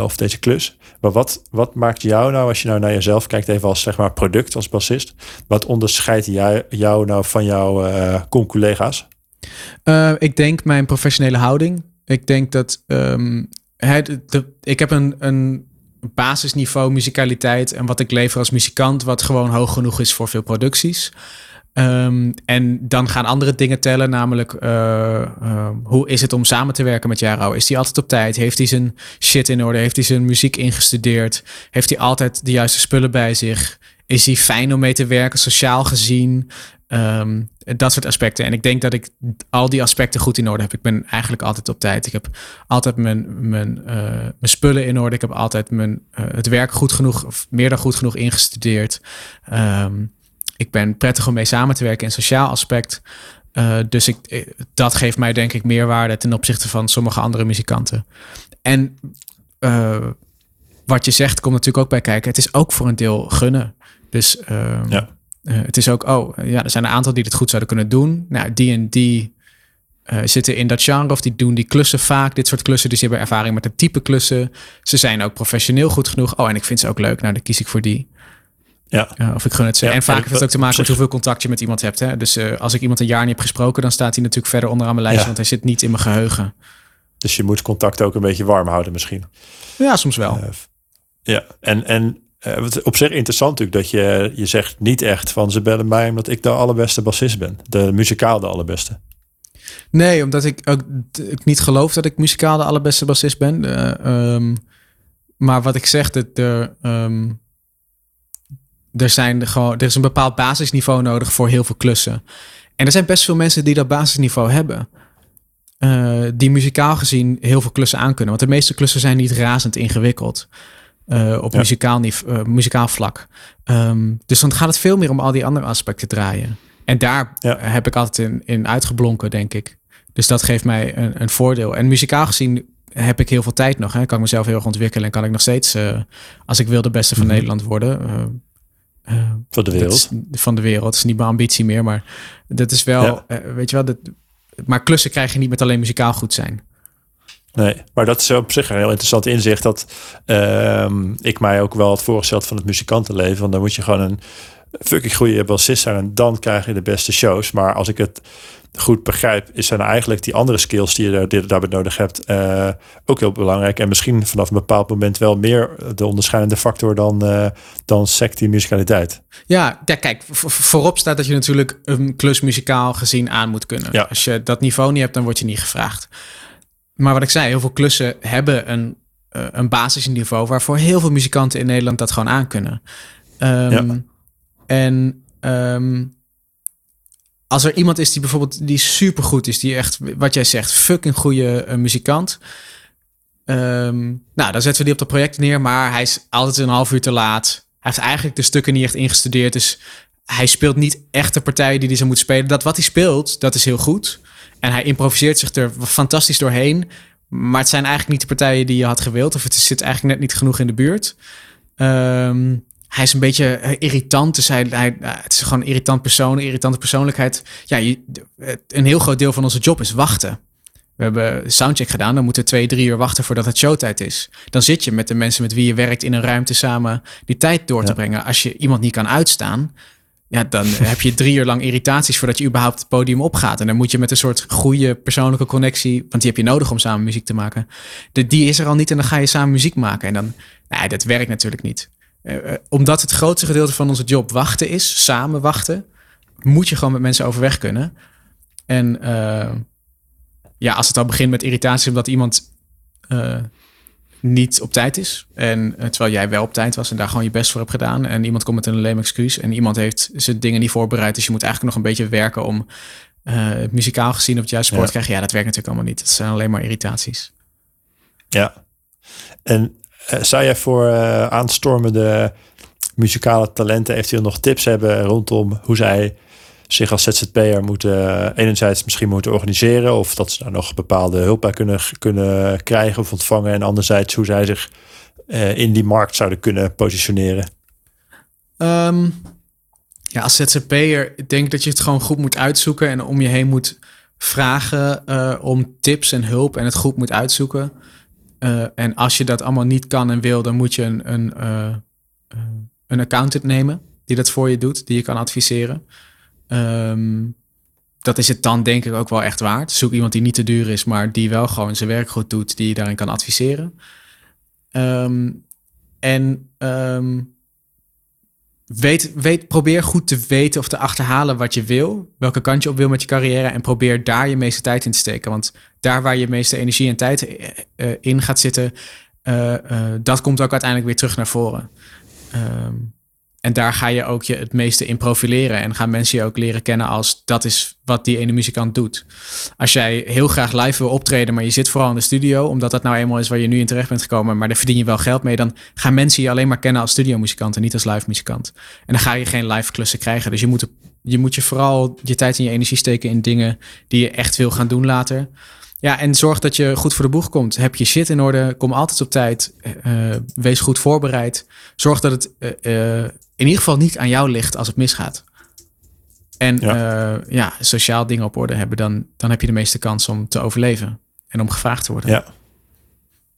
A: of deze klus. Maar wat, wat maakt jou nou, als je nou naar jezelf kijkt, even als zeg maar product, als bassist, wat onderscheidt jou, jou nou van jouw collega's?
B: Uh, ik denk mijn professionele houding. Ik denk dat um, ik heb een, een basisniveau muzikaliteit en wat ik lever als muzikant, wat gewoon hoog genoeg is voor veel producties. Um, en dan gaan andere dingen tellen, namelijk uh, uh, hoe is het om samen te werken met Jaro? Is hij altijd op tijd? Heeft hij zijn shit in orde? Heeft hij zijn muziek ingestudeerd? Heeft hij altijd de juiste spullen bij zich? Is hij fijn om mee te werken, sociaal gezien? Um, dat soort aspecten. En ik denk dat ik al die aspecten goed in orde heb. Ik ben eigenlijk altijd op tijd. Ik heb altijd mijn, mijn, uh, mijn spullen in orde. Ik heb altijd mijn, het werk goed genoeg, of meer dan goed genoeg ingestudeerd. Um, ik ben prettig om mee samen te werken in sociaal aspect. Uh, dus ik, eh, dat geeft mij denk ik meerwaarde ten opzichte van sommige andere muzikanten. En wat je zegt komt natuurlijk ook bij kijken. Het is ook voor een deel gunnen. Dus uh, ja. het is ook, oh ja, er zijn een aantal die het goed zouden kunnen doen. Nou, die en die zitten in dat genre of die doen die klussen vaak, dit soort klussen. Dus die hebben ervaring met het type klussen. Ze zijn ook professioneel goed genoeg. Oh, en ik vind ze ook leuk. Nou, dan kies ik voor die. Ja. of ik gun het ze. en vaak heeft het ook te maken met hoeveel contact je met iemand hebt. Hè? Dus als ik iemand een jaar niet heb gesproken, dan staat hij natuurlijk verder onderaan mijn lijst, want hij zit niet in mijn geheugen.
A: Dus je moet contact ook een beetje warm houden misschien.
B: Ja, soms wel.
A: Ja, en, en uh, op zich interessant natuurlijk dat je, je zegt niet echt van ze bellen mij omdat ik de allerbeste bassist ben. De muzikaal de allerbeste.
B: Nee, omdat ik ook ik niet geloof dat ik muzikaal de allerbeste bassist ben. Um, maar wat ik zeg, dat de... Um, er, zijn gewoon, er is een bepaald basisniveau nodig voor heel veel klussen. En er zijn best veel mensen die dat basisniveau hebben. Uh, die muzikaal gezien heel veel klussen aankunnen. Want de meeste klussen zijn niet razend ingewikkeld. Uh, op muzikaal, niveau, uh, muzikaal vlak. Um, dus dan gaat het veel meer om al die andere aspecten draaien. En daar ja. heb ik altijd in, in uitgeblonken, denk ik. Dus dat geeft mij een, een voordeel. En muzikaal gezien heb ik heel veel tijd nog. Hè. Kan ik mezelf heel erg ontwikkelen en kan ik nog steeds, als ik wil, de beste van mm -hmm. Nederland worden.
A: Van de wereld.
B: van de wereld. Dat is niet mijn ambitie meer, maar dat is wel, ja. weet je wel, dat, maar klussen krijg je niet met alleen muzikaal goed zijn.
A: Nee, maar dat is op zich een heel interessant inzicht dat uh, ik mij ook wel had voorgesteld van het muzikantenleven. Want dan moet je gewoon een fucking goede bassist zijn en dan krijg je de beste shows. Maar als ik het goed begrijp, is zijn eigenlijk die andere skills die je daarbij nodig hebt uh, ook heel belangrijk. En misschien vanaf een bepaald moment wel meer de onderscheidende factor dan, uh, dan sect die musicaliteit.
B: Ja, ja kijk, voorop staat dat je natuurlijk een klus muzikaal gezien aan moet kunnen. Ja. Als je dat niveau niet hebt, dan word je niet gevraagd. Maar wat ik zei, heel veel klussen hebben een, uh, een basisniveau waarvoor heel veel muzikanten in Nederland dat gewoon aan kunnen. Um, ja. En um, als er iemand is die bijvoorbeeld die supergoed is, die echt, wat jij zegt, fucking goede uh, muzikant. Um, nou, dan zetten we die op dat project neer, maar hij is altijd een half uur te laat. Hij heeft eigenlijk de stukken niet echt ingestudeerd, dus hij speelt niet echt de partijen die hij zou moeten spelen. Dat wat hij speelt, dat is heel goed. En hij improviseert zich er fantastisch doorheen. Maar het zijn eigenlijk niet de partijen die je had gewild. Of het zit eigenlijk net niet genoeg in de buurt. Um, hij is een beetje eh, irritant. Dus hij, hij, het is gewoon een irritant persoon, een irritante persoonlijkheid. Ja, je, een heel groot deel van onze job is wachten. We hebben soundcheck gedaan. Dan moeten we twee, drie uur wachten voordat het showtijd is. Dan zit je met de mensen met wie je werkt in een ruimte samen die tijd door te
A: Ja.
B: brengen. Als je iemand niet kan uitstaan, ja, dan heb je drie uur lang irritaties voordat je überhaupt het podium opgaat. En dan moet je met een soort goede persoonlijke connectie, want die heb je nodig om samen muziek te maken. De, die is er al niet en dan ga je samen muziek maken. En dan, nee, dat werkt natuurlijk niet. Eh, eh, omdat het grootste gedeelte van onze job wachten is, samen wachten, moet je gewoon met mensen overweg kunnen. En eh, ja, als het al begint met irritatie omdat iemand niet op tijd is. En eh, terwijl jij wel op tijd was en daar gewoon je best voor hebt gedaan. En iemand komt met een leem excuus. En iemand heeft zijn dingen niet voorbereid. Dus je moet eigenlijk nog een beetje werken om eh, muzikaal gezien op het juiste spoor
A: Ja.
B: te krijgen. Ja, dat werkt natuurlijk allemaal niet. Dat zijn alleen maar irritaties.
A: Ja. En eh, zou jij voor aanstormende muzikale talenten eventueel nog tips hebben rondom hoe zij zich als ZZP'er moeten, eh, enerzijds misschien moeten organiseren of dat ze daar nog bepaalde hulp bij kunnen, kunnen krijgen of ontvangen en anderzijds hoe zij zich eh, in die markt zouden kunnen positioneren?
B: Ehm, ja, als ZZP'er ik denk dat je het gewoon goed moet uitzoeken en om je heen moet vragen eh, om tips en hulp en het goed moet uitzoeken. En als je dat allemaal niet kan en wil, dan moet je een, een, een accountant nemen die dat voor je doet, die je kan adviseren. Ehm, dat is het dan denk ik ook wel echt waard. Zoek iemand die niet te duur is, maar die wel gewoon zijn werk goed doet, die je daarin kan adviseren. Ehm, en ehm, weet, weet, probeer goed te weten of te achterhalen wat je wil. Welke kant je op wil met je carrière. En probeer daar je meeste tijd in te steken. Want daar waar je meeste energie en tijd eh, eh, in gaat zitten, eh, dat komt ook uiteindelijk weer terug naar voren. Ehm, en daar ga je ook je het meeste in profileren. En gaan mensen je ook leren kennen als dat is wat die ene muzikant doet. Als jij heel graag live wil optreden, maar je zit vooral in de studio, omdat dat nou eenmaal is waar je nu in terecht bent gekomen, maar daar verdien je wel geld mee, dan gaan mensen je alleen maar kennen als studiomuzikant en niet als live muzikant. En dan ga je geen live klussen krijgen. Dus je moet, je moet je vooral je tijd en je energie steken in dingen die je echt wil gaan doen later. Ja, en zorg dat je goed voor de boeg komt. Heb je shit in orde, kom altijd op tijd. eh, wees goed voorbereid. Zorg dat het eh, eh, in ieder geval niet aan jou ligt als het misgaat. En
A: Ja.
B: ja, ja sociaal dingen op orde hebben, dan, dan heb je de meeste kans om te overleven. En om gevraagd te worden.
A: Ja.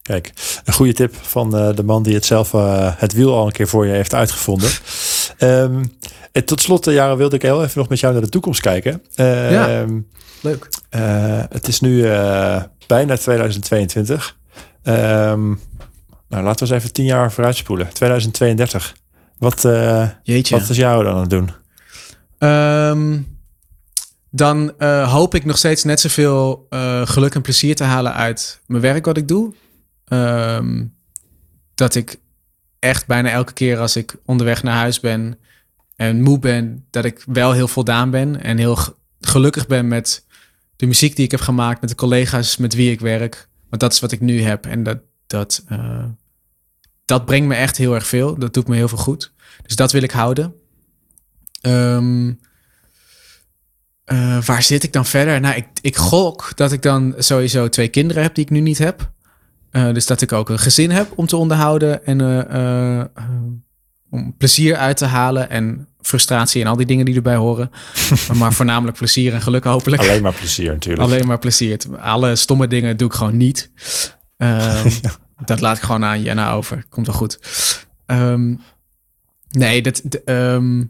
A: Kijk, een goede tip van eh, de man die het zelf eh, het wiel al een keer voor je heeft uitgevonden. Ehm, en tot slot, eh, Jaren, wilde ik heel even nog met jou naar de toekomst kijken. Ehm,
B: Ja. Leuk.
A: eh, het is nu eh, bijna 2022. Ehm, nou, laten we eens even tien jaar vooruitspoelen. 2032. Wat,
B: Jeetje.
A: wat is jou dan aan het doen?
B: Ehm, dan eh, hoop ik nog steeds net zoveel eh, geluk en plezier te halen uit mijn werk wat ik doe. Ehm, dat ik echt bijna elke keer als ik onderweg naar huis ben en moe ben, dat ik wel heel voldaan ben en heel gelukkig ben met de muziek die ik heb gemaakt, met de collega's met wie ik werk. Want dat is wat ik nu heb en dat, dat, dat brengt me echt heel erg veel. Dat doet me heel veel goed. Dus dat wil ik houden. Ehm, eh, waar zit ik dan verder? Nou, ik, ik gok dat ik dan sowieso twee kinderen heb die ik nu niet heb. Eh, dus dat ik ook een gezin heb om te onderhouden en eh, om plezier uit te halen en frustratie en al die dingen die erbij horen. maar voornamelijk plezier en geluk hopelijk.
A: Alleen maar plezier natuurlijk.
B: Alleen maar plezier. Alle stomme dingen doe ik gewoon niet. Ehm, Dat laat ik gewoon aan Jenna over. Komt wel goed. Ehm, nee, dat... ehm,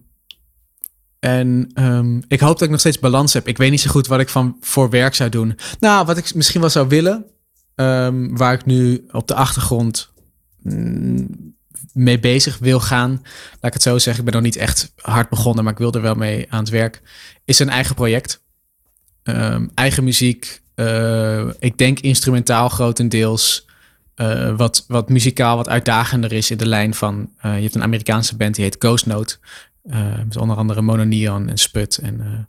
B: en ehm, ik hoop dat ik nog steeds balans heb. Ik weet niet zo goed wat ik van voor werk zou doen. Nou, wat ik misschien wel zou willen, waar ik nu op de achtergrond mm, mee bezig wil gaan, laat ik het zo zeggen. Ik ben nog niet echt hard begonnen, maar ik wil er wel mee aan het werk. Is een eigen project. Eigen muziek. eh, ik denk instrumentaal grotendeels. Eh, wat, wat muzikaal wat uitdagender is in de lijn van... eh, je hebt een Amerikaanse band die heet Ghost Note. eh, met onder andere Mononeon en Sput. En,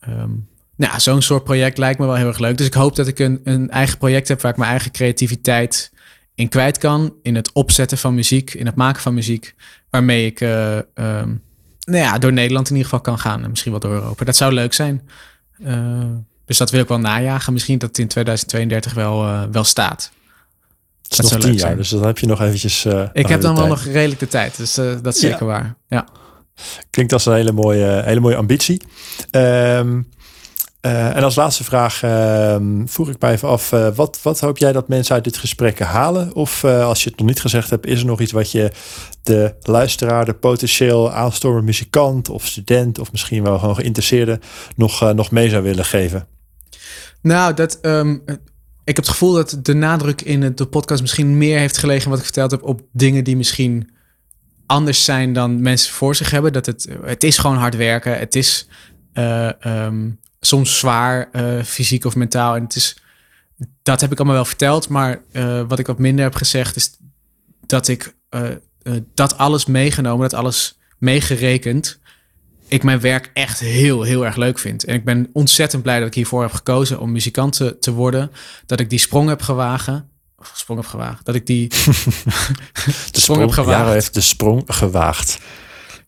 B: eh, ehm, nou, zo'n soort project lijkt me wel heel erg leuk. Dus ik hoop dat ik een, een eigen project heb... waar ik mijn eigen creativiteit in kwijt kan. In het opzetten van muziek, in het maken van muziek. Waarmee ik eh, ehm, nou ja, door Nederland in ieder geval kan gaan. En misschien wel door Europa. Dat zou leuk zijn. Dus dat wil ik wel najagen. Misschien dat het in 2032 wel, wel staat.
A: Het is
B: dat
A: nog tien jaar,
B: zijn.
A: dus dan heb je nog eventjes... eh,
B: Ik heb dan wel nog redelijk de tijd. Dus eh, dat is
A: Ja.
B: zeker waar. Ja.
A: Klinkt als een hele mooie, hele mooie ambitie. Ehm, Uh, en als laatste vraag uh, vroeg ik mij even af, uh, wat, wat hoop jij dat mensen uit dit gesprek halen? Of uh, als je het nog niet gezegd hebt, is er nog iets wat je de luisteraar, de potentieel aanstormende muzikant of student of misschien wel gewoon geïnteresseerde nog, nog mee zou willen geven?
B: Nou, dat, um, ik heb het gevoel dat de nadruk in de podcast misschien meer heeft gelegen wat ik verteld heb op dingen die misschien anders zijn dan mensen voor zich hebben. Dat het, het is gewoon hard werken. Het is um, soms zwaar, uh, fysiek of mentaal. En het is, dat heb ik allemaal wel verteld. Maar uh, wat ik wat minder heb gezegd is dat ik dat alles meegenomen, dat alles meegerekend, ik mijn werk echt heel, heel erg leuk vind. En ik ben ontzettend blij dat ik hiervoor heb gekozen om muzikant te, te worden. Dat ik die sprong heb gewagen. Of sprong heb gewaagd. Dat ik die
A: de sprong, sprong heb gewaagd. Ja, heeft de sprong gewaagd.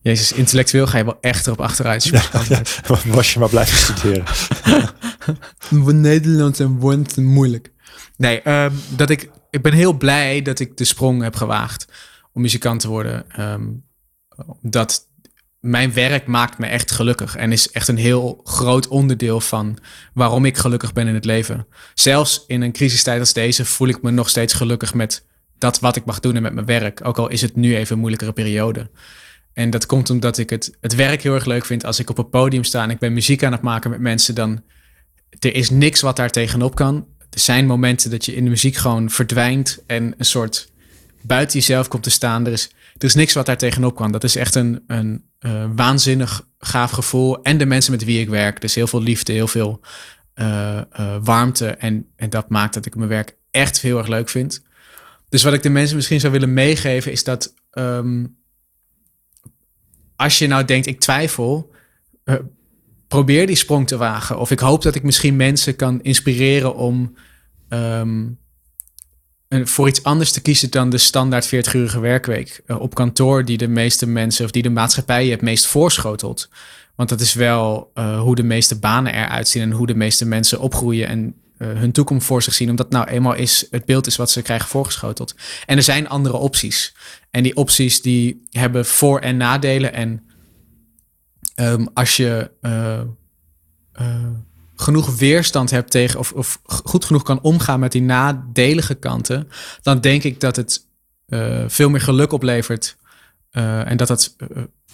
B: Jezus, intellectueel ga je wel echt erop achteruit.
A: Ja, ja, was je maar blijven studeren.
B: Nederlands en woord moeilijk. Nee, um, dat ik, ik ben heel blij dat ik de sprong heb gewaagd om muzikant te worden. Um, dat mijn werk maakt me echt gelukkig en is echt een heel groot onderdeel van waarom ik gelukkig ben in het leven. Zelfs in een crisistijd als deze voel ik me nog steeds gelukkig met dat wat ik mag doen en met mijn werk. Ook al is het nu even een moeilijkere periode. En dat komt omdat ik het, het werk heel erg leuk vind. Als ik op een podium sta en ik ben muziek aan het maken met mensen, dan er is niks wat daar tegenop kan. Er zijn momenten dat je in de muziek gewoon verdwijnt en een soort buiten jezelf komt te staan. Er is, er is niks wat daar tegenop kan. Dat is echt een, een uh, waanzinnig gaaf gevoel. En de mensen met wie ik werk. Dus heel veel liefde, heel veel uh, uh, warmte. En, en dat maakt dat ik mijn werk echt heel erg leuk vind. Dus wat ik de mensen misschien zou willen meegeven is dat um, als je nou denkt, ik twijfel, probeer die sprong te wagen. Of ik hoop dat ik misschien mensen kan inspireren om um, voor iets anders te kiezen dan de standaard 40-urige werkweek uh, op kantoor, die de meeste mensen of die de maatschappij het meest voorschotelt. Want dat is wel uh, hoe de meeste banen eruit zien en hoe de meeste mensen opgroeien en uh, hun toekomst voor zich zien, omdat nou eenmaal is het beeld is wat ze krijgen voorgeschoteld. En er zijn andere opties. En die opties die hebben voor- en nadelen. En um, als je genoeg weerstand hebt tegen, of, of goed genoeg kan omgaan met die nadelige kanten, dan denk ik dat het veel meer geluk oplevert. en dat het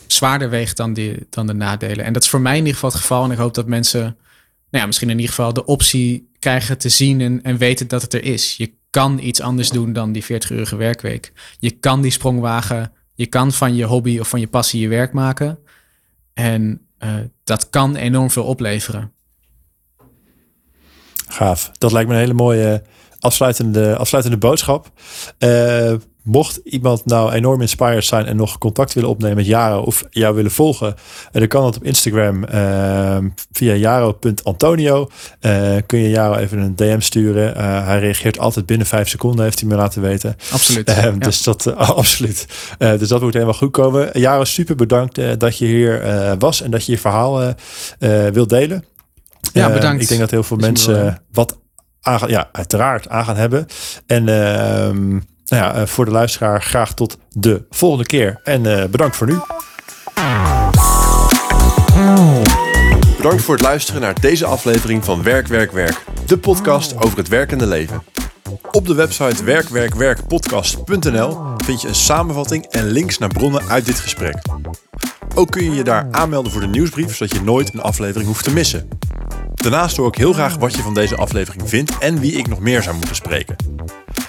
B: zwaarder weegt dan, dan de nadelen. En dat is voor mij in ieder geval het geval. En ik hoop dat mensen, nou ja, misschien in ieder geval de optie krijgen te zien en, en weten dat het er is. Je kan iets anders doen dan die 40-urige werkweek. Je kan die sprong wagen. Je kan van je hobby of van je passie je werk maken. En dat kan enorm veel opleveren.
A: Gaaf. Dat lijkt me een hele mooie afsluitende, afsluitende boodschap. Uh, mocht iemand nou enorm inspired zijn en nog contact willen opnemen met Jaro of jou willen volgen, dan kan dat op Instagram uh, via jaro.antonio. Uh, kun je Jaro even een DM sturen. Hij reageert altijd binnen vijf seconden, heeft hij me laten weten.
B: Absoluut.
A: Ja. Dus dat, absoluut. dus dat moet helemaal goed komen. Jaro, super bedankt dat je hier was en dat je je verhaal wilt delen.
B: Ja, bedankt.
A: ik denk dat heel veel mensen wat aan, ja, uiteraard aan gaan hebben. En ehm, nou ja, voor de luisteraar graag tot de volgende keer. En uh, bedankt voor nu. Bedankt voor het luisteren naar deze aflevering van Werk, Werk, Werk. De podcast over het werkende leven. Op de website werkwerkwerkpodcast.nl vind je een samenvatting en links naar bronnen uit dit gesprek. Ook kun je je daar aanmelden voor de nieuwsbrief, zodat je nooit een aflevering hoeft te missen. Daarnaast hoor ik heel graag wat je van deze aflevering vindt en wie ik nog meer zou moeten spreken.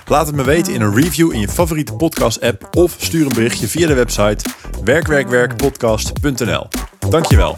A: Laat het me weten in een review in je favoriete podcast-app of stuur een berichtje via de website werkwerkwerkpodcast.nl. Dankjewel.